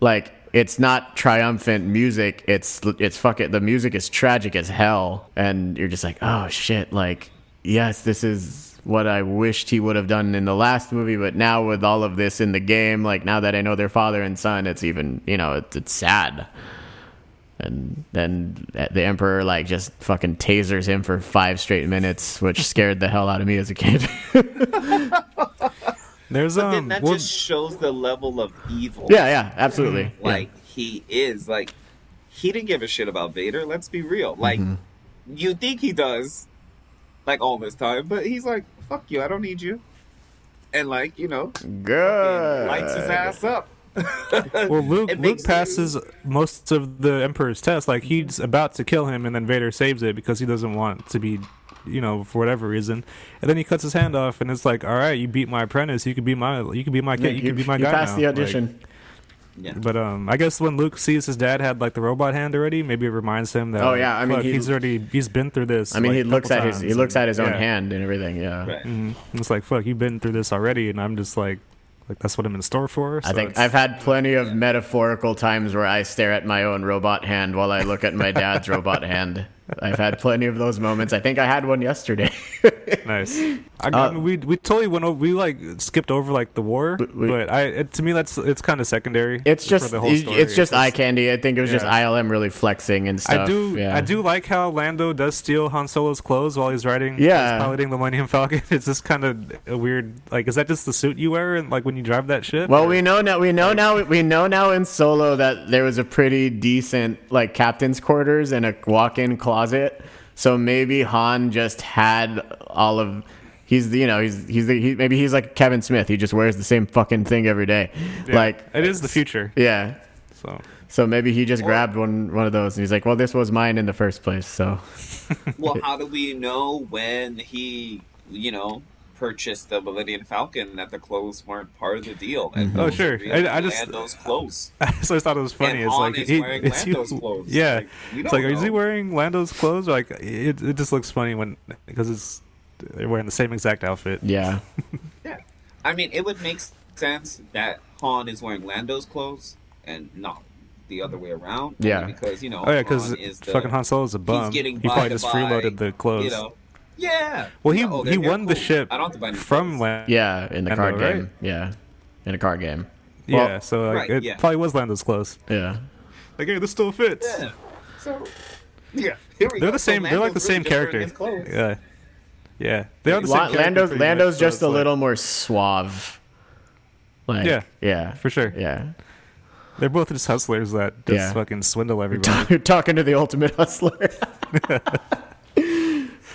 Like it's not triumphant music. It's it's fucking the music is tragic as hell, and you're just like, oh shit, like yes, this is what I wished he would have done in the last movie, but now with all of this in the game, like now that I know they're father and son, it's even you know it's, it's sad. And then the emperor like just fucking tasers him for five straight minutes, which scared the hell out of me as a kid. There's But um, then that well, just shows the level of evil. yeah, yeah, absolutely. like he is like he didn't give a shit about Vader. Let's be real. Like you think he does, like all this time, but he's like, "Fuck you, I don't need you," and like you know, Good. lights his ass up. well, Luke Luke makes passes most of the Emperor's test. Like he's about to kill him, and then Vader saves it because he doesn't want to be, you know, for whatever reason. And then he cuts his hand off, and it's like, all right, you beat my apprentice. You could be my, you could be my kid. You, could be my you guy passed now. the Like, audition. Yeah, But um, I guess when Luke sees his dad had like the robot hand already, maybe it reminds him that. Oh, yeah, I mean, fuck, he's already he's been through this. I mean, like, he looks at his he times, looks at his own yeah. hand and everything. Yeah. right. Mhm. It's like fuck, you've been through this already, and I'm just like, like that's what I'm in store for. I think I've had plenty of metaphorical times where I stare at my own robot hand while I look at my dad's robot hand. I've had plenty of those moments. I think I had one yesterday. Nice. I, I Uh, mean, we we totally went over. We like skipped over like the war, we- but I it, to me that's it's kind of secondary. It's for just the whole it's story. just eye candy. I think it was just ILM really flexing and stuff. I do Yeah. I do like how Lando does steal Han Solo's clothes while he's riding. Yeah. he's piloting the Millennium Falcon. It's just kind of a weird. Like, is that just the suit you wear and like when you drive that ship? Well, Or- we know now. We know now. We know now in Solo that there was a pretty decent like captain's quarters and a walk-in closet. So maybe Han just had all of. He's the you know he's he's the he, maybe he's like Kevin Smith. He just wears the same fucking thing every day. Yeah, Like it is the future. yeah. So So maybe he just grabbed one one of those and he's like, well, this was mine in the first place. So Well, how do we know when he, you know, purchased the Millennium Falcon that the clothes weren't part of the deal? And Mm-hmm. Oh, sure. I- I just- Lando's clothes. so I thought it was funny. And it's Han like is he, wearing it's he- Lando's clothes. Yeah, Like, it's don't like is he know. wearing Lando's clothes? Like it, it just looks funny when because it's they're wearing the same exact outfit. yeah, Yeah. I mean, it would make sense that Han is wearing Lando's clothes and not the other way around. Yeah. Because, you know, Oh yeah, because Han is the, fucking Han Solo's a bum. he's getting he probably just buy, freeloaded the clothes. You know, yeah. Well, he Yeah, oh, he they're- they're won the ship I don't have to buy from clothes. Land. yeah, in the Lando, card right? game. Yeah, in a card game. Yeah, so like, Right, it yeah. probably was Lando's clothes. Yeah. Like, hey, this still fits. Yeah. So, yeah. Here we They're go. the So same. they're like the Lando's same really just wearing character. Yeah, yeah. They are the La- same. character Lando's Lando's much, just it's a like- little more suave. Like, Yeah. yeah, for sure. yeah. They're both just hustlers that just Yeah. fucking swindle everybody. You're talking to the ultimate hustler.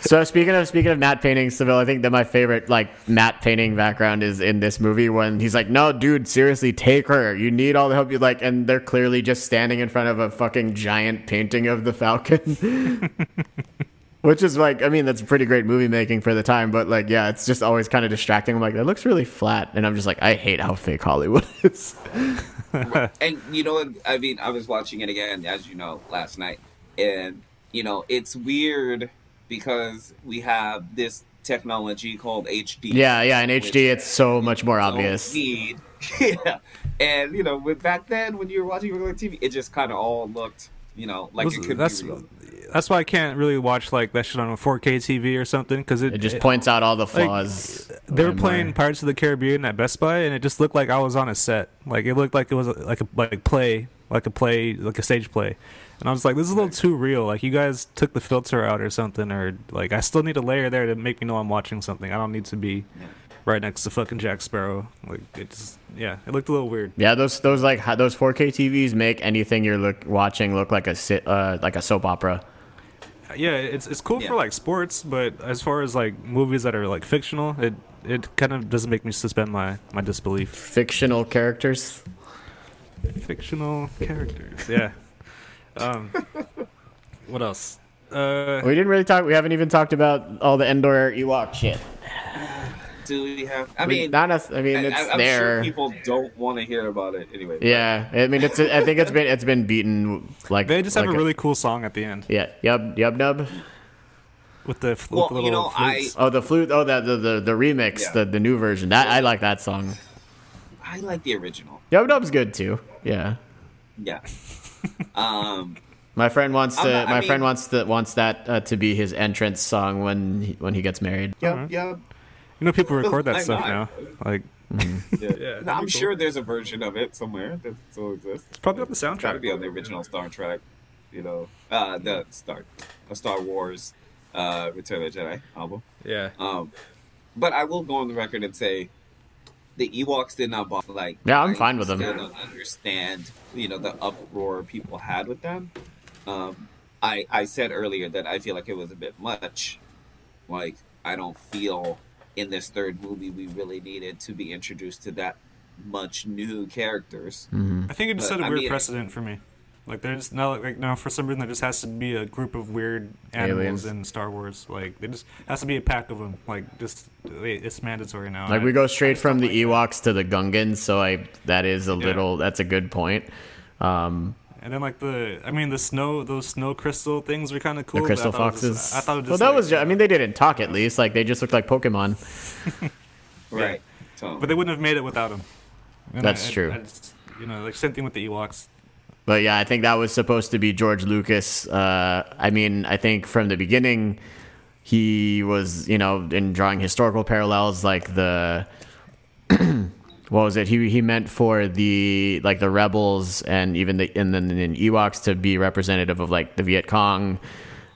so speaking of speaking of matte paintings, Seville, I think that my favorite like matte painting background is in this movie when he's like, "No, dude, seriously, take her. You need all the help you like." And they're clearly just standing in front of a fucking giant painting of the Falcon. Which is like, I mean, that's pretty great movie making for the time, but like, yeah, it's just always kind of distracting. I'm like, that looks really flat, and I'm just like, I hate how fake Hollywood is. and you know i mean i was watching it again as you know last night and you know it's weird because we have this technology called hd Yeah, yeah. In HD, it's so much more obvious. need. yeah and you know with back then when you were watching regular tv it just kind of all looked you know like Was- it could that's be real that's why I can't really watch like that shit on a 4K TV or something because it, It just it- points out all the like, flaws. They were way more. playing Pirates of the Caribbean at Best Buy, and it just looked like I was on a set. Like it looked like it was a, like a like play like a play, like a stage play. And I was like, this is a little too real. Like you guys took the filter out or something, or like I still need a layer there to make me know I'm watching something. I don't need to be Yeah. right next to fucking Jack Sparrow. Like it's yeah, it looked a little weird. Yeah, those those like those 4K TVs make anything you're look watching look like a sit uh like a soap opera. Yeah, it's it's cool Yeah. for like sports, but as far as like movies that are like fictional, it it kind of doesn't make me suspend my my disbelief. Fictional characters. Fictional characters, yeah. Um, what else? Uh, We didn't really talk. We haven't even talked about all the Endor Ewok shit. Do we have? I We- mean, not as, I mean, it's I'm there. sure people don't want to hear about it anyway. yeah, I mean, it's. I think it's been it's been beaten like they just have like a really cool song at the end yeah. Yub yub nub. with the fl- Well, with the you little know, I- flutes. Oh, the flute. Oh, that the the, the remix, Yeah. the the new version. That I like that song. I like the original. Yub nub's good too. Yeah. Yeah. Um. My friend wants to. not- my mean- friend wants to wants that uh, to be his entrance song when he, when he gets married. Yep. Alright. Yep. You know, people record that I stuff know. now. Like, Yeah. Yeah, No, I'm cool. sure there's a version of it somewhere that still exists. it's probably on the Try to soundtrack. be on the original Star Trek. You know, uh, the Star, uh, Star Wars, uh, Return of the Jedi album. Yeah. Um, but I will go on the record and say the Ewoks did not bother. Like, Yeah, I'm I fine with them. Still don't understand, you know, the uproar people had with them. Um, I I said earlier that I feel like it was a bit much. Like, I don't feel in this third movie we really needed to be introduced to that much new characters. I think it just But, set a weird mean- precedent for me. Like there's now, like now, for some reason, there just has to be a group of weird animals Aliens. in Star Wars. Like there just has to be a pack of them. Like just it's mandatory now. Like we go straight from the like that. Ewoks to the Gungans, so I that is a Yeah. little. That's a good point. Um, And then like the, I mean the snow, those snow crystal things were kind of cool. the but I crystal thought it was foxes. just- I thought it was well, just that like- was. Ju- I mean, they didn't talk at least. Like they just looked like Pokemon. Right. So, but they wouldn't have made it without them. And That's I- I- true. I just- you know, like same thing with the Ewoks. But yeah, I think that was supposed to be George Lucas. Uh, I mean, I think from the beginning, he was, you know, in drawing historical parallels, like the what was it? He he meant for the like the rebels and even the and then in Ewoks to be representative of like the Viet Cong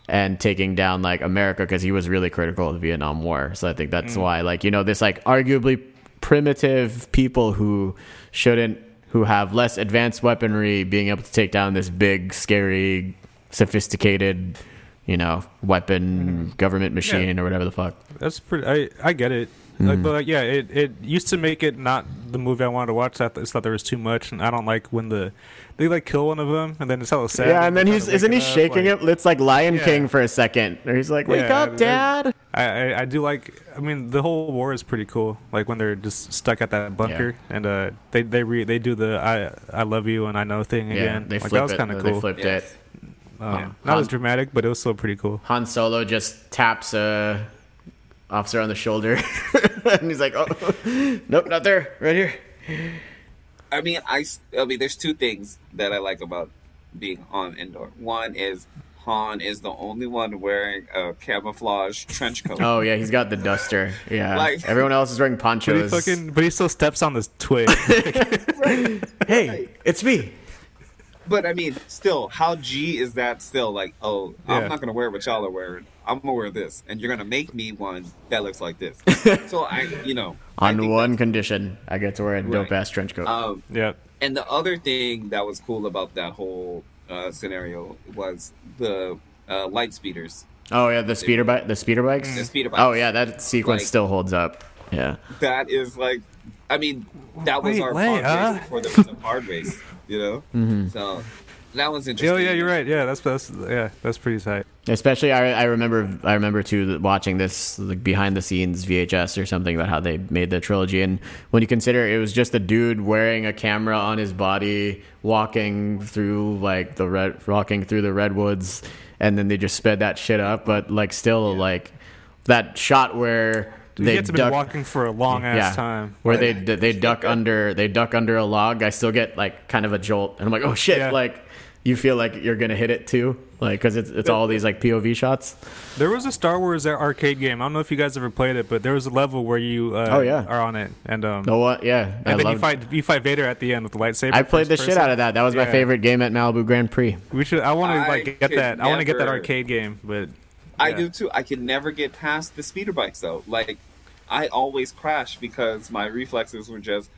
and taking down like America because he was really critical of the Vietnam War. So I think that's why like you know this like arguably primitive people who shouldn't who have less advanced weaponry being able to take down this big scary sophisticated you know weapon mm-hmm. government machine or whatever the fuck. That's pretty. I I get it. Mm-hmm. Like, but like, yeah, it it used to make it not the movie I wanted to watch. I th- thought there was too much, and I don't like when the they like kill one of them, and then it's hella sad. Yeah, and then he's isn't he wake up, shaking like- it? It's like Lion Yeah. King for a second. Or he's like, "Wake Yeah, up, and- Dad!" I, I I do like. I mean, the whole war is pretty cool. Like when they're just stuck at that bunker, and uh, they they re, they do the I I love you and I know thing Yeah, again. they like, flip that was kind of cool. They flipped Yes. it. Um, Yeah. Not as dramatic, but it was still pretty cool. Han Solo just taps a officer on the shoulder, and he's like, "Oh, nope, not there, right here." I mean, I, I mean, there's two things that I like about being on Endor. One is Han is the only one wearing a camouflage trench coat. Oh yeah, he's got the duster. Yeah, Like- everyone else is wearing But he ponchos. fucking, but he still steps on this twig. hey, it's me. But I mean, still, how G is that still? Like, oh, Yeah. I'm not gonna wear what y'all are wearing. I'm gonna wear this, and you're gonna make me one that looks like this. so I, you know, On one condition, I get to wear a dope ass trench coat. Um, yeah, and the other thing that was cool about that whole uh, scenario was the uh, light speeders. oh yeah, the speeder bike, the speeder bikes. The speeder bikes. Oh yeah, that sequence Like- still holds up. Yeah. That is like, I mean, that was Wait, our Leia. pod race before there was a pod race. You know, Mm-hmm. so that was interesting. oh yeah, you're right. Yeah, that's that's yeah, that's pretty tight. Especially, I, I remember, I remember too watching this like behind the scenes VHS or something about how they made the trilogy, and when you consider it was just a dude wearing a camera on his body, walking through like the red, walking through the redwoods, and then they just sped that shit up, but like still like that shot where They they get to be walking for a long ass yeah, time. where they they duck under they duck under a log. I still get like kind of a jolt, and I'm like, oh shit, Yeah. like you feel like you're gonna hit it too. Like, because it's it's all these like POV shots. There was a Star Wars arcade game. I don't know if you guys ever played it, but there was a level where you uh, Oh, yeah. are on it, and um, No what? Yeah, I and then you loved- fight you fight Vader at the end with the lightsaber. I played the first shit out of that. That was my favorite game at Malibu Grand Prix. We should. I want to like get could that. I want to get that arcade game, but I yeah. do too. I can never get past the speeder bikes though. Like I always crash because my reflexes were just.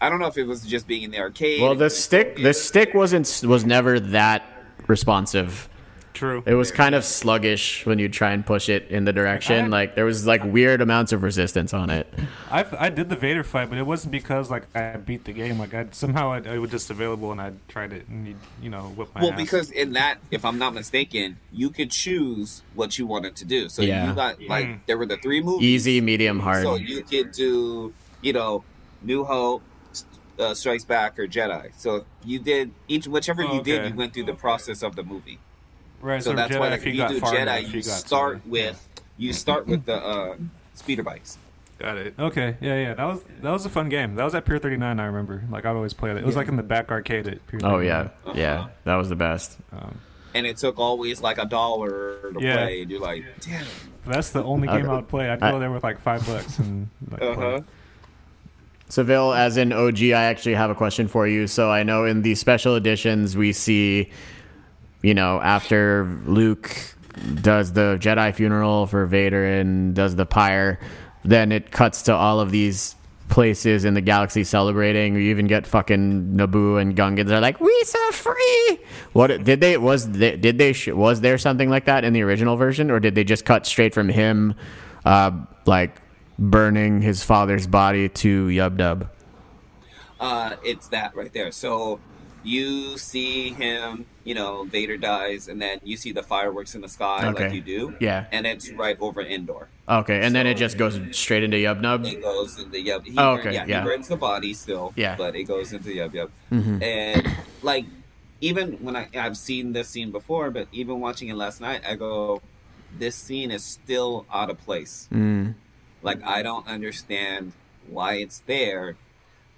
I don't know if it was just being in the arcade. Well, the stick the stick wasn't was never that responsive. True. It was kind of sluggish when you try and push it in the direction. I- Like there was like weird amounts of resistance on it. I I did the Vader fight, but it wasn't because like I beat the game. Like I somehow I, it was just available and I tried it and you, you know whip my Well, ass. because in that, if I'm not mistaken, you could choose what you wanted to do. So Yeah. you got like Mm. there were the three movies. Easy, medium, hard. So you could do, you know, New Hope, uh, Strikes Back, or Jedi. So you did each whichever Oh, you did, you went through the process of the movie. Right, So, that's Jedi, why like, if you, got do Jedi, enough, you got start to- with you start with the uh, speeder bikes. Got it. Okay. Yeah, yeah. That was that was a fun game. That was at Pier 39. I remember. Like I'd always play it. It was like in the back arcade at Pier 39. oh yeah, yeah, Uh-huh. that was the best. Um, And it took always like a dollar to Yeah. play. And you're like, damn. that's the only game I would play. I'd go there with like five bucks and like, Uh huh. Seville, as in OG, I actually have a question for you. So I know in the special editions we see, you know, after Luke does the Jedi funeral for Vader and does the pyre, then it cuts to all of these places in the galaxy celebrating. You even get fucking Naboo and Gungans are like, "We so free." What did they was they, did they was there something like that in the original version, or did they just cut straight from him, uh, like burning his father's body to Yub Nub? Uh, it's that right there. So you see him, you know, Vader dies, and then you see the fireworks in the sky Okay. like you do. Yeah. And it's right over Endor. Okay, and then it just goes straight into Yub Nub. It goes into Yub. He Oh, okay, yeah, yeah. He burns the body still. Yeah. But it goes into Yub Yub. Mhm. And like, even when I I've seen this scene before, but even watching it last night, I go, this scene is still out of place. Mm. Like I don't understand why it's there,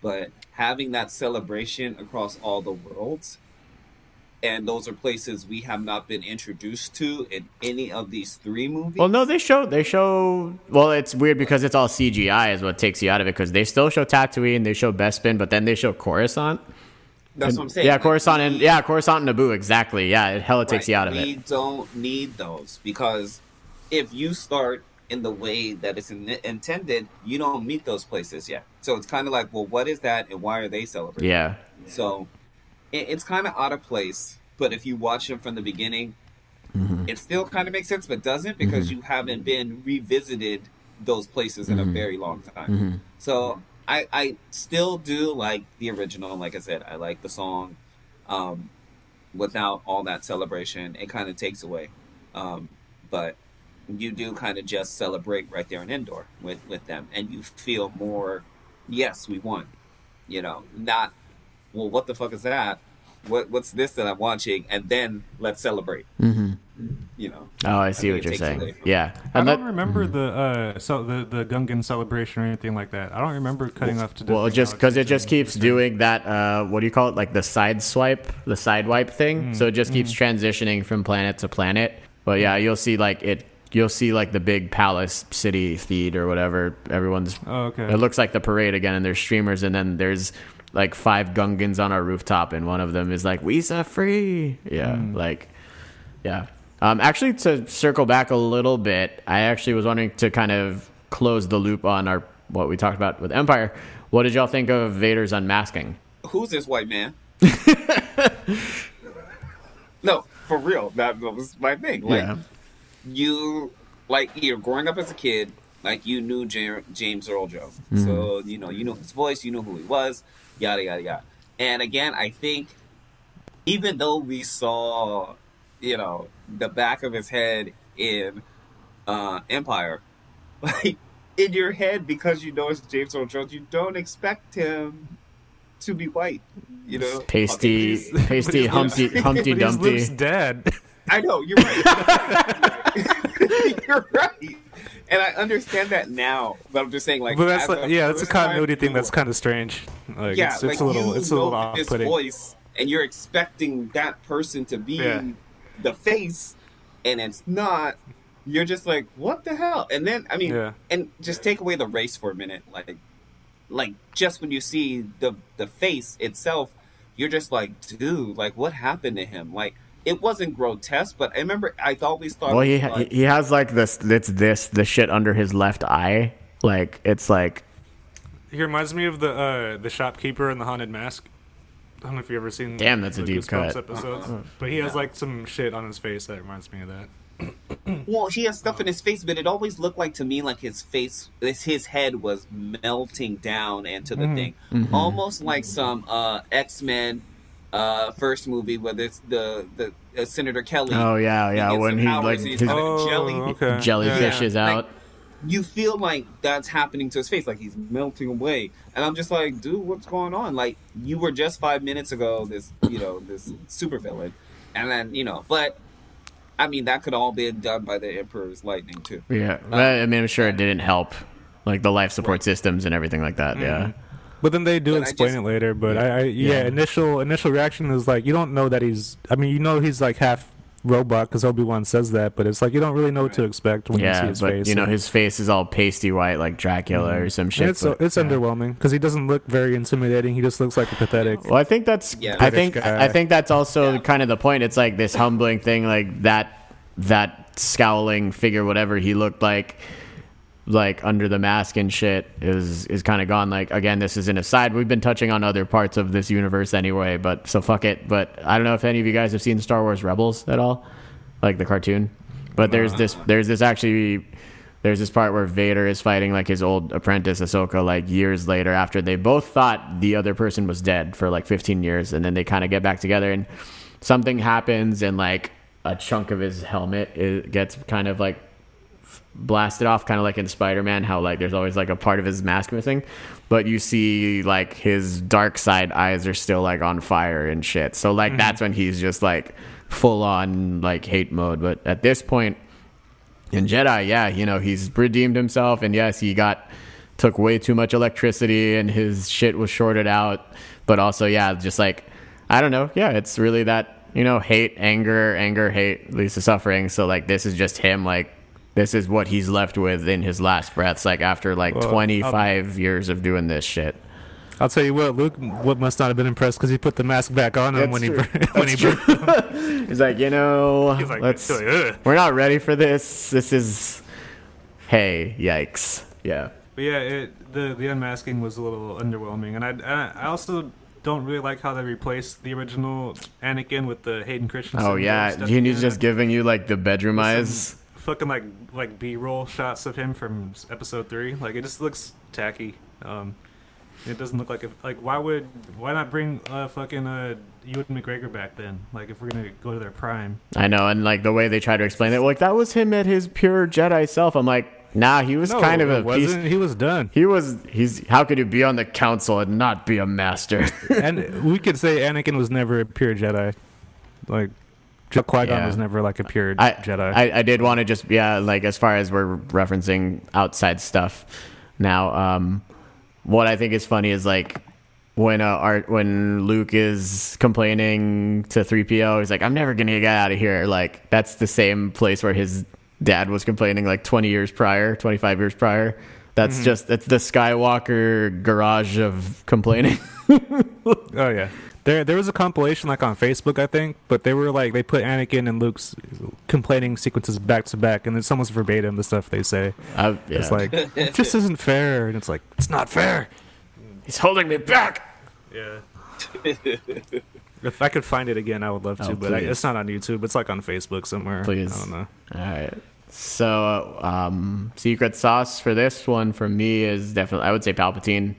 but having that celebration across all the worlds, and those are places we have not been introduced to in any of these three movies. Well, no, they show they show. Well, it's weird because it's all CGI is what takes you out of it because they still show Tatooine, they show Bespin, but then they show Coruscant. That's And- what I'm saying. Yeah, Coruscant and yeah, Coruscant and Naboo. Exactly. Yeah, it hella takes right, you out of we it. We don't need those because if you start in the way that it's in, intended, you don't meet those places yet. So it's kind of like, well, what is that, and why are they celebrating? Yeah. So it, it's kind of out of place. But if you watch them from the beginning, Mm-hmm. it still kind of makes sense, but doesn't because you haven't been revisited those places in a Mhm. very long time. Mhm. So I, I still do like the original. Like I said, I like the song. Um, without all that celebration, it kind of takes away. Um, but you do kind of just celebrate right there in Endor with with them, and you feel more. Yes, we won. You know, not well. What the fuck is that? What what's this that I'm watching? And then let's celebrate. hmm You know. Oh, I see I what you're it takes away saying. from- Yeah, I and don't that, remember the uh, so the the Gungan celebration or anything like that. I don't remember cutting off to. well, just because it just keeps doing that. Uh, what do you call it? Like the side swipe, the side wipe thing. Mm, So it just keeps transitioning from planet to planet. But yeah, you'll see like it. You'll see like the big palace city feed or whatever. Everyone's Oh, okay. It looks like the parade again, and there's streamers, and then there's like five Gungans on our rooftop, and one of them is like "Visa free." Yeah, Mm. like yeah. Um, actually, to circle back a little bit, I actually was wondering to kind of close the loop on our what we talked about with Empire. What did y'all think of Vader's unmasking? Who's this white man? no, for real. That, that was my thing. Like yeah, you, like you're growing up as a kid, like you knew J- James Earl Jones, Mm-hmm. so you know you knew his voice, you knew who he was, yada yada yada. And again, I think even though we saw, you know, the back of his head in uh, Empire, like in your head because you know it's James Earl Jones, you don't expect him to be white. You know, pasty, Okay, pasty, he's- Humpty, Humpty But he's Luke's Dumpty. dad. I know you're right. you're right, and I understand that now. But I'm just saying, like, but that's like, a yeah, it's a continuity thing that's kind of strange. Like, yeah, it's, like a little, it's a little off-putting. voice, and you're expecting that person to be Yeah. the face and it's not, you're just like, what the hell? And then I mean, Yeah. and just take away the race for a minute, like, like just when you see the the face itself, you're just like, dude, like what happened to him? Like it wasn't grotesque, but I remember I always thought, Well, it he like- he has like this. It's this the shit under his left eye. Like it's like He reminds me of the uh, the shopkeeper in the haunted mask. I don't know if you've ever seen. Damn, that's a deep cut. Episodes, but he has like some shit on his face that reminds me of that. Well, he has stuff in his face, but it always looked like to me like his face, his, his head was melting down into the thing, almost like some uh, X Men uh, first movie where it's the the uh, Senator Kelly. oh yeah yeah gets when he powers like his Oh, jelly. okay. jellyfish Yeah. is Like, out. You feel like that's happening to his face, like he's melting away, and I'm just like, dude, what's going on? Like you were just five minutes ago this, you know, this super villain, and then you know, but. I mean, that could all be done by the Emperor's lightning too. Yeah, but, I mean, I'm sure it didn't help, like the life support systems and everything like that. Yeah, But then they do But explain just- it later. But I, I yeah, Yeah. initial initial reaction is like you don't know that he's. I mean, you know he's like half robot because Obi Wan says that, but it's like you don't really know what to expect when you see yeah, his but face. you know his face is all pasty white like Dracula mm-hmm. or some and shit. it's but- it's yeah. underwhelming because he doesn't look very intimidating. He just looks like a pathetic. Well, I think that's Yeah. I think guy. I think that's also Yeah. kind of the point. It's like this humbling thing, like that that scowling figure, whatever he looked like, like under the mask and shit, is is kind of gone. Like again, this is an aside. We've been touching on other parts of this universe anyway, but so fuck it. But I don't know if any of you guys have seen Star Wars Rebels at all, like the cartoon. But there's this there's this actually there's this part where Vader is fighting like his old apprentice Ahsoka like years later after they both thought the other person was dead for like 15 years and then they kind of get back together and something happens and like a chunk of his helmet gets kind of like blasted off kind of like in Spider-Man how like there's always like a part of his mask missing but you see like his dark side eyes are still like on fire and shit so like mm-hmm. that's when he's just like full on like hate mode but at this point in Jedi, yeah, you know, he's redeemed himself, and yes, he got took way too much electricity, and his shit was shorted out. But also, yeah, just like I don't know, yeah, it's really that you know, hate, anger, anger, hate leads to suffering. So like, this is just him, like. This is what he's left with in his last breaths, like after like Well, 25 years of doing this shit. I'll tell you what, Luke what must not have been impressed because he put the mask back on him That's when he true. when he broke. He's like, you know, like, let's. We're not ready for this. This is, hey, yikes, yeah. But yeah, it, the the unmasking was a little underwhelming, and I I I also don't really like how they replaced the original Anakin with the Hayden Christensen. Oh yeah, he's just giving you like the bedroom eyes. Fucking like like B roll shots of him from episode three. Like it just looks tacky. Um, it doesn't look like a, like why would why not bring uh fucking uh Ewan McGregor back then? Like if we're gonna go to their prime. I know, and like the way they try to explain it, like that was him at his pure Jedi self. I'm like, nah, he was No, kind of a piece. He was done. He was. He's. How could you be on the council and not be a master? and we could say Anakin was never a pure Jedi. Like Qui Gon Yeah. was never like a pure I, Jedi. I, I did want to just yeah, like as far as we're referencing outside stuff now, um, what I think is funny is like when uh, art when Luke is complaining to 3PO, he's like, I'm never gonna get out of here. Like that's the same place where his dad was complaining like 20 years prior, 25 years prior. That's just that's the Skywalker garage of complaining. Oh yeah. There there was a compilation like on Facebook I think, but they were like they put Anakin and Luke's complaining sequences back to back and it's almost verbatim the stuff they say. I, yeah. It's like it just isn't fair and it's like it's not fair. he's holding me back. Yeah. if I could find it again I would love to, Oh, but I, it's not on YouTube. It's like on Facebook somewhere. Please. I don't know. All right. So, um, secret sauce for this one for me is definitely, I would say Palpatine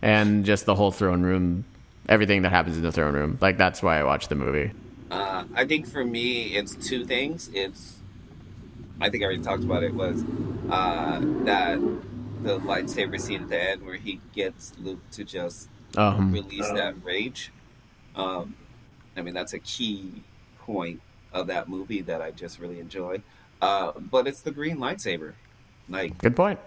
and just the whole throne room, everything that happens in the throne room. Like, that's why I watched the movie. Uh, I think for me, it's two things. It's, I think I already talked about it. Was uh, that the lightsaber scene at the end where he gets Luke to just Um, release that rage. Um, I mean, that's a key point of that movie that I just really enjoy. Uh, but it's the green lightsaber. Like good point.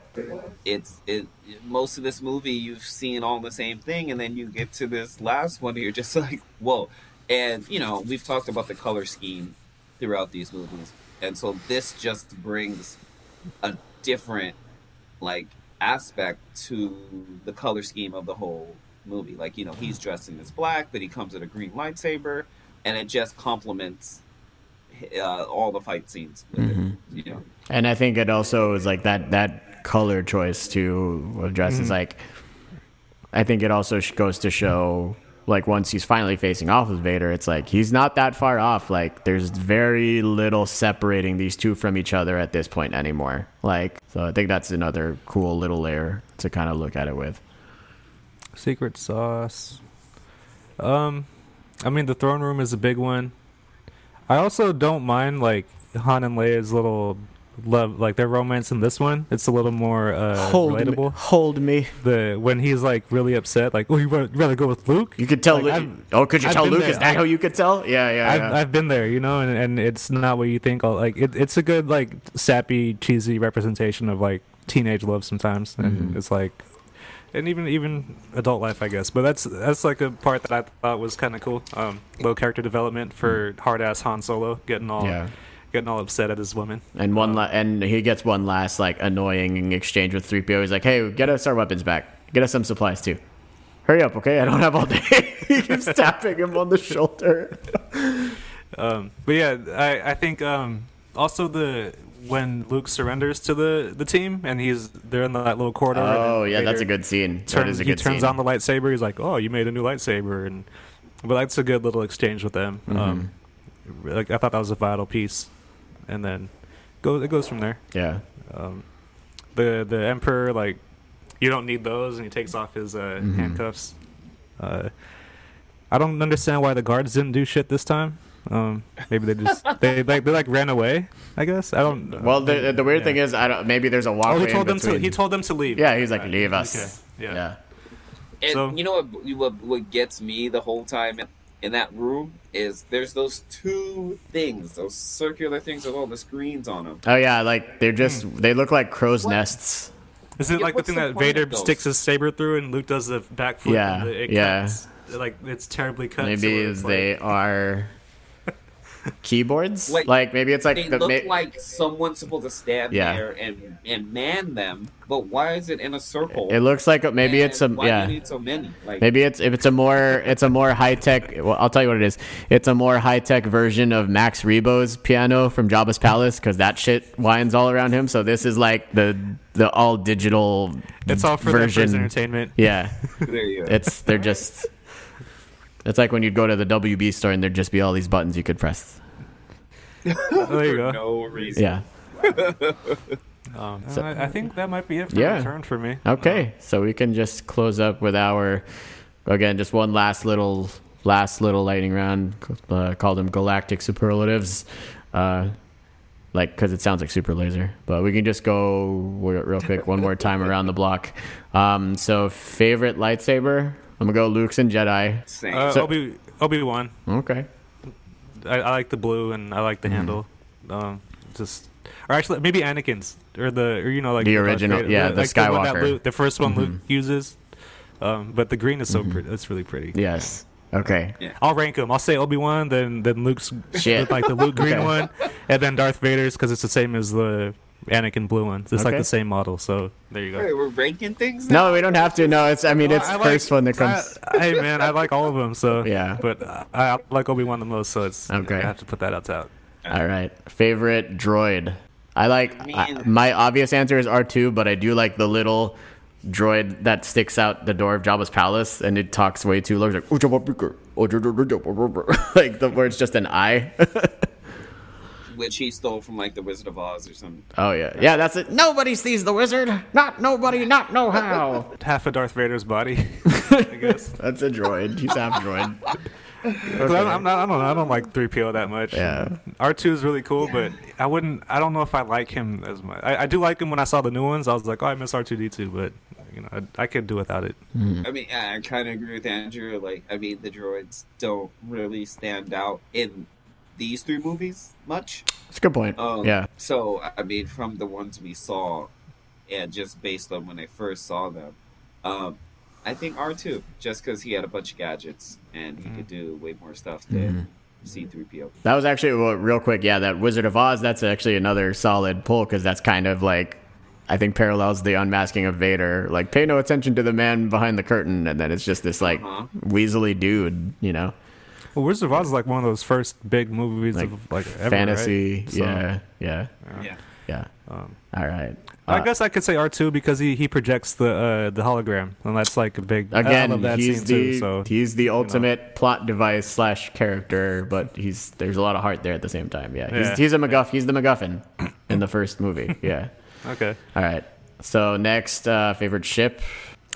it's it. Most of this movie, you've seen all the same thing, and then you get to this last one, and you're just like, whoa. And you know, we've talked about the color scheme throughout these movies, and so this just brings a different like aspect to the color scheme of the whole movie. Like you know, he's dressed in this black, but he comes with a green lightsaber, and it just complements uh, all the fight scenes. Mm-hmm. it, you know, And I think it also is like that that color choice too of dress is like. I think it also goes to show like once he's finally facing off with Vader, it's like he's not that far off. Like there's very little separating these two from each other at this point anymore. Like so, I think that's another cool little layer to kind of look at it with. Secret sauce. Um, I mean, the throne room is a big one. I also don't mind like Han and Leia's little love, like their romance in this one. It's a little more uh, hold me, relatable. hold me. The when he's like really upset, like, oh, you rather, rather go with Luke? You could tell. Like, Lu- I've- oh, could you I've tell Luke? there. Is that how you could tell? Yeah, yeah, I've, yeah. I've been there, you know, and, and it's not what you think. Like it, it's a good like sappy, cheesy representation of like teenage love sometimes, and Mm-hmm. it's like, and even even adult life, I guess. But that's that's like a part that I thought was kind of cool. Um, low character development for hard ass Han Solo getting all yeah. getting all upset at his woman. And one, la- and he gets one last like annoying exchange with 3PO. He's like, "Hey, get us our weapons back. Get us some supplies too. Hurry up, okay? I don't have all day." he keeps tapping him on the shoulder. Um, but yeah, I I think um, also the when Luke surrenders to the the team and he's they're in that little corridor. Oh yeah, that's a good scene. that turns, is a he good turns scene. on the lightsaber. He's like, "Oh, you made a new lightsaber," and but that's a good little exchange with them. Mm-hmm. Um, like I thought that was a vital piece, and then go it goes from there. yeah, Um, the the emperor like you don't need those, and he takes off his uh, Mm-hmm. handcuffs. Uh, I don't understand why the guards didn't do shit this time. Um, maybe they just they like they like ran away. I guess I don't. Well, the the weird Yeah. thing is, I don't. Maybe there's a walkway. oh, he told in them to he told them to leave. Yeah, he's like, Right. leave us. Okay. Yeah. yeah. And So- you know what, what? What gets me the whole time in, in that room is there's those two things, those circular things with all the screens on them. Oh yeah, like they're just Hmm. they look like crow's What? nests. Is it Yeah, like the thing the that Vader sticks his saber through and Luke does the backflip? Yeah, and it yeah. Cuts, like it's terribly cut. Maybe it's they like, are keyboards. Wait, like maybe it's like They the look ma- like someone's supposed to stand Yeah. there and and man them, but why is it in a circle? It looks like maybe And it's a why yeah. do you need so many? Like Maybe it's if it's a more it's a more high tech. Well, I'll tell you what it is. It's a more high tech version of Max Rebo's piano from Jabba's palace because that shit winds all around him. So this is like the the all digital. it's all for the version. Emperor's entertainment. Yeah, there you go. it's they're just. It's like when you'd go to the WB store and there'd just be all these buttons you could press. There you for go. no reason. Yeah. Um, So- I, I think that might be it for Yeah. return for me. Okay, so we can just close up with our again just one last little last little lightning round. Uh, call them galactic superlatives, uh, like because it sounds like super laser. But we can just go real real quick one more time around the block. Um, so favorite lightsaber. I'm gonna go Luke's and Jedi. Same. Uh, So- Obi Obi Wan. Okay. I, I like the blue and I like the Mm-hmm. handle. Um, just or actually maybe Anakin's or the or you know like The Darth original- Vader, yeah, the like one that Skywalker. Mm-hmm. Luke, the first one Luke uses. Um, but the green is so pretty. It's really pretty. Yes. Okay. I'll rank them. I'll say Obi Wan, then then Luke's Shit. like the Luke green Okay. one, and then Darth Vader's because it's the same as the Anakin blue one. It's like the same model. So there you go. Wait, we're ranking things. Now? No, we don't have to. No, it's. I mean, Well, it's I the like- first one that comes. I- hey man, I like all of them. So Yeah. but uh, I, I like Obi Wan the most. So it's Okay. I have to put that out. out. All right. Favorite droid. I like I, Man. my obvious answer is R2, but I do like the little droid that sticks out the door of Jabba's palace and it talks way too low. It's like, "Oh, Jabba Beaker. Oh, Jabba Beaker." like the where it's just an I. which he stole from like the Wizard of Oz or something. oh yeah. Yeah, that's it. Nobody sees the wizard. Not nobody, not know how. Half of Darth Vader's body, I guess. That's a droid. He's half droid. 'Cause I'm, I'm not, I don't know. I don't like 3PO that much. Yeah. R2 is really cool, but I wouldn't. I don't know if I like him as much. I, I do like him when I saw the new ones. I was like, oh, I miss R2D2, but you know, I, I could do without it. Mm-hmm. I mean, I kind of agree with Andrew. Like, I mean, the droids don't really stand out in these three movies much. That's a good point. Um, yeah. So, I mean, from the ones we saw, and just based on when I first saw them, um, I think R two, just because he had a bunch of gadgets and he could do way more stuff than C3PO. That was actually well, real quick. Yeah, that Wizard of Oz. That's actually another solid pull because that's kind of like I think parallels the unmasking of Vader. Like, pay no attention to the man behind the curtain, and then it's just this like Uh-huh. weaselly dude, you know, Well, Wizard of Oz is like one of those first big movies Like, of like ever, fantasy. right? So, Yeah, yeah, Yeah. yeah. Um, All right. I Uh, guess I could say R two because he, he projects the uh, the hologram, and that's like a big. I- I Again, love that he's scene the too. So he's the ultimate plot device slash character, but he's there's a lot of heart there at the same time. Yeah, he's, Yeah. he's a MacGuff. He's the MacGuffin in the first movie. Yeah. okay, All right. So next, uh, favorite ship.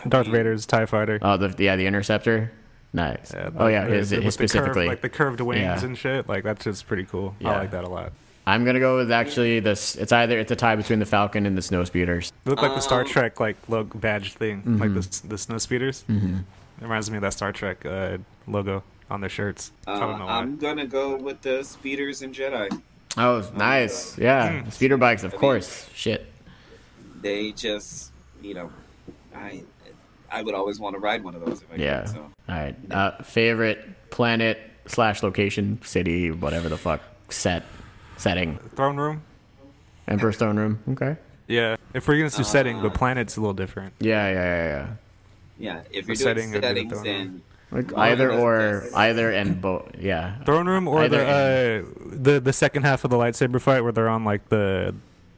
Darth Vader's Tie Fighter. Oh, the yeah, the interceptor. Nice. oh yeah, the- his, the- his with the curved- specifically. like the curved wings Yeah. and shit. Like that's just pretty cool. Yeah. I like that a lot. I'm gonna go with actually this. It's either it's a tie between the Falcon and the Snowspeeders. They look like the Star Um, Trek like logo badge thing, like the the snow speeders. Mm-hmm. It reminds me of that Star Trek uh, logo on their shirts. I Uh, don't know why. I'm gonna go with the speeders and Jedi. Oh, nice. Yeah, Hmm. speeder bikes, of I mean- course. Shit. They just, you know, I I would always want to ride one of those if I Yeah. could. So All right. Uh, favorite planet slash location, city, whatever the fuck set setting. Throne room. Emperor's throne room. Okay. Yeah, if we're gonna do setting, Uh, the planet's a little different. Yeah, yeah, yeah, yeah. yeah, if The you're setting doing of the settings, throne then Like One either of the- or either and both. Yeah. Throne room or Either the uh, the the second half of the lightsaber fight where they're on like the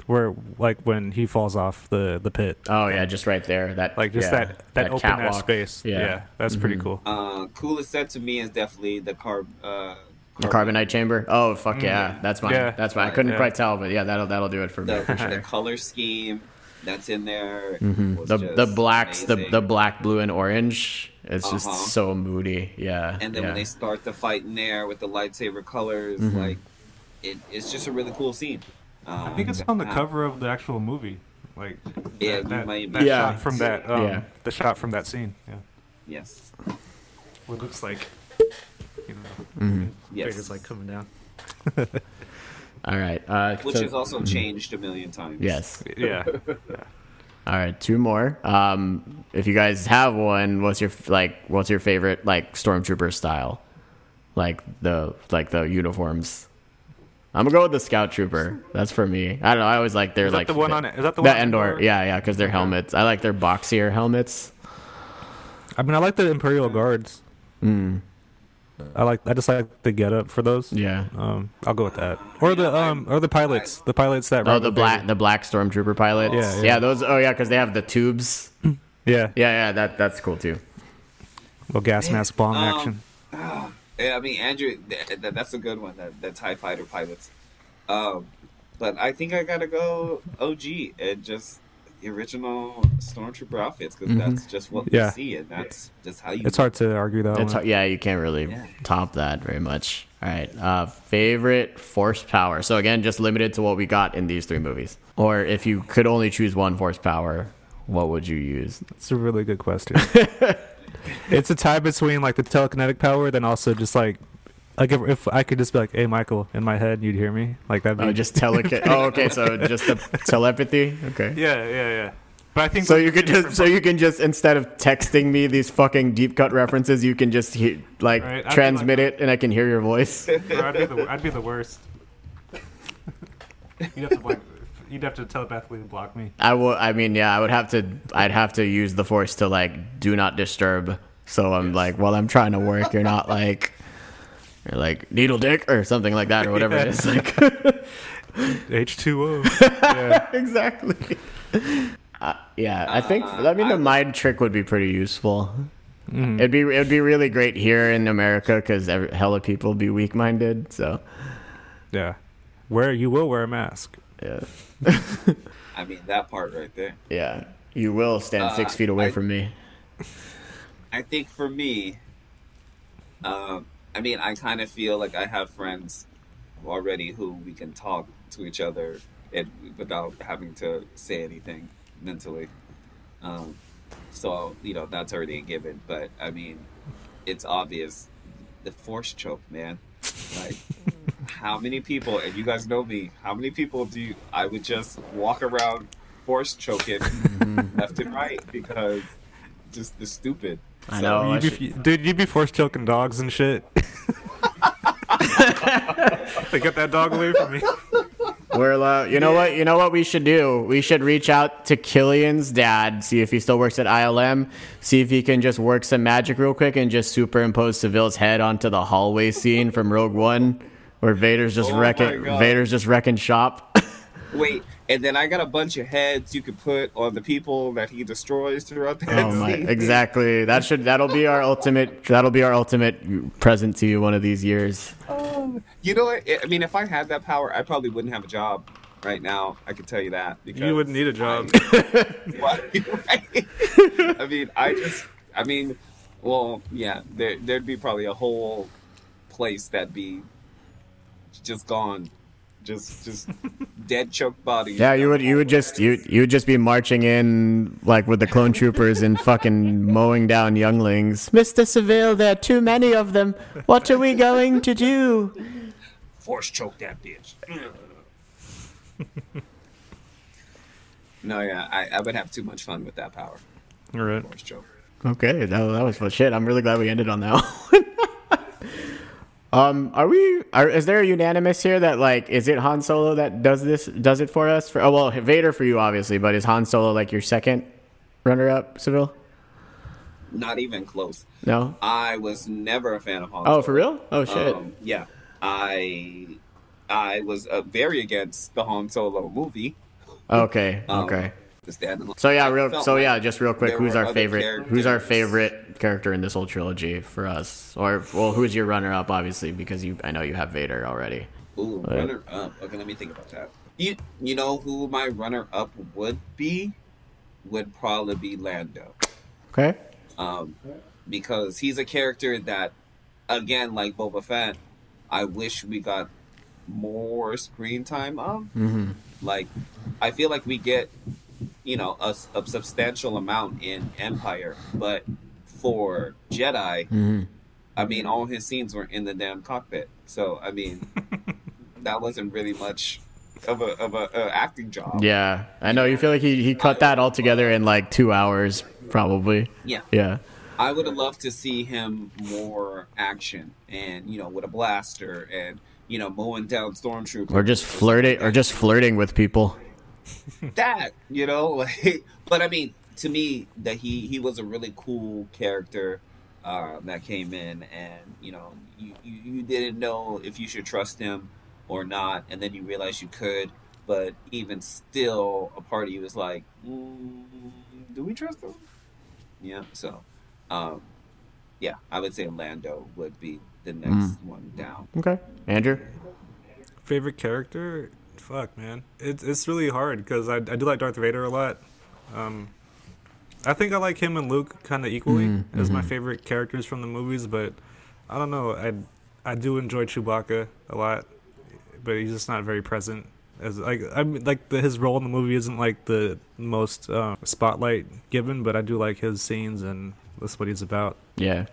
where like when he falls off the the pit. Oh yeah, just right there. That Like just yeah, that that, open ass catwalk. space. Yeah. Yeah, that's pretty Mhm. cool. uh, coolest set to me is definitely the carb. Uh, The carbonite chamber. Oh fuck yeah, Mm. that's mine. Yeah. That's mine. I couldn't Yeah. quite tell, but yeah, that'll that'll do it for me the, for the color scheme that's in there. Mm-hmm. The the blacks, the amazing. the black, blue, and orange. It's just Uh-huh. so moody. Yeah. And then yeah. when they start the fight in there with the lightsaber colors, Mhm. like it, it's just a really cool scene. Um, I think it's on the how- cover of the actual movie. Like Yeah, that, that, might that Yeah. shot from that um, Yeah. the shot from that scene. Yeah. Yes. What looks like you know Mhm. Yes. Vader's like coming down. All right. Uh, Which so- has also changed a million times. yes. Yeah. All right, two more. Um, if you guys have one, what's your like? What's your favorite like stormtrooper style? Like the like the uniforms. I'm gonna go with the scout trooper. That's for me. I don't know. I always like their Is that like the one on it? Is that the the one Endor. Endor? Yeah, yeah, because their helmets. I like their boxier helmets. I mean, I like the Imperial Guards. Mm, I like. I just like the get up for those. yeah. Um, I'll go with that. Or the um, or the pilots. The pilots that. Oh, the black the black stormtrooper pilots. Yeah, yeah. yeah. those. Oh yeah, because they have the tubes. Yeah. Yeah, yeah. That that's cool too. Little gas mask bomb Um, action. Yeah, I mean, Andrew, th- th- that's a good one. That the Tie Fighter pilots. Um, but I think I gotta go OG and just the original Stormtrooper outfits because Mhm. that's just what Yeah. we see, and that's just how you. It's hard to argue that It's one. hard, yeah, you can't really Yeah. top that very much. All right. Uh, favorite force power. So again, just limited to what we got in these three movies. Or if you could only choose one force power, what would you use? That's a really good question. it's a tie between like the telekinetic power, then also just like like if, if I could just be like, "Hey, Michael," in my head, you'd hear me. Like that'd be Oh, just telekinetic. oh, okay. So just the telepathy. Okay. yeah, yeah, yeah. But I think So you could just so you can just instead of texting me these fucking deep cut references, you can just he, like Right, transmit like- it, and I can hear your voice. Bro, I'd, be the, I'd be the worst. you'd have to like, you'd have to telepathically block me. I would. I mean, yeah, I would have to. I'd have to use the force to like do not disturb. So I'm like, while I'm trying to work, you're not like, you're like needle dick or something like that or whatever it is. Like H two O. Yeah. exactly. Uh, yeah, I think. I mean, the mind trick would be pretty useful. Mhm. It'd be it'd be really great here in America because hella people be weak minded. So Yeah. Wear you will wear a mask. yeah, I mean, that part right there. yeah, you will stand six Uh, feet away I- from me. I think for me, um, I mean, I kind of feel like I have friends already who we can talk to each other and without having to say anything mentally. Um, so you know that's already a given. But I mean, it's obvious the force choke, man. Like, mm. how many people? And you guys know me. How many people do you, I would just walk around force choking mm-hmm. left and right because just the stupid. I So- know. I You'd should- be, dude, you'd be force choking dogs and shit. They get that dog away from me. We're, uh, you know what? You know what we should do? We should reach out to Killian's dad, see if he still works at ILM, see if he can just work some magic real quick and just superimpose Seville's head onto the hallway scene from Rogue One, where Vader's just Oh wrecking Vader's just wrecking shop. Wait, and then I got a bunch of heads you could put on the people that he destroys throughout the. oh my! scene. Exactly. That should that'll be our ultimate. That'll be our ultimate present to you one of these years. Um, you know what? I mean, if I had that power, I probably wouldn't have a job right now. I can tell you that. Because You wouldn't need a job. I, right? I mean, I just, I mean, well, yeah, there, there'd be probably a whole place that'd be just gone, just, just dead, choked bodies. Yeah, you would you would just you you would just be marching in like with the clone troopers and fucking mowing down younglings. Mr. Seville, there are too many of them. What are we going to do? force choke that bitch. no, yeah, I, I would have too much fun with that power. All right. Force choke. Okay, that, that was fun shit. I'm really glad we ended on that one. Um, are we? Are, is there a unanimous here that like is it Han Solo that does this? Does it for us? For oh well, Vader for you obviously, but is Han Solo like your second runner up, Seville? Not even close. No. I was never a fan of Han. Oh, Solo. for real? Oh shit. Um, yeah, I I was uh, very against the Han Solo movie. okay. um, Okay. So yeah, real. So like yeah, just real quick, who's our favorite? Who's our favorite character in this whole trilogy for us? Or well, who's your runner-up? Obviously, because you, I know you have Vader already. Ooh, Right. runner up. Okay, let me think about that. You you know who my runner up would be? Would probably be Lando. Okay. Um, because he's a character that, again, like Boba Fett, I wish we got more screen time of. Mm-hmm. Like, I feel like we get, you know, a, a substantial amount in Empire, but for Jedi, Mm-hmm. I mean, all his scenes were in the damn cockpit. So, I mean, that wasn't really much of a of a, a acting job. Yeah, I know. You feel like he he cut that all together in like two hours, probably. Yeah. Yeah. I would have loved to see him more action and you know with a blaster and you know mowing down stormtroopers Or just flirting, or just flirting with people. That you know like, but I mean to me that he he was a really cool character uh, that came in and you know you, you you didn't know if you should trust him or not and then you realized you could but even still a part of you was like mm, do we trust him yeah so um yeah i would say lando would be the next one down Okay. Andrew. Favorite character? Fuck, man. It's it's really hard because I, I do like Darth Vader a lot. Um, I think I like him and Luke kind of equally Mm, as my mhm. favorite characters from the movies, but I don't know. I I do enjoy Chewbacca a lot, but he's just not very present. As like I mean, like the, his role in the movie isn't like the most uh, spotlight given, but I do like his scenes and that's what he's about. Yeah,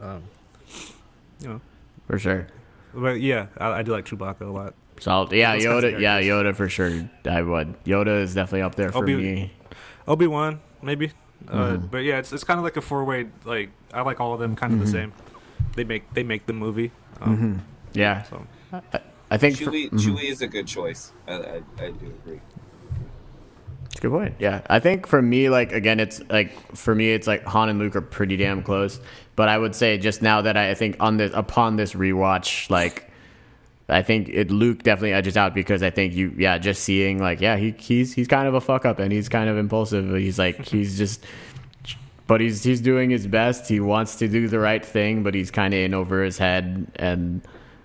Um, you know, for sure. but yeah, I, I do like Chewbacca a lot. So yeah, Those Yoda. Yeah. Yoda for sure. I would. Yoda is definitely up there for Obi- me. Obi Wan, maybe. Uh, Mhm. but yeah, it's it's kind of like a four way. Like I like all of them kind of Mhm. the same. They make they make the movie. Um, hmm Yeah, So I, I think. For, chewie mhm. chewie is a good choice I, I, I do agree It's a good point. Yeah, I think for me, like again, it's like for me, it's like Han and Luke are pretty damn close. But I would say just now that I, I think on this upon this rewatch, like I think it Luke definitely edges out because I think you, yeah, just seeing like yeah, he he's he's kind of a fuck up and he's kind of impulsive. He's like he's just. But he's he's doing his best. He wants to do the right thing, but he's kind of in over his head. And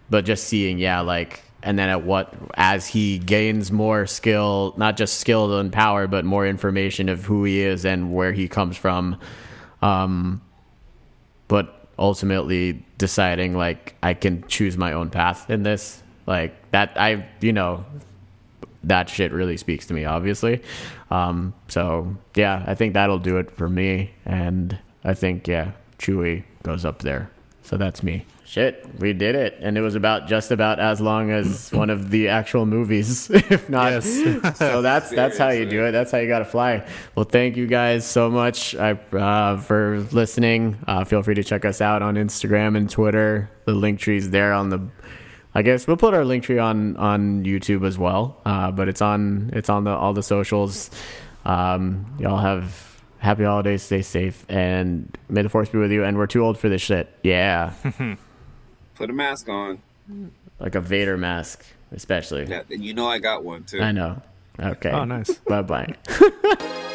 but just seeing, yeah, like and then at what as he gains more skill, not just skill and power, but more information of who he is and where he comes from. Um, but ultimately deciding like I can choose my own path in this, like that I you know that shit really speaks to me, obviously. Um, so yeah, I think that'll do it for me, and I think yeah, Chewy goes up there. So that's me. Shit, we did it, and it was about just about as long as one of the actual movies, if not. Yes. so that's that's how you do it. That's how you got to fly. Well, thank you guys so much I, uh, for listening. Uh, feel free to check us out on Instagram and Twitter. The link tree's there on the I guess we'll put our link tree on on YouTube as well. Uh, but it's on it's on the all the socials. Um, y'all have happy holidays, stay safe, and may the force be with you. And we're too old for this shit. Yeah, Put a mask on. like a Vader mask, especially. Yeah, you know I got one too. I know. Okay. Oh, nice. Bye bye.